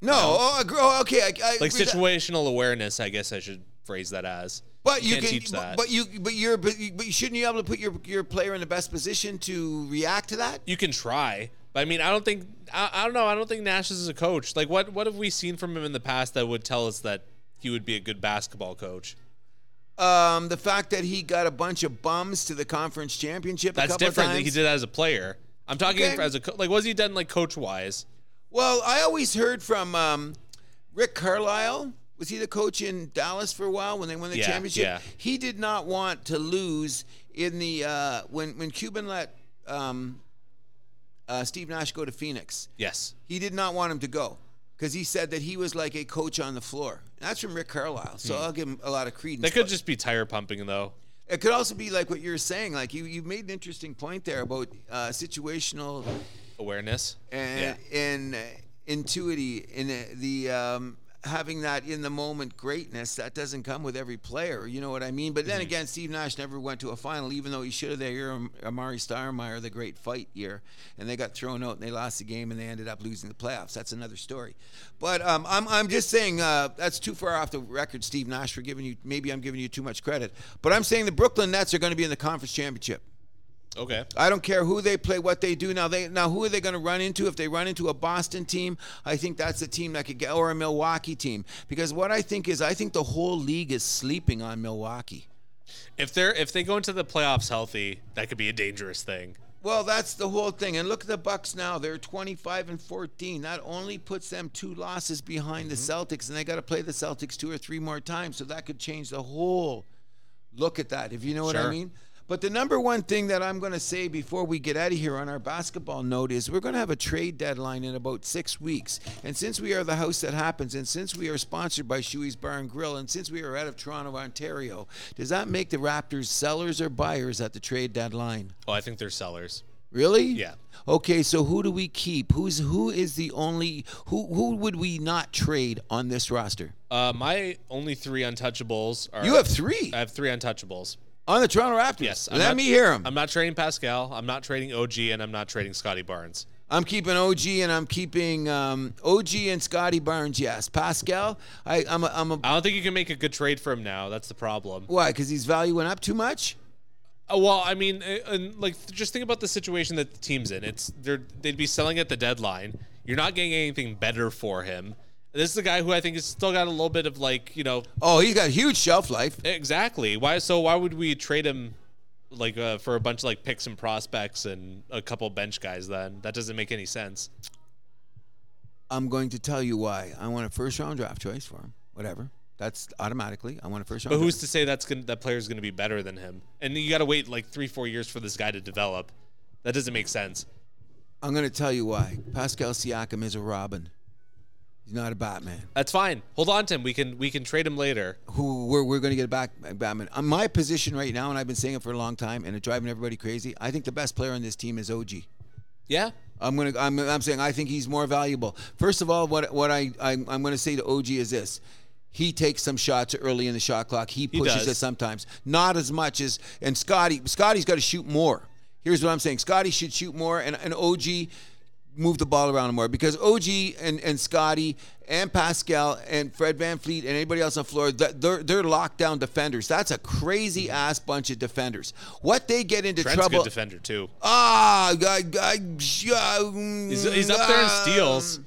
Speaker 1: No. Oh, I agree- oh, okay. I, I
Speaker 2: Like
Speaker 1: agree that-
Speaker 2: situational awareness, I guess I should phrase that as.
Speaker 1: But you,
Speaker 2: can't
Speaker 1: can,
Speaker 2: teach
Speaker 1: but-
Speaker 2: that.
Speaker 1: but you, but you're, but, you, but shouldn't you be able to put your your player in the best position to react to that?
Speaker 2: you can try. But I mean, I don't think I, I don't know. I don't think Nash is a coach. Like, what what have we seen from him in the past that would tell us that he would be a good basketball coach?
Speaker 1: Um, the fact that he got a bunch of bums to the conference championship.
Speaker 2: That's different.
Speaker 1: Of
Speaker 2: That
Speaker 1: times.
Speaker 2: he did that as a player. I'm talking
Speaker 1: Okay.
Speaker 2: as a co- like. Was he done like coach wise?
Speaker 1: Well, I always heard from um, Rick Carlisle. Was he the coach in Dallas for a while when they won the
Speaker 2: Yeah,
Speaker 1: championship?
Speaker 2: yeah.
Speaker 1: He did not want to lose in the uh, when when Cuban let um, uh, Steve Nash go to Phoenix.
Speaker 2: Yes.
Speaker 1: He did not want him to go because he said that he was like a coach on the floor. That's from Rick Carlisle, so I'll give him a lot of credence.
Speaker 2: That could just be tire pumping though.
Speaker 1: it could also be like what you're saying. Like you, you made an interesting point there about uh, situational
Speaker 2: Awareness.
Speaker 1: and
Speaker 2: yeah.
Speaker 1: and uh, intuity in uh, the um, having that in the moment greatness that doesn't come with every player. You know what I mean? But then
Speaker 2: Mm-hmm.
Speaker 1: again, Steve Nash never went to a final, even though he should have. That year, Am- Amar'e Stoudemire, the great fight year, and they got thrown out and they lost the game and they ended up losing the playoffs. That's another story. But um, I'm I'm just saying uh, that's too far off the record, Steve Nash, for giving you. Maybe I'm giving you too much credit. But I'm saying the Brooklyn Nets are going to be in the conference championship.
Speaker 2: Okay.
Speaker 1: I don't care who they play, what they do. Now they now who are they going to run into? If they run into a Boston team, I think that's a team that could get or a Milwaukee team. Because what I think is I think the whole league is sleeping on Milwaukee.
Speaker 2: If they're if they go into the playoffs healthy, that could be a dangerous thing.
Speaker 1: Well, that's the whole thing. And look at the Bucks now. They're 25 and 14. That only puts them two losses behind the mm-hmm. Celtics and they got to play the Celtics two or three more times. So that could change the whole look at that, if you know what I
Speaker 2: Sure.
Speaker 1: mean. But the number one thing that I'm going to say before we get out of here on our basketball note is we're going to have a trade deadline in about six weeks. And since we are the house that happens, and since we are sponsored by Shuey's Bar and Grill, and since we are out of Toronto, Ontario, does that make the Raptors sellers or buyers at the trade deadline?
Speaker 2: Oh, I think they're sellers.
Speaker 1: Really?
Speaker 2: Yeah.
Speaker 1: Okay, so who do we keep? Who's who is the only who who would we not trade on this roster?
Speaker 2: Uh, my only three untouchables are.
Speaker 1: You have three
Speaker 2: I have three untouchables.
Speaker 1: On the Toronto Raptors.
Speaker 2: Yes. I'm
Speaker 1: Let
Speaker 2: not-
Speaker 1: me hear him.
Speaker 2: I'm not trading Pascal. I'm not trading OG, and I'm not trading Scotty Barnes.
Speaker 1: I'm keeping OG and I'm keeping um, OG and Scotty Barnes. Yes, Pascal. I, I'm a, I'm a
Speaker 2: I don't think you can make a good trade for him now. That's the problem.
Speaker 1: why? Because his value went up too much.
Speaker 2: Uh, well, I mean, uh, and like just think about the situation that the team's in. It's they're they'd be selling at the deadline. You're not getting anything better for him. This is a guy who I think has still got a little bit of like you know
Speaker 1: Oh, he's got huge shelf life.
Speaker 2: exactly why. So why would we trade him like uh, for a bunch of like picks and prospects and a couple bench guys? Then that doesn't make any sense.
Speaker 1: I'm going to tell you why. I want a first round draft choice for him. Whatever. That's automatically. I want a first round.
Speaker 2: But
Speaker 1: draft.
Speaker 2: who's to say that's gonna that player's gonna be better than him? And you got to wait like three four years for this guy to develop. That doesn't make sense.
Speaker 1: I'm going to tell you why. Pascal Siakam is a Robin. He's not a Batman.
Speaker 2: That's fine. Hold on to him. We can we can trade him later.
Speaker 1: who we're, we're going to get back Batman. On my position right now, and I've been saying it for a long time, and it's driving everybody crazy. I think the best player on this team is OG.
Speaker 2: Yeah.
Speaker 1: I'm gonna. I'm, I'm saying I think he's more valuable. First of all, what what I I'm, I'm going to say to OG is this: he takes some shots early in the shot clock. He pushes
Speaker 2: does.
Speaker 1: it sometimes, not as much as. And Scotty, Scotty's got to shoot more. Here's what I'm saying: Scotty should shoot more, and, and OG move the ball around more because OG and, and Scotty and Pascal and Fred VanVleet and anybody else on the floor, they're, they're lockdown defenders. That's a crazy ass bunch of defenders. What they get into
Speaker 2: Trent's
Speaker 1: trouble.
Speaker 2: good defender too.
Speaker 1: Ah, I, I, mm,
Speaker 2: He's, he's up there in steals.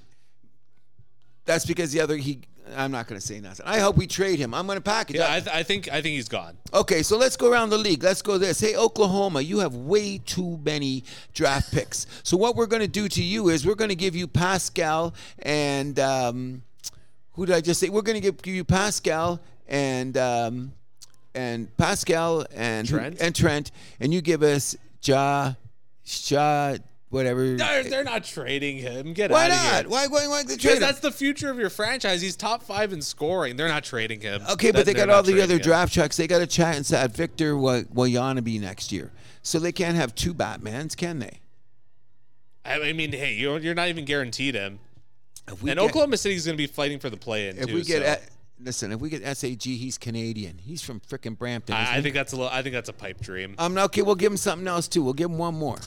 Speaker 1: That's because the other he. I'm not going to say nothing. I hope we trade him. I'm going to package.
Speaker 2: Yeah. I, th- I think I think he's gone.
Speaker 1: Okay, so let's go around the league. Let's go this. Hey, Oklahoma, you have way too many draft picks. So what we're going to do to you is we're going to give you Pascal and um, who did I just say? We're going to give, give you Pascal and um, and Pascal and
Speaker 2: Trent?
Speaker 1: and Trent, and you give us Ja, Ja, whatever.
Speaker 2: They're, they're not trading him. Get
Speaker 1: Why
Speaker 2: out of
Speaker 1: not?
Speaker 2: here.
Speaker 1: Why not? why why the
Speaker 2: Because
Speaker 1: trade? him?
Speaker 2: that's the future of your franchise. He's top five in scoring. They're not trading him.
Speaker 1: Okay, but they got all the other
Speaker 2: him.
Speaker 1: draft checks. They got a chance at Victor Wa- Wayanabe next year. So they can't have two Batmans, can they?
Speaker 2: I I mean, hey, you're, you're not even guaranteed him. And
Speaker 1: get,
Speaker 2: Oklahoma City's going to be fighting for the play-in
Speaker 1: if
Speaker 2: too.
Speaker 1: we get
Speaker 2: so
Speaker 1: at, listen, if we get SGA, he's Canadian. He's from frickin' Brampton.
Speaker 2: I, I think that's a little. I think that's a pipe dream.
Speaker 1: Um, okay, we'll give him something else too. We'll give him one more.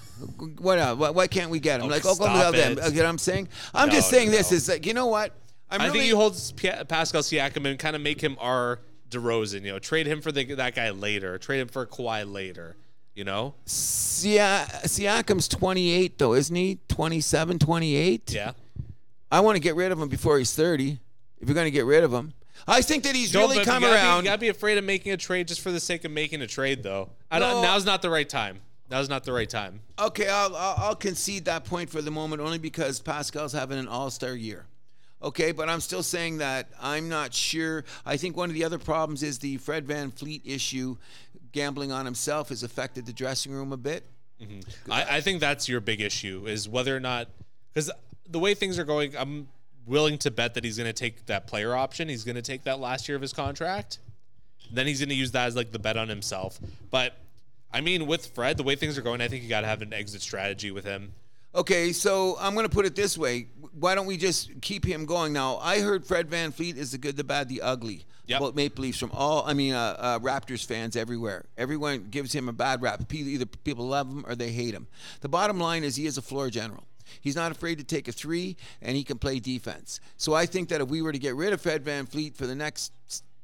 Speaker 1: What? else? Why, why can't we get him?
Speaker 2: Oh,
Speaker 1: like
Speaker 2: stop
Speaker 1: Oklahoma, them.
Speaker 2: it.
Speaker 1: You know what I'm saying? I'm
Speaker 2: No,
Speaker 1: just saying
Speaker 2: no,
Speaker 1: this is like you know what? I'm
Speaker 2: I
Speaker 1: really,
Speaker 2: think you hold P- Pascal Siakam and kind of make him our DeRozan. You know, trade him for the, that guy later. Trade him for Kawhi later. You know?
Speaker 1: Sia- Siakam's 28 though, isn't he? 27, 28.
Speaker 2: Yeah.
Speaker 1: I want to get rid of him before he's 30. If you're going to get rid of him, I think that he's
Speaker 2: Don't-
Speaker 1: really come
Speaker 2: you gotta
Speaker 1: around.
Speaker 2: Be, you gotta be afraid of making a trade just for the sake of making a trade, though. I
Speaker 1: No.
Speaker 2: don't, now's not the right time. Now's not the right time.
Speaker 1: Okay, I'll, I'll I'll concede that point for the moment only because Pascal's having an all-star year. Okay, but I'm still saying that I'm not sure. I think one of the other problems is the Fred VanVleet issue. Gambling on himself has affected the dressing room a bit. Mm-hmm.
Speaker 2: I, I think that's your big issue is whether or not because the way things are going, I'm willing to bet that he's going to take that player option. He's going to take that last year of his contract. Then he's going to use that as like the bet on himself. But I mean, with Fred, the way things are going, I think you got to have an exit strategy with him.
Speaker 1: Okay, so I'm going to put it this way. Why don't we just keep him going? Now, I heard Fred VanVleet is the good, the bad, the ugly
Speaker 2: Yep.
Speaker 1: about Maple Leafs from all, I mean, uh, uh, Raptors fans everywhere. Everyone gives him a bad rap. Either people love him or they hate him. The bottom line is he is a floor general. He's not afraid to take a three, and he can play defense. So I think that if we were to get rid of Fred VanVleet for the next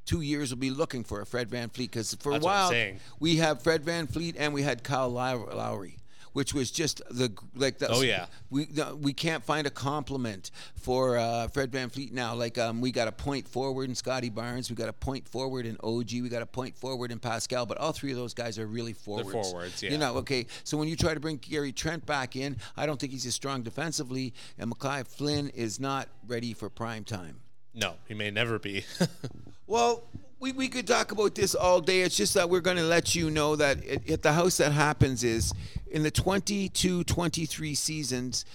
Speaker 1: two years, we'll be looking for a Fred VanVleet because for
Speaker 2: That's
Speaker 1: a
Speaker 2: what I'm
Speaker 1: while
Speaker 2: saying.
Speaker 1: we have Fred VanVleet and we had Kyle Lowry, which was just the like the
Speaker 2: Oh, yeah.
Speaker 1: we no, we can't find a compliment for uh, Fred VanVleet now. Like um, we got a point forward in Scottie Barnes, we got a point forward in OG, we got a point forward in Pascal, but all three of those guys are really forwards.
Speaker 2: forwards, yeah.
Speaker 1: You know, okay. So when you try to bring Gary Trent back in, I don't think he's as strong defensively, and Malachi Flynn is not ready for prime time.
Speaker 2: No, he may never be.
Speaker 1: Well, we, we could talk about this all day. It's just that we're going to let you know that at, at the house that happens is in the 22 23 seasons.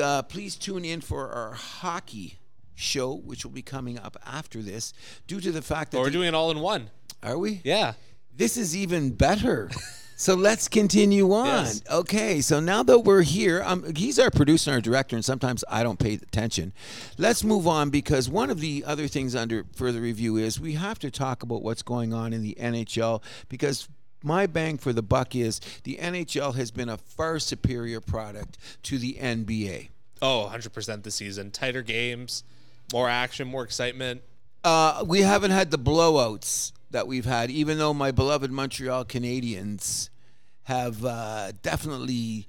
Speaker 1: Uh, please tune in for our hockey show, which will be coming up after this, due to the fact that.
Speaker 2: but we're
Speaker 1: the-
Speaker 2: doing it all in one.
Speaker 1: are we?
Speaker 2: Yeah.
Speaker 1: This is even better. so let's continue on.
Speaker 2: Yes.
Speaker 1: Okay, so now that we're here, um, he's our producer and our director, and sometimes I don't pay attention. Let's move on because one of the other things under further review is we have to talk about what's going on in the NHL because my bang for the buck is the NHL has been a far superior product to the NBA.
Speaker 2: Oh, 100% this season. Tighter games, more action, more excitement.
Speaker 1: Uh, we haven't had the blowouts that we've had, even though my beloved Montreal Canadiens have uh, definitely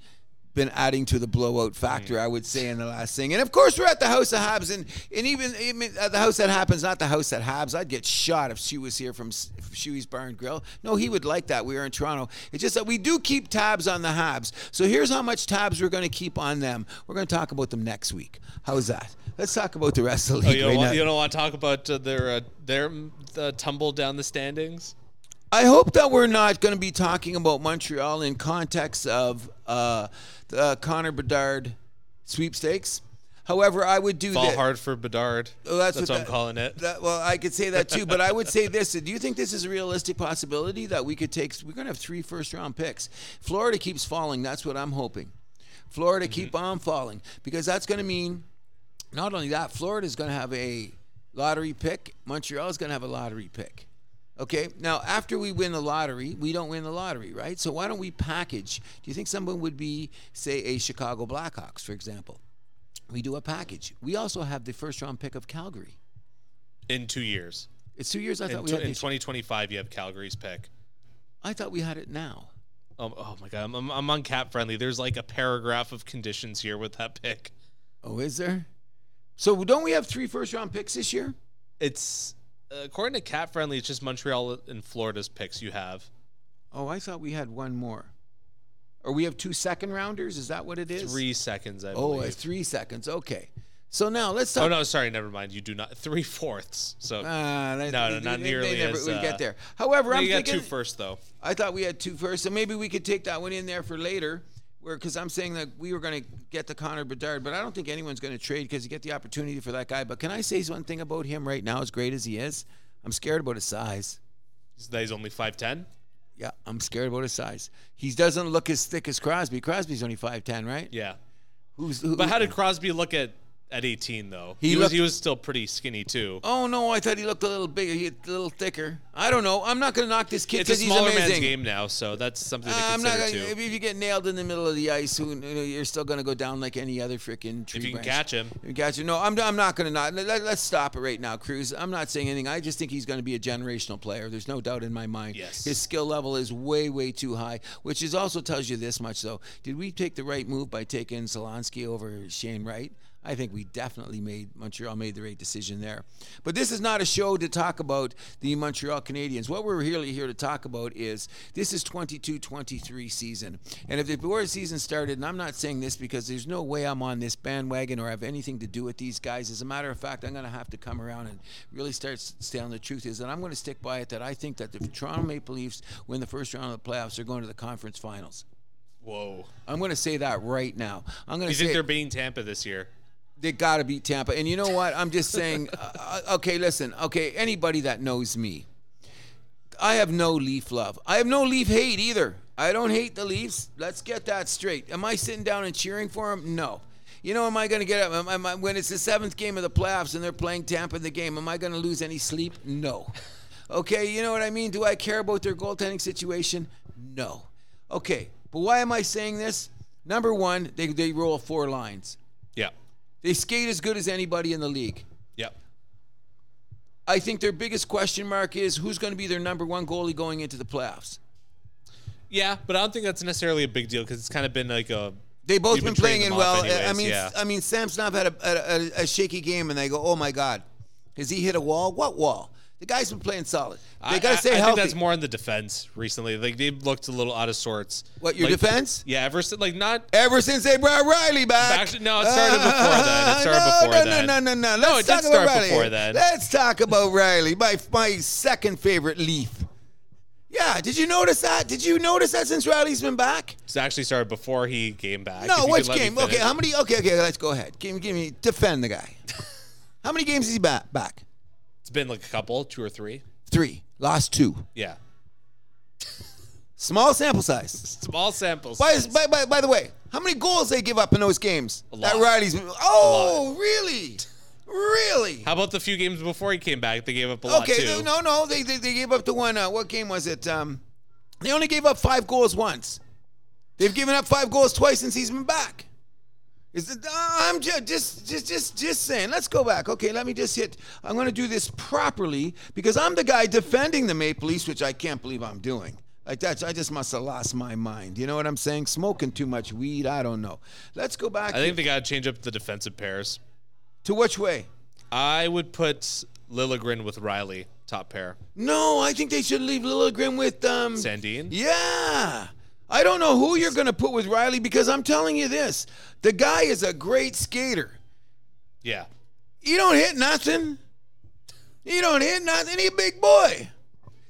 Speaker 1: been adding to the blowout factor, I would say, in the last thing. And of course, we're at the House of Habs, and, and even, even at the House that happens, not the House that Habs. I'd get shot if she was here from Shuey's Bar and Grill. No, he would like that. We are in Toronto. It's just that we do keep tabs on the Habs. So here's how much tabs we're going to keep on them. We're going to talk about them next week. How's that? Let's talk about the rest of the
Speaker 2: Oh,
Speaker 1: league
Speaker 2: you
Speaker 1: right
Speaker 2: don't, want,
Speaker 1: now.
Speaker 2: you don't want to talk about uh, their uh, their uh, tumble down the standings?
Speaker 1: I hope that we're not going to be talking about Montreal in context of uh, the uh, Connor Bedard sweepstakes. However, I would do
Speaker 2: Fall
Speaker 1: that.
Speaker 2: hard for Bedard.
Speaker 1: Well,
Speaker 2: that's
Speaker 1: what
Speaker 2: what, I'm calling it.
Speaker 1: That, well, I could say that too, but I would say this: Do you think this is a realistic possibility that we could take? We're going to have three first-round picks. Florida keeps falling. That's what I'm hoping. Florida keep on falling because that's going to mean not only that, Florida is going to have a lottery pick. Montreal is going to have a lottery pick. Okay. Now, after we win the lottery, we don't win the lottery, right? So why don't we package? Do you think someone would be, say, a Chicago Blackhawks, for example? we do a package. We also have the first round pick of Calgary.
Speaker 2: in two years.
Speaker 1: It's two years. I
Speaker 2: In,
Speaker 1: thought we
Speaker 2: tw-
Speaker 1: had.
Speaker 2: in
Speaker 1: this-
Speaker 2: 2025, you have Calgary's pick.
Speaker 1: I thought we had it now.
Speaker 2: Oh, oh my god, I'm, I'm, I'm on CapFriendly. There's like a paragraph of conditions here with that pick.
Speaker 1: Oh, is there? So don't we have three first round picks this year?
Speaker 2: It's uh, according to CapFriendly, it's just Montreal and Florida's picks you have.
Speaker 1: Oh, I thought we had one more. Or we have two second rounders? Is that what it is?
Speaker 2: Three seconds, I
Speaker 1: Oh, uh,
Speaker 2: believe.
Speaker 1: it's three seconds. Okay. So now let's talk.
Speaker 2: Oh no, sorry, never mind. You do not three fourths. So
Speaker 1: ah, they-
Speaker 2: No, no, not
Speaker 1: they-
Speaker 2: nearly
Speaker 1: they never
Speaker 2: as,
Speaker 1: would
Speaker 2: uh,
Speaker 1: get there. However, I'm
Speaker 2: you got
Speaker 1: thinking
Speaker 2: two first though.
Speaker 1: I thought we had two first, so maybe we could take that one in there for later. Where, because I'm saying that we were going to get the Connor Bedard, but I don't think anyone's going to trade because you get the opportunity for that guy. But can I say one thing about him right now? As great as he is, I'm scared about his size.
Speaker 2: He's, he's only five ten.
Speaker 1: Yeah, I'm scared about his size. He doesn't look as thick as Crosby. Crosby's only five ten, right?
Speaker 2: Yeah.
Speaker 1: Who's who,
Speaker 2: But how did Crosby look at at 18 though?
Speaker 1: He
Speaker 2: He, was
Speaker 1: looked-
Speaker 2: he was still pretty skinny too.
Speaker 1: Oh no, I thought he looked a little bigger. He a little thicker. I don't know. I'm not going to knock this kid because he's
Speaker 2: smaller
Speaker 1: amazing.
Speaker 2: man's game now, so that's something to
Speaker 1: I'm not
Speaker 2: consider
Speaker 1: gonna,
Speaker 2: too.
Speaker 1: if you get nailed in the middle of the ice, who, you know, you're still going to go down like any other freaking tree
Speaker 2: If you can
Speaker 1: branch.
Speaker 2: catch him.
Speaker 1: You got you. No, I'm, I'm not going to not. Let, us stop it right now, Cruz. I'm not saying anything. I just think he's going to be a generational player. There's no doubt in my mind.
Speaker 2: Yes.
Speaker 1: His skill level is way, way too high, which is also tells you this much, though. Did we take the right move by taking Slafkovsky over Shane Wright? I think we definitely made Montreal made the right decision there. But this is not a show to talk about the Montreal Canadiens. What we're really here to talk about is this is 22-23 season. And if the before the season started, and I'm not saying this because there's no way I'm on this bandwagon or have anything to do with these guys. As a matter of fact, I'm going to have to come around and really start telling the truth is that I'm going to stick by it that I think that the Toronto Maple Leafs win the first round of the playoffs, they're going to the conference finals.
Speaker 2: Whoa.
Speaker 1: I'm going to say that right now. I'm going to You
Speaker 2: think
Speaker 1: say
Speaker 2: they're beating Tampa this year?
Speaker 1: They got to beat Tampa. And you know what? I'm just saying, uh, okay, listen, okay, anybody that knows me, I have no Leaf love. I have no Leaf hate either. I don't hate the Leafs. Let's get that straight. Am I sitting down and cheering for them? No. You know, am I going to get up am, am I, when it's the seventh game of the playoffs and they're playing Tampa in the game? Am I going to lose any sleep? No. Okay, you know what I mean? Do I care about their goaltending situation? No. Okay, but why am I saying this? Number one, they, they roll four lines. They skate as good as anybody in the league.
Speaker 2: Yep.
Speaker 1: I think their biggest question mark is who's going to be their number one goalie going into the playoffs.
Speaker 2: Yeah, but I don't think that's necessarily a big deal because it's kind of been like a.
Speaker 1: They both been,
Speaker 2: been
Speaker 1: playing in well. I mean,
Speaker 2: yeah.
Speaker 1: I mean, Samsonov had a, a, a, a shaky game, and they go, "Oh my God, has he hit a wall? What wall?" The guy's been playing solid. They got to
Speaker 2: I-
Speaker 1: stay
Speaker 2: I,
Speaker 1: healthy.
Speaker 2: think that's more in the defense recently. Like they looked a little out of sorts.
Speaker 1: what your
Speaker 2: Like,
Speaker 1: defense?
Speaker 2: Yeah, ever since like not.
Speaker 1: Ever since they brought Rielly back.
Speaker 2: Back- no, it started before then. It started
Speaker 1: no,
Speaker 2: before
Speaker 1: no,
Speaker 2: then.
Speaker 1: No, no, no, no.
Speaker 2: No,
Speaker 1: Let's
Speaker 2: it did
Speaker 1: talk
Speaker 2: start
Speaker 1: Rielly.
Speaker 2: before then.
Speaker 1: Let's talk about Rielly, my my second favorite Leaf. Yeah, did you notice that? Did you notice that since Rielly's been back?
Speaker 2: It actually started before he came back.
Speaker 1: No,
Speaker 2: If you
Speaker 1: which
Speaker 2: could let me
Speaker 1: game? Okay,
Speaker 2: finish.
Speaker 1: how many? Okay, okay, let's go ahead. Give me, give me, defend the guy. how many games is he back? Back
Speaker 2: It's been like a couple, two or three.
Speaker 1: three. Lost two.
Speaker 2: Yeah.
Speaker 1: Small sample size.
Speaker 2: Small samples.
Speaker 1: By, by, by, by the way, how many goals they give up in those games?
Speaker 2: A
Speaker 1: That. Rielly's. Oh, really? Really?
Speaker 2: How about the few games before he came back? They gave up a lot
Speaker 1: Okay,
Speaker 2: too.
Speaker 1: no, no, they, they they gave up the one. Uh, what game was it? Um, they only gave up five goals once. They've given up five goals twice since he's been back. Is it, uh, I'm just, just just just just saying. Let's go back. Okay, let me just hit. I'm going to do this properly because I'm the guy defending the Maple Leafs, which I can't believe I'm doing. Like that, I just must have lost my mind. You know what I'm saying? Smoking too much weed. I don't know. Let's go back
Speaker 2: I think they got to change up the defensive pairs.
Speaker 1: to which way?
Speaker 2: I would put Liljegren with Rielly top pair.
Speaker 1: No, I think they should leave Liljegren with um.
Speaker 2: Sandin.
Speaker 1: Yeah. I don't know who you're going to put with Rielly because I'm telling you this. The guy is a great skater.
Speaker 2: Yeah.
Speaker 1: He don't hit nothing. He don't hit nothing. He a big boy.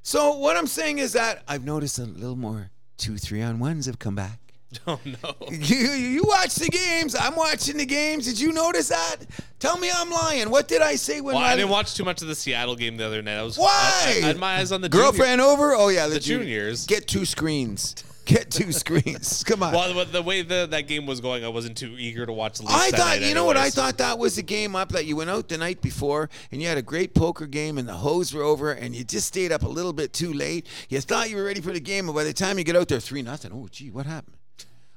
Speaker 1: So what I'm saying is that I've noticed a little more two, three on ones have come back.
Speaker 2: Oh no.
Speaker 1: You, you watch the games. I'm watching the games. Did you notice that? Tell me I'm lying. What did I say when
Speaker 2: Well, I didn't watch too much of the Seattle game the other night. I was
Speaker 1: Why?
Speaker 2: I, I had my eyes on the
Speaker 1: girlfriend over? Oh yeah, the, oh,
Speaker 2: The
Speaker 1: junior-
Speaker 2: juniors.
Speaker 1: Get two screens. Get two screens. Come on.
Speaker 2: Well, the, the way the, that game was going, I wasn't too eager to watch the
Speaker 1: I thought, you know what I thought that was a game up that you went out the night before and you had a great poker game and the hose were over and you just stayed up a little bit too late. You thought you were ready for the game, and by the time you get out there, three nothing. Oh, gee, what happened?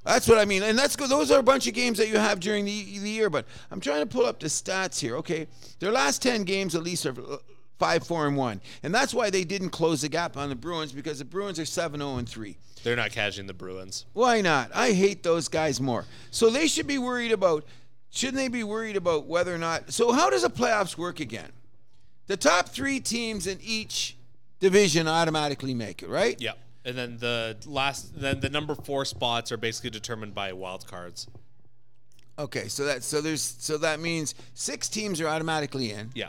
Speaker 1: That's what I mean, and that's good. Those are a bunch of games that you have during the, the year. But I'm trying to pull up the stats here. Okay, their last ten games at least are five, four, and one, and that's why they didn't close the gap on the Bruins because the Bruins are seven, zero, and three.
Speaker 2: They're not catching the Bruins.
Speaker 1: Why not? I hate those guys more. So they should be worried about. Shouldn't they be worried about whether or not? So how does the playoffs work again? The top three teams in each division automatically make it, right?
Speaker 2: Yep. And then the last, then the number four spots are basically determined by wild cards.
Speaker 1: Okay, so that so there's so that means six teams are automatically in,
Speaker 2: Yeah.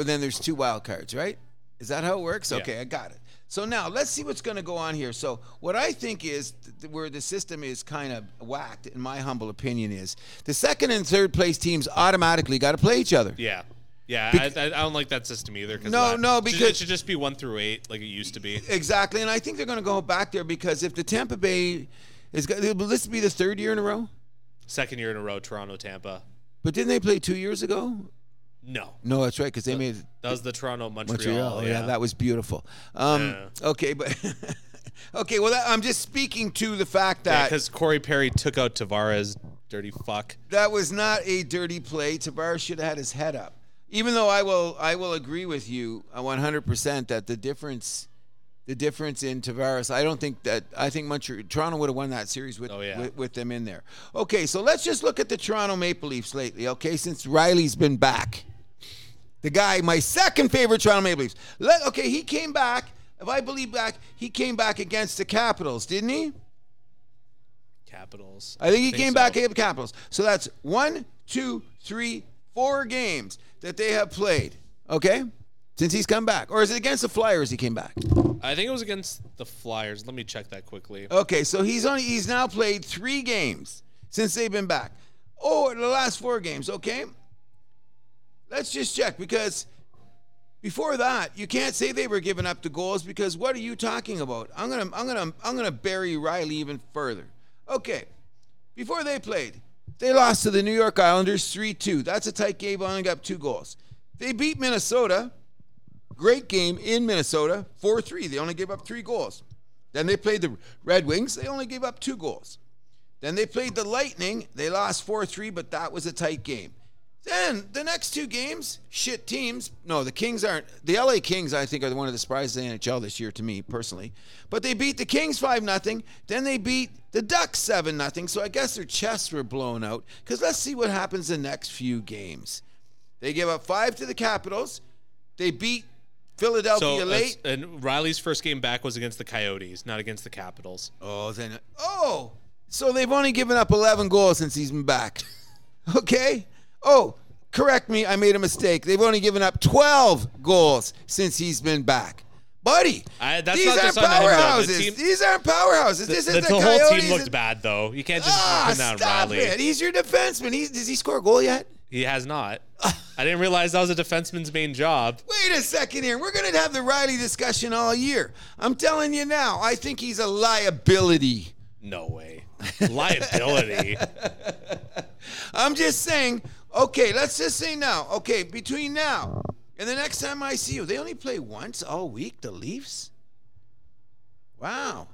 Speaker 1: But then there's two wild cards, right? Is that how it works?
Speaker 2: Yeah.
Speaker 1: Okay, I got it. So now let's see what's going to go on here. So what I think is th- where the system is kind of whacked, in my humble opinion, is the second and third place teams automatically got to play each other.
Speaker 2: Yeah. Yeah,
Speaker 1: Bec-
Speaker 2: I, I, don't like that system either.
Speaker 1: No,
Speaker 2: that-
Speaker 1: no, because-
Speaker 2: it should just be one through eight, like it used to be.
Speaker 1: Exactly, and I think they're going to go back there because if the Tampa Bay is, will this be the third year in a row?
Speaker 2: Second year in a row, Toronto, Tampa.
Speaker 1: But didn't they play two years ago?
Speaker 2: No,
Speaker 1: No, that's right, because they made
Speaker 2: that was the Toronto Montreal.
Speaker 1: Montreal. Yeah. that was beautiful. Um, Okay, but okay. Well, that, I'm just speaking to the fact that
Speaker 2: because Corey Perry took out Tavares. Dirty fuck.
Speaker 1: that was not a dirty play. Tavares should have had his head up. Even though I will, I will agree with you 100 percent that the difference, the difference in Tavares, I don't think that I think Montreal, Toronto would have won that series with,
Speaker 2: Oh, yeah.
Speaker 1: with with them in there. Okay, so let's just look at the Toronto Maple Leafs lately. Okay, since Rielly's been back, the guy, my second favorite Toronto Maple Leafs. Let, okay, he came back. If I believe back, he came back against the Capitals, didn't he?
Speaker 2: Capitals.
Speaker 1: I think he came
Speaker 2: so.
Speaker 1: back against the Capitals. So that's one, two, three, four games that they have played. Okay, since he's come back, or is it against the Flyers he came back?
Speaker 2: I think it was against the Flyers. Let me check that quickly.
Speaker 1: Okay, so he's only he's now played three games since they've been back. Oh, the last four games. Okay, let's just check because before that, you can't say they were giving up the goals because what are you talking about? I'm gonna I'm gonna I'm gonna bury Rielly even further. Okay, before they played, they lost to the New York Islanders 3-2. That's a tight game. Only got two goals. They beat Minnesota. Great game in Minnesota, 4-3. They only gave up three goals. Then they played the Red Wings. They only gave up two goals. Then they played the Lightning. They lost 4 3, but that was a tight game. Then the next two games, shit teams. No, the Kings aren't. The LA Kings, I think, are one of the surprises of the NHL this year to me personally. But they beat the Kings 5 0. Then they beat the Ducks 7 0. So I guess their chests were blown out. Because let's see what happens the next few games. They give up five to the Capitals. They beat Philadelphia
Speaker 2: So,
Speaker 1: late.
Speaker 2: uh, and Rielly's first game back was against the Coyotes, not against the Capitals.
Speaker 1: Oh, then oh, so they've only given up 11 goals since he's been back. Okay. Oh, correct me. I made a mistake. They've only given up 12 goals since he's been back. Buddy,
Speaker 2: I- that's
Speaker 1: these
Speaker 2: not
Speaker 1: aren't
Speaker 2: just on him, though. The
Speaker 1: powerhouses.
Speaker 2: team-
Speaker 1: these aren't powerhouses. This
Speaker 2: The,
Speaker 1: is
Speaker 2: the
Speaker 1: the,
Speaker 2: whole team looked bad, though. You can't just
Speaker 1: Ah,
Speaker 2: pin that on
Speaker 1: stop
Speaker 2: Rielly.
Speaker 1: it. He's your defenseman. He's, does he score a goal yet?
Speaker 2: He has not. I didn't realize that was a defenseman's main job.
Speaker 1: Wait a second here. We're going to have the Rielly discussion all year. I'm telling you now. I think he's a liability.
Speaker 2: No way. Liability.
Speaker 1: I'm just saying, okay, let's just say now, okay, between now and the next time I see you, they only play once all week, the Leafs? Wow.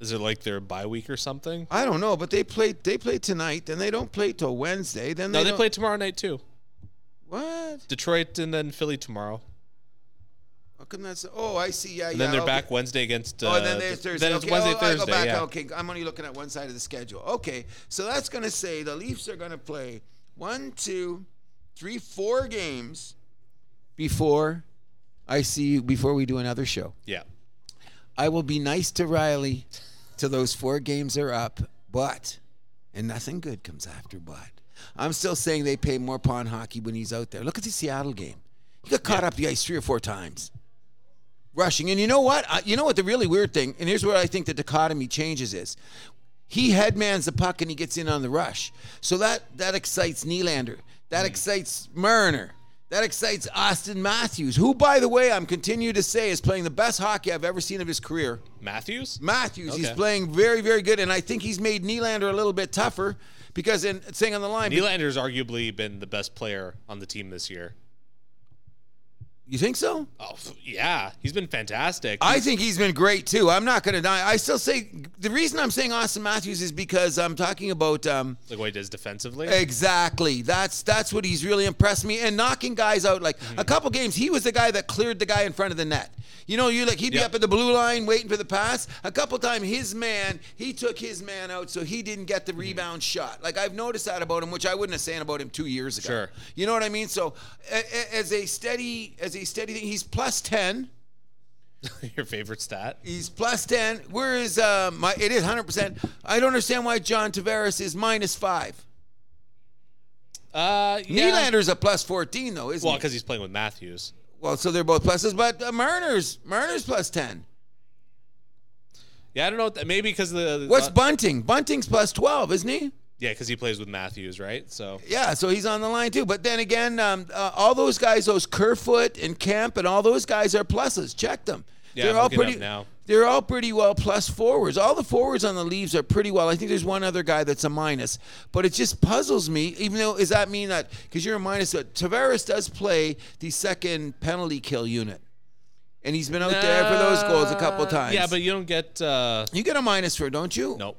Speaker 2: Is it like their bye week or something?
Speaker 1: I don't know, but they play they play tonight, then they don't play till Wednesday. Then
Speaker 2: No,
Speaker 1: they,
Speaker 2: they
Speaker 1: don't-
Speaker 2: play tomorrow night too.
Speaker 1: What?
Speaker 2: Detroit and then Philly tomorrow.
Speaker 1: How come that's Oh, I see. Yeah,
Speaker 2: And
Speaker 1: yeah.
Speaker 2: then they're
Speaker 1: okay.
Speaker 2: back Wednesday against. Uh,
Speaker 1: Oh, and then there's Thursday.
Speaker 2: Then it's
Speaker 1: okay,
Speaker 2: Wednesday,
Speaker 1: oh, I
Speaker 2: Thursday.
Speaker 1: go back.
Speaker 2: yeah.
Speaker 1: Okay, I'm only looking at one side of the schedule. Okay, so that's going to say the Leafs are going to play one, two, three, four games before I see you, before we do another show.
Speaker 2: Yeah.
Speaker 1: I will be nice to Rielly till those four games are up, but, and nothing good comes after but. I'm still saying they pay more pawn hockey when he's out there. Look at the Seattle game. He got caught up the ice three or four times rushing. And you know what? I, you know what the really weird thing, and here's where I think the dichotomy changes is. He headmans the puck and he gets in on the rush. So that that excites Nylander. That hmm. excites Marner. That excites Auston Matthews, who, by the way, I'm continue to say is playing the best hockey I've ever seen of his career.
Speaker 2: Matthews?
Speaker 1: Matthews, he's playing very, very good, and I think he's made Nylander a little bit tougher because in saying on the line,
Speaker 2: Nylander's arguably been the best player on the team this year.
Speaker 1: You think so?
Speaker 2: Oh, yeah. He's been fantastic.
Speaker 1: I think he's been great too. I'm not going to die. I still say the reason I'm saying Auston Matthews is because I'm talking about um,
Speaker 2: Like what he does defensively.
Speaker 1: exactly. That's that's what he's really impressed me and knocking guys out. Like
Speaker 2: Mm-hmm.
Speaker 1: a couple games, he was the guy that cleared the guy in front of the net. You know, you like he'd be
Speaker 2: Yep.
Speaker 1: up at the blue line waiting for the pass. A couple times, his man he took his man out, so he didn't get
Speaker 2: Mm-hmm.
Speaker 1: the rebound shot. Like I've noticed that about him, which I wouldn't have said about him two years ago.
Speaker 2: Sure.
Speaker 1: You know what I mean? So a, a- as a steady as a steady thing, he's plus ten.
Speaker 2: Your favorite stat?
Speaker 1: He's plus 10. Where is uh, my? It is 100%. I don't understand why John Tavares is minus 5.
Speaker 2: Uh, yeah.
Speaker 1: Nylander's a plus 14, though, isn't
Speaker 2: Well,
Speaker 1: he?
Speaker 2: because he's playing with Matthews.
Speaker 1: Well, so they're both pluses, but uh, Marner's, Marner's plus 10.
Speaker 2: Yeah, I don't know. Maybe because the
Speaker 1: What's
Speaker 2: uh,
Speaker 1: Bunting? Bunting's plus 12, isn't he?
Speaker 2: Yeah, because he plays with Matthews, right? So
Speaker 1: Yeah, so he's on the line too. But then again, um, uh, all those guys, those Kerfoot and Kampf and all those guys are pluses. Check them.
Speaker 2: Yeah,
Speaker 1: they're
Speaker 2: I'm
Speaker 1: all
Speaker 2: looking it up
Speaker 1: pretty.
Speaker 2: now.
Speaker 1: They're all pretty well plus forwards. All the forwards on the leaves are pretty well. I think there's one other guy that's a minus, but it just puzzles me. Even though, does that mean that because you're a minus? But Tavares does play the second penalty kill unit, and he's been out there for those goals a couple
Speaker 2: Uh,
Speaker 1: times.
Speaker 2: Yeah, but you don't get. uh
Speaker 1: you get a minus for, don't you?
Speaker 2: Nope.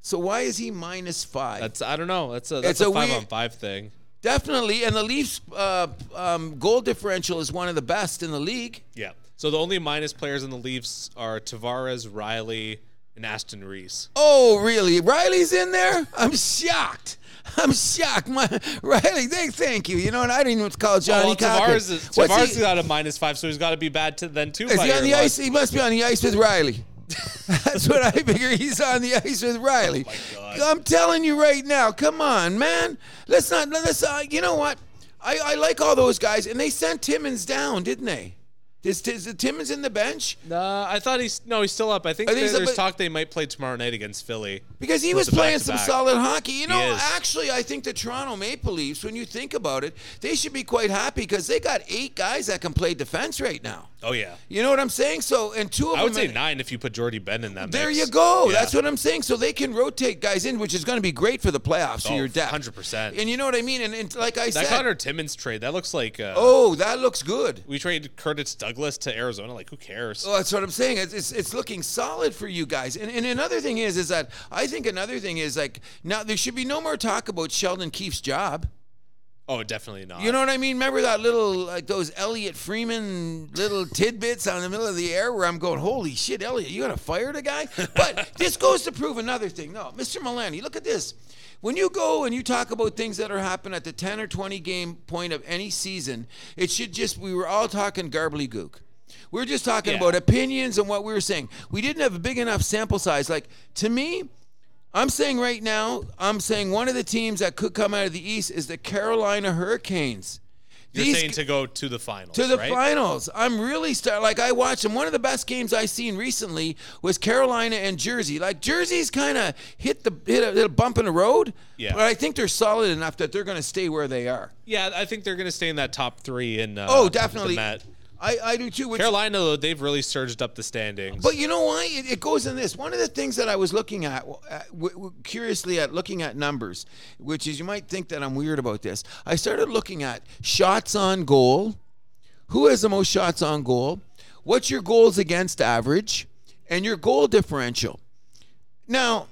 Speaker 1: So why is he minus five?
Speaker 2: That's I don't know. That's a that's
Speaker 1: It's
Speaker 2: a,
Speaker 1: a
Speaker 2: five
Speaker 1: weird-
Speaker 2: on five thing.
Speaker 1: Definitely, and the Leafs' uh, um, goal differential is one of the best in the league.
Speaker 2: Yeah. So the only minus players in the Leafs are Tavares, Rielly, and Aston Reese.
Speaker 1: Oh, really? Rielly's in there? I'm shocked. I'm shocked. My, Rielly, thank, thank you. You know what? I didn't even call Johnny
Speaker 2: Oh, well,
Speaker 1: Cochran.
Speaker 2: Tavares, is,
Speaker 1: What's
Speaker 2: Tavares
Speaker 1: he-
Speaker 2: got a minus five, so he's got to be bad to then too.
Speaker 1: Is
Speaker 2: by
Speaker 1: he on the
Speaker 2: luck.
Speaker 1: ice? He must be on the ice with Rielly. That's what I figure. He's on the ice with Rielly.
Speaker 2: Oh God.
Speaker 1: I'm telling you right now. Come on, man. Let's not. Let's. Uh, you know what? I, I like all those guys, and they sent Timmins down, didn't they? Is, is the Timmins in the bench?
Speaker 2: Uh, I thought he's no, he's still up. I think
Speaker 1: I think
Speaker 2: there's
Speaker 1: but-
Speaker 2: talk they might play tomorrow night against Philly.
Speaker 1: Because he was playing some solid hockey. You know, actually, I think the Toronto Maple Leafs, when you think about it, they should be quite happy because they got eight guys that can play defense right now.
Speaker 2: Oh yeah,
Speaker 1: You know what I'm saying? So, and two of them.
Speaker 2: I would say nine if you put Jordie Benn in that.
Speaker 1: There
Speaker 2: mix.
Speaker 1: you go.
Speaker 2: Yeah.
Speaker 1: That's what I'm saying. So they can rotate guys in, which is going to be great for the playoffs
Speaker 2: Oh,
Speaker 1: your depth.
Speaker 2: 100%.
Speaker 1: And you know what I mean? And, and like I
Speaker 2: That
Speaker 1: said,
Speaker 2: Conor Timmins trade that looks like. Uh,
Speaker 1: oh, that looks good.
Speaker 2: we traded Curtis Douglas to Arizona. Like who cares?
Speaker 1: Well, that's what I'm saying. It's, it's, it's looking solid for you guys. And, and another thing is, is that I think another thing is like now there should be no more talk about Sheldon Keefe's job.
Speaker 2: Oh, definitely not.
Speaker 1: You know what I mean? Remember that little like those Elliotte Friedman little tidbits on the middle of the air where I'm going, holy shit, Elliotte, you gonna fire the guy? But this goes to prove another thing. No, Mr. Milani, look at this. When you go and you talk about things that are happening at the 10 or 20 game point of any season, it should just we were all talking garbly-gook. We were just talking
Speaker 2: Yeah.
Speaker 1: about opinions and what we were saying. We didn't have a big enough sample size. Like to me, I'm saying right now, I'm saying one of the teams that could come out of the East is the Carolina Hurricanes.
Speaker 2: You're
Speaker 1: These
Speaker 2: saying to go to the finals.
Speaker 1: to the
Speaker 2: right?
Speaker 1: finals. I'm really start like I watched them. One of the best games I've seen recently was Carolina and Jersey. Like Jersey's kind of hit the hit a, hit a bump in the road,
Speaker 2: Yeah.
Speaker 1: but I think they're solid enough that they're going to stay where they are.
Speaker 2: Yeah, I think they're going to stay in that top three. In uh,
Speaker 1: Oh, definitely.
Speaker 2: The Met.
Speaker 1: I, I do too. Which,
Speaker 2: Carolina, though, they've really surged up the standings.
Speaker 1: But you know why? It, it goes in this. One of the things that I was looking at, uh, w- w- curiously at looking at numbers, which is you might think that I'm weird about this. I started looking at shots on goal. Who has the most shots on goal? What's your goals against average? And your goal differential. Now,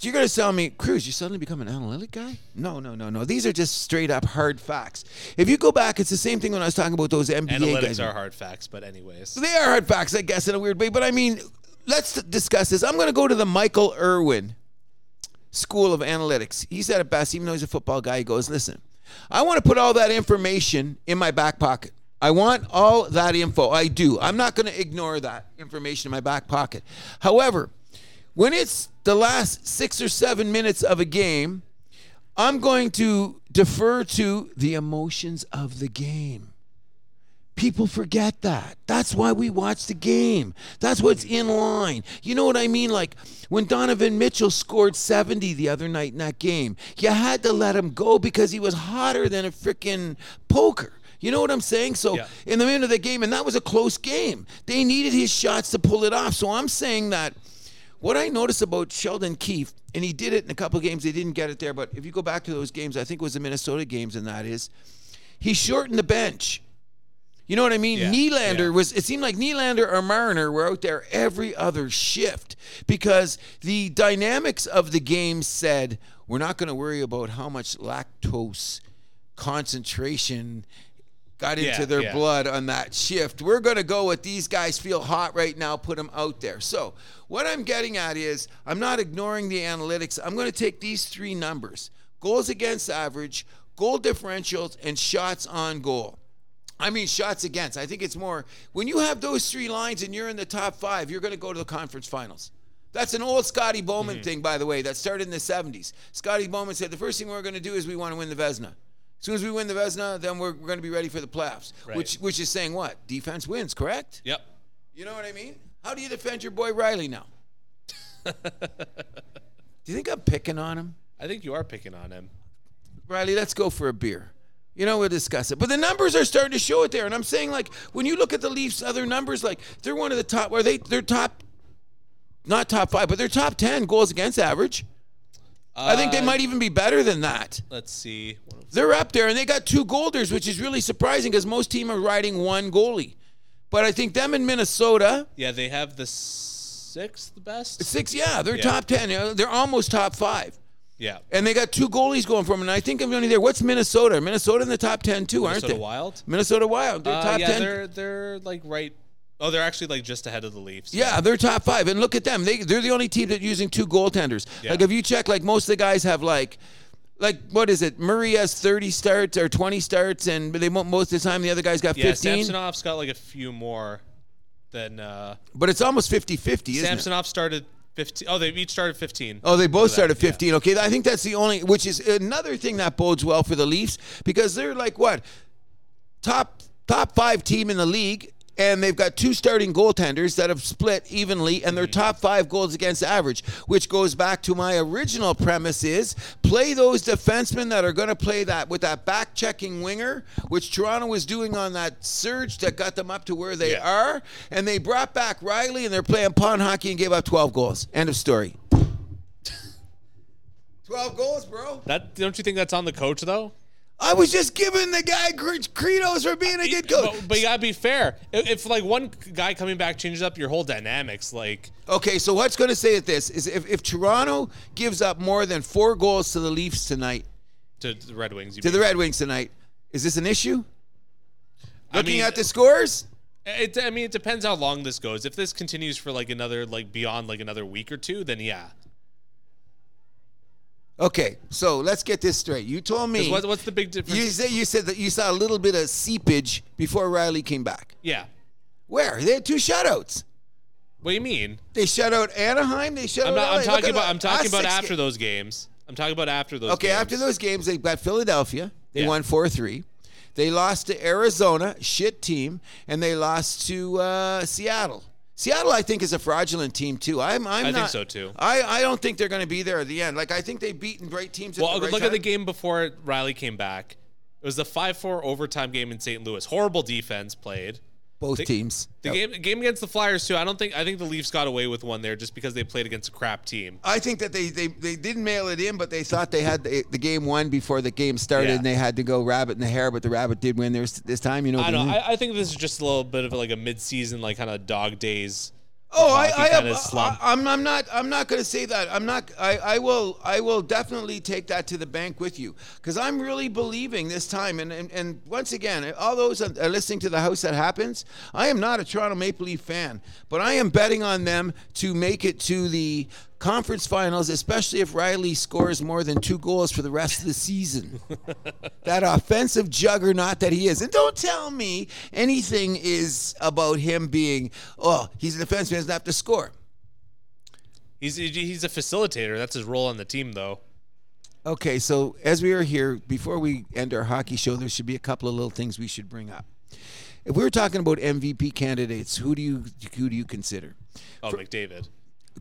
Speaker 1: you're going to tell me, Cruz, you suddenly become an analytic guy? No, no, no, no. These are just straight up hard facts. If you go back, it's the same thing when I was talking about those NBA
Speaker 2: Analytics
Speaker 1: guys.
Speaker 2: are hard facts, but anyways.
Speaker 1: They are hard facts, I guess, in a weird way. But I mean, let's discuss this. I'm going to go to the Michael Irvin School of Analytics. He said it best, even though he's a football guy. He goes, Listen, I want to put all that information in my back pocket. I want all that info. I do. I'm not going to ignore that information in my back pocket. However, when it's the last six or seven minutes of a game, I'm going to defer to the emotions of the game. People forget that. That's why we watch the game. That's what's in line. You know what I mean? Like when Donovan Mitchell scored 70 the other night in that game, you had to let him go because he was hotter than a freaking poker. You know what I'm saying? So
Speaker 2: Yeah.
Speaker 1: in the middle of the game, and that was a close game. They needed his shots to pull it off. So I'm saying that what I noticed about Sheldon Keefe, and he did it in a couple games, they didn't get it there, but if you go back to those games, I think it was the Minnesota games, and that is he shortened the bench. You know what I mean?
Speaker 2: Yeah,
Speaker 1: Nylander
Speaker 2: yeah.
Speaker 1: was. It seemed like Nylander or Marner were out there every other shift because the dynamics of the game said we're not going to worry about how much lactose concentration got into
Speaker 2: Yeah,
Speaker 1: their
Speaker 2: yeah.
Speaker 1: blood on that shift. We're going to go with these guys feel hot right now, put them out there. So, what I'm getting at is I'm not ignoring the analytics. I'm going to take these three numbers goals against average, goal differentials, and shots on goal. I mean, shots against. I think it's more when you have those three lines and you're in the top five, you're going to go to the conference finals. That's an old Scotty
Speaker 2: Mm-hmm.
Speaker 1: Bowman thing, by the way, that started in the 70s. Scotty Bowman said the first thing we're going to do is we want to win the Vezina. As soon as we win the Vezina, then we're, we're going to be ready for the playoffs.
Speaker 2: Right.
Speaker 1: Which which is saying what? Defense wins, correct?
Speaker 2: Yep.
Speaker 1: You know what I mean? How do you defend your boy Rielly now? do you think I'm picking on him?
Speaker 2: I think you are picking on him.
Speaker 1: Rielly, let's go for a beer. You know, we'll discuss it. But the numbers are starting to show it there. And I'm saying, like, when you look at the Leafs' other numbers, like, they're one of the top, where they, they're top, not top five, but they're top 10 goals against average. I think they might even be better than that.
Speaker 2: Let's see.
Speaker 1: They're up there, and they got two golders, which is really surprising because most team are riding one goalie. But I think them in Minnesota,
Speaker 2: Yeah, they have the sixth best.
Speaker 1: six, yeah, they're
Speaker 2: Yeah.
Speaker 1: top 10. You know, They're almost top five.
Speaker 2: Yeah.
Speaker 1: And they got two goalies going for them. And I think I'm only there. What's Minnesota? Minnesota in the top 10 too, aren't they?
Speaker 2: Minnesota
Speaker 1: they?
Speaker 2: Wild.
Speaker 1: Minnesota Wild. They're
Speaker 2: Uh,
Speaker 1: top
Speaker 2: yeah,
Speaker 1: 10.
Speaker 2: they're they're like right. Oh, they're actually like just ahead of the Leafs.
Speaker 1: Yeah, they're top five, and look at them. They they're the only team that using two goaltenders.
Speaker 2: Yeah.
Speaker 1: Like if you check, like most of the guys have like, like what is it? Murray has thirty starts or twenty starts, and they most of the time the other guys got
Speaker 2: Yeah,
Speaker 1: fifteen.
Speaker 2: Samsonov's got like a few more than uh
Speaker 1: but it's almost 50-50, isn't it?
Speaker 2: Samsonov started 15. Oh, they've each started 15.
Speaker 1: Oh, they both started
Speaker 2: yeah.
Speaker 1: 15. Okay, I think that's the only, which is another thing that bodes well for the Leafs because they're like what top top five team in the league, and they've got two starting goaltenders that have split evenly, and they're mm. top five goals against average, which goes back to my original premise: is play those defensemen that are going to play that with that back checking winger, which Toronto was doing on that surge that got them up to where they
Speaker 2: Yeah.
Speaker 1: are, and they brought back Rielly, and they're playing pond hockey and gave up 12 goals. End of story. 12 goals, bro.
Speaker 2: That don't you think that's on the coach though?
Speaker 1: I was just giving the guy credos for being a good coach.
Speaker 2: But, but you gotta be fair. If, if like one guy coming back changes up your whole dynamics, like
Speaker 1: Okay, so what's going to say at this is if, if Toronto gives up more than four goals to the Leafs tonight,
Speaker 2: to the Red Wings, you
Speaker 1: to the. Red Wings tonight, is this an issue?
Speaker 2: I
Speaker 1: Looking
Speaker 2: mean,
Speaker 1: at the scores?
Speaker 2: It, I mean, it depends how long this goes. If this continues for like another, like beyond like another week or two, then yeah.
Speaker 1: Okay, so let's get this straight. You told me
Speaker 2: What, what's the big difference?
Speaker 1: you said you said that you saw a little bit of seepage before Rielly came back.
Speaker 2: yeah.
Speaker 1: Where? They had two shutouts.
Speaker 2: What do you mean?
Speaker 1: They shut out Anaheim. They shut
Speaker 2: I'm
Speaker 1: out.
Speaker 2: not.
Speaker 1: LA.
Speaker 2: I'm
Speaker 1: Look
Speaker 2: talking about. I'm talking about after those games. I'm talking about after those.
Speaker 1: Okay,
Speaker 2: games.
Speaker 1: after those games, they got Philadelphia. They
Speaker 2: Yeah.
Speaker 1: won 4 3. They lost to Arizona, shit team, and they lost to uh, Seattle. Seattle, I think, is a fraudulent team too. I'm, I'm
Speaker 2: I think so, too.
Speaker 1: I, I don't think they're going to be there at the end. Like I think they've beaten great teams. At
Speaker 2: Well,
Speaker 1: right
Speaker 2: look at the game before Rielly came back. It was the five-four overtime game in St. Louis. Horrible defense played.
Speaker 1: Both teams.
Speaker 2: The
Speaker 1: Yep.
Speaker 2: game game against the Flyers too. I don't think I think the Leafs got away with one there just because they played against a crap team.
Speaker 1: I think that they, they, they didn't mail it in, but they thought they had the, the game won before the game started,
Speaker 2: Yeah.
Speaker 1: and they had to go rabbit in the hair. But the rabbit did win theirs this time. You know.
Speaker 2: I know. I, I think this is just a little bit of like a mid-season like kind of dog days.
Speaker 1: Oh, I, I, I, I'm, I'm not, I'm not going to say that. I'm not. I, I will, I will definitely take that to the bank with you because I'm really believing this time. And, and, and once again, all those are listening to the house that happens, I am not a Toronto Maple Leaf fan, but I am betting on them to make it to the conference finals, especially if Rielly scores more than two goals for the rest of the season. that offensive juggernaut that he is. And don't tell me anything is about him being, oh, he's a defenseman, doesn't have to score.
Speaker 2: He's he's a facilitator. That's his role on the team though.
Speaker 1: Okay, so as we are here, before we end our hockey show, there should be a couple of little things we should bring up. If we were talking about MVP candidates, who do you who do you consider?
Speaker 2: Oh, McDavid.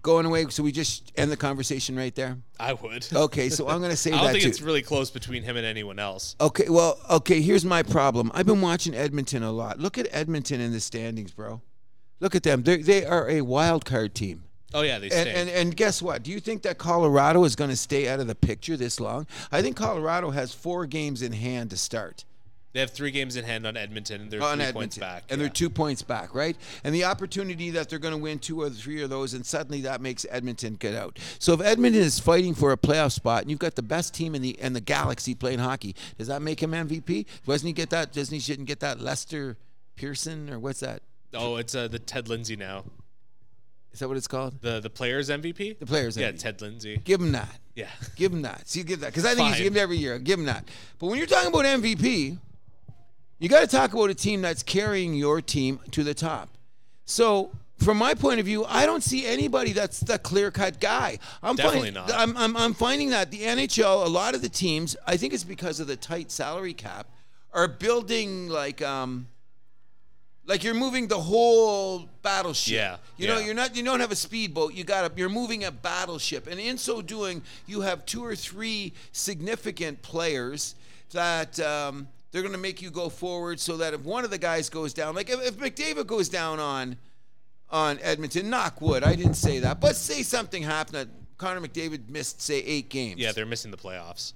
Speaker 1: Going away, so we just end the conversation right there.
Speaker 2: I would.
Speaker 1: Okay, so I'm going to say
Speaker 2: I don't
Speaker 1: that
Speaker 2: think
Speaker 1: too.
Speaker 2: it's really close between him and anyone else.
Speaker 1: Okay, well, okay, here's my problem. I've been watching Edmonton a lot. Look at Edmonton in the standings, bro. Look at them. They they are a wild card team.
Speaker 2: Oh yeah, they
Speaker 1: And, and and guess what? Do you think that Colorado is going to stay out of the picture this long? I think Colorado has four games in hand to start.
Speaker 2: They have three games in hand on Edmonton, and they're
Speaker 1: on
Speaker 2: three
Speaker 1: Edmonton,
Speaker 2: points back.
Speaker 1: and
Speaker 2: yeah.
Speaker 1: they're two points back, right? And the opportunity that they're going to win two or three of those, and suddenly that makes Edmonton get out. So if Edmonton is fighting for a playoff spot, and you've got the best team in the in the galaxy playing hockey, does that make him MVP? Doesn't he get that? Doesn't he shouldn't get that Lester Pearson or what's that?
Speaker 2: Oh, it's uh, the Ted Lindsay now.
Speaker 1: Is that what it's called?
Speaker 2: The the players MVP.
Speaker 1: The players.
Speaker 2: Yeah,
Speaker 1: MVP.
Speaker 2: Ted Lindsay.
Speaker 1: Give him that.
Speaker 2: Yeah.
Speaker 1: Give him that. See, give that because I think he's
Speaker 2: Fine.
Speaker 1: given every year. Give him that. But when you're talking about MVP, you got to talk about a team that's carrying your team to the top. So, from my point of view, I don't see anybody that's the clear cut guy. I'm
Speaker 2: Definitely
Speaker 1: finding,
Speaker 2: not.
Speaker 1: I'm, I'm, I'm finding that the NHL, a lot of the teams, I think it's because of the tight salary cap, are building like um, like you're moving the whole battleship.
Speaker 2: Yeah,
Speaker 1: You know,
Speaker 2: yeah.
Speaker 1: you're not you don't have a speedboat. You got a, you're moving a battleship. And in so doing, you have two or three significant players that um, they're going to make you go forward so that if one of the guys goes down, like if, if McDavid goes down on on Edmonton, knock wood. I didn't say that. But say something happened that Connor McDavid missed say 8 games.
Speaker 2: Yeah, they're missing the playoffs.
Speaker 1: Is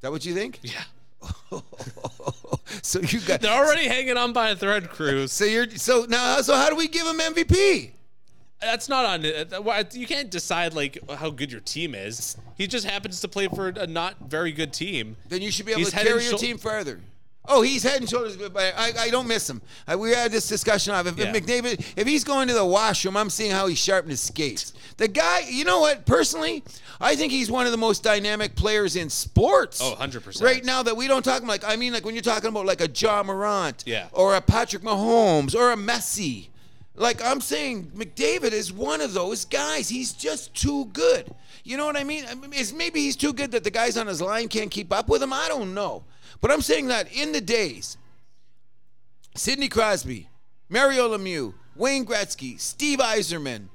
Speaker 1: that what you think?
Speaker 2: Yeah.
Speaker 1: so you got
Speaker 2: They're already hanging on by a thread, Cruz.
Speaker 1: So you're so now so how do we give him MVP?
Speaker 2: That's not on. uh, You can't decide like how good your team is. He just happens to play for a not very good team.
Speaker 1: then you should be able
Speaker 2: He's
Speaker 1: to
Speaker 2: head
Speaker 1: carry
Speaker 2: and
Speaker 1: your
Speaker 2: shou-
Speaker 1: team further. Oh, he's head and shoulders, but I, I don't miss him. I, we had this discussion of if,
Speaker 2: Yeah.
Speaker 1: if McDavid, if he's going to the washroom, I'm seeing how he sharpened his skates. The guy, you know what? Personally, I think he's one of the most dynamic players in sports.
Speaker 2: Oh, 100%.
Speaker 1: Right now that we don't talk about. like, I mean, like when you're talking about like a John Morant,
Speaker 2: Yeah.
Speaker 1: or a Patrick Mahomes, or a Messi. Like I'm saying, McDavid is one of those guys. He's just too good. You know what I mean? Is maybe he's too good that the guys on his line can't keep up with him. I don't know, but I'm saying that in the days, Sidney Crosby, Mario Lemieux, Wayne Gretzky, Steve Yzerman,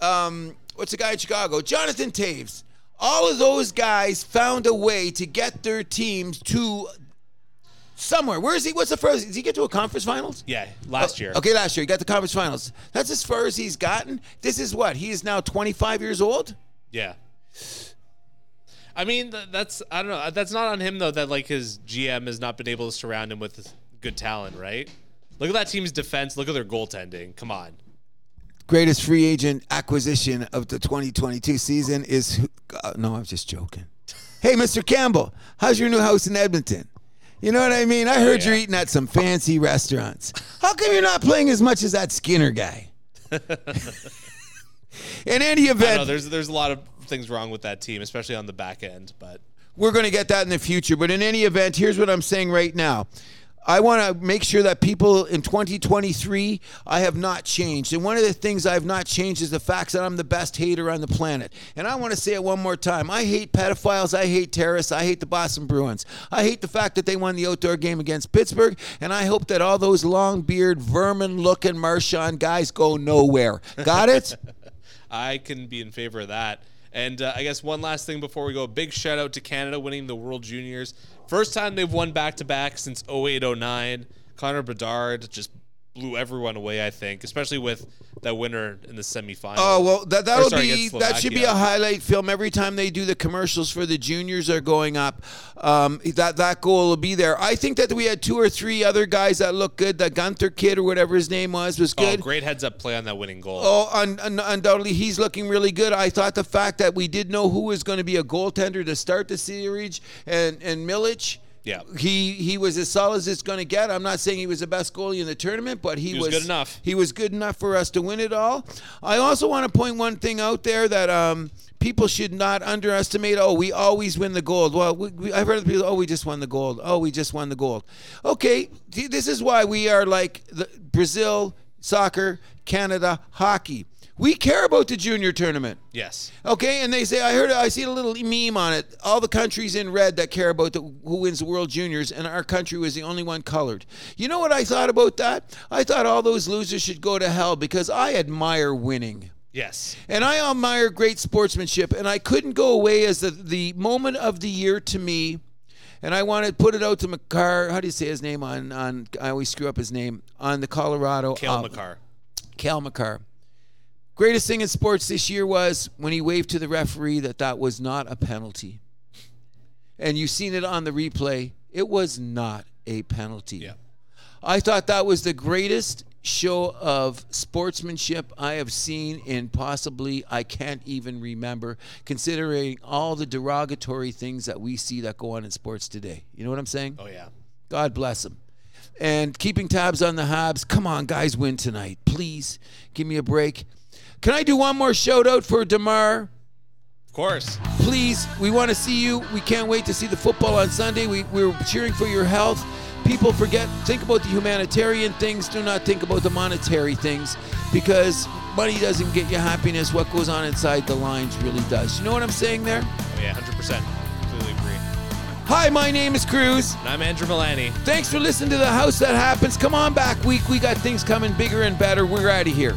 Speaker 1: um, what's the guy in Chicago? Jonathan Toews. All of those guys found a way to get their teams to somewhere. Where is he? What's the first? Did he get to a conference finals?
Speaker 2: Yeah, last year.
Speaker 1: Okay, last year he got the conference finals. That's as far as he's gotten. This is what he is now 25 years old.
Speaker 2: Yeah. I mean, that's I don't know. That's not on him though. That like his GM has not been able to surround him with good talent, right? Look at that team's defense. Look at their goaltending. Come on.
Speaker 1: Greatest free agent acquisition of the 2022 season is. uh, no, I'm just joking. Hey, Mr. Campbell, how's your new house in Edmonton? You know what I mean? I heard oh,
Speaker 2: you're
Speaker 1: eating at some fancy restaurants. How come you're not playing as much as that Skinner guy? in any event,
Speaker 2: know there's there's a lot of things wrong with that team, especially on the back end. But
Speaker 1: We're going to get that in the future. But in any event, here's what I'm saying right now. I want to make sure that people in 2023, I have not changed. And one of the things I have not changed is the fact that I'm the best hater on the planet. And I want to say it one more time. I hate pedophiles. I hate terrorists. I hate the Boston Bruins. I hate the fact that they won the outdoor game against Pittsburgh. And I hope that all those long beard, vermin looking Marchand guys go nowhere. Got it?
Speaker 2: I can be in favor of that. And uh, I guess one last thing before we go, big shout out to Canada winning the World Juniors. First time they've won back to back since 08 09. Connor Bedard just blew everyone away, I think, especially with that winner in the semifinal.
Speaker 1: Oh well, that that'll
Speaker 2: sorry,
Speaker 1: be that should be a highlight film every time they do the commercials for the juniors are going up. Um, that that goal will be there. I think that we had two or three other guys that looked good. The Guenther kid or whatever his name was was
Speaker 2: Oh,
Speaker 1: good.
Speaker 2: great heads up play on that winning goal.
Speaker 1: Oh, un, un, undoubtedly, he's looking really good. I thought the fact that we did know who was going to be a goaltender to start the series and and Milic.
Speaker 2: Yeah.
Speaker 1: he he was as solid as it's going to get. I'm not saying he was the best goalie in the tournament, but he,
Speaker 2: was was, good enough.
Speaker 1: He was good enough for us to win it all. I also want to point one thing out there that um, people should not underestimate. Oh, we always win the gold. Well, we, we, I've heard people. Oh, we just won the gold. Oh, we just won the gold. Okay, this is why we are like the, Brazil, soccer, Canada, hockey. We care about the junior tournament.
Speaker 2: Yes.
Speaker 1: Okay, and they say I heard I see a little meme on it. All the countries in red that care about the, who wins the World Juniors, and our country was the only one colored. You know what I thought about that? I thought all those losers should go to hell because I admire winning.
Speaker 2: Yes.
Speaker 1: And I admire great sportsmanship, and I couldn't go away as the, the moment of the year to me. And I want to put it out to Makar. How do you say his name on on? I always screw up his name on the Colorado.
Speaker 2: Cale
Speaker 1: uh,
Speaker 2: Makar.
Speaker 1: Cal Makar. Greatest thing in sports this year was when he waved to the referee that that was not a penalty. And you've seen it on the replay. It was not a penalty.
Speaker 2: Yeah.
Speaker 1: I thought that was the greatest show of sportsmanship I have seen in possibly I can't even remember, considering all the derogatory things that we see that go on in sports today. You know what I'm saying?
Speaker 2: Oh yeah.
Speaker 1: God bless them. And keeping tabs on the Habs. Come on, guys, win tonight. Please give me a break. Can I do one more shout out for Damar?
Speaker 2: Of course.
Speaker 1: Please, we want to see you. We can't wait to see the football on Sunday. We, we're cheering for your health. People forget, think about the humanitarian things. Do not think about the monetary things because money doesn't get you happiness. What goes on inside the lines really does. You know what I'm saying there?
Speaker 2: Oh yeah, hundred percent. Completely agree.
Speaker 1: Hi, my name is Cruz.
Speaker 2: And I'm Andrew Milani.
Speaker 1: Thanks for listening to The House That Happens. Come on back week. We got things coming bigger and better. We're out of here.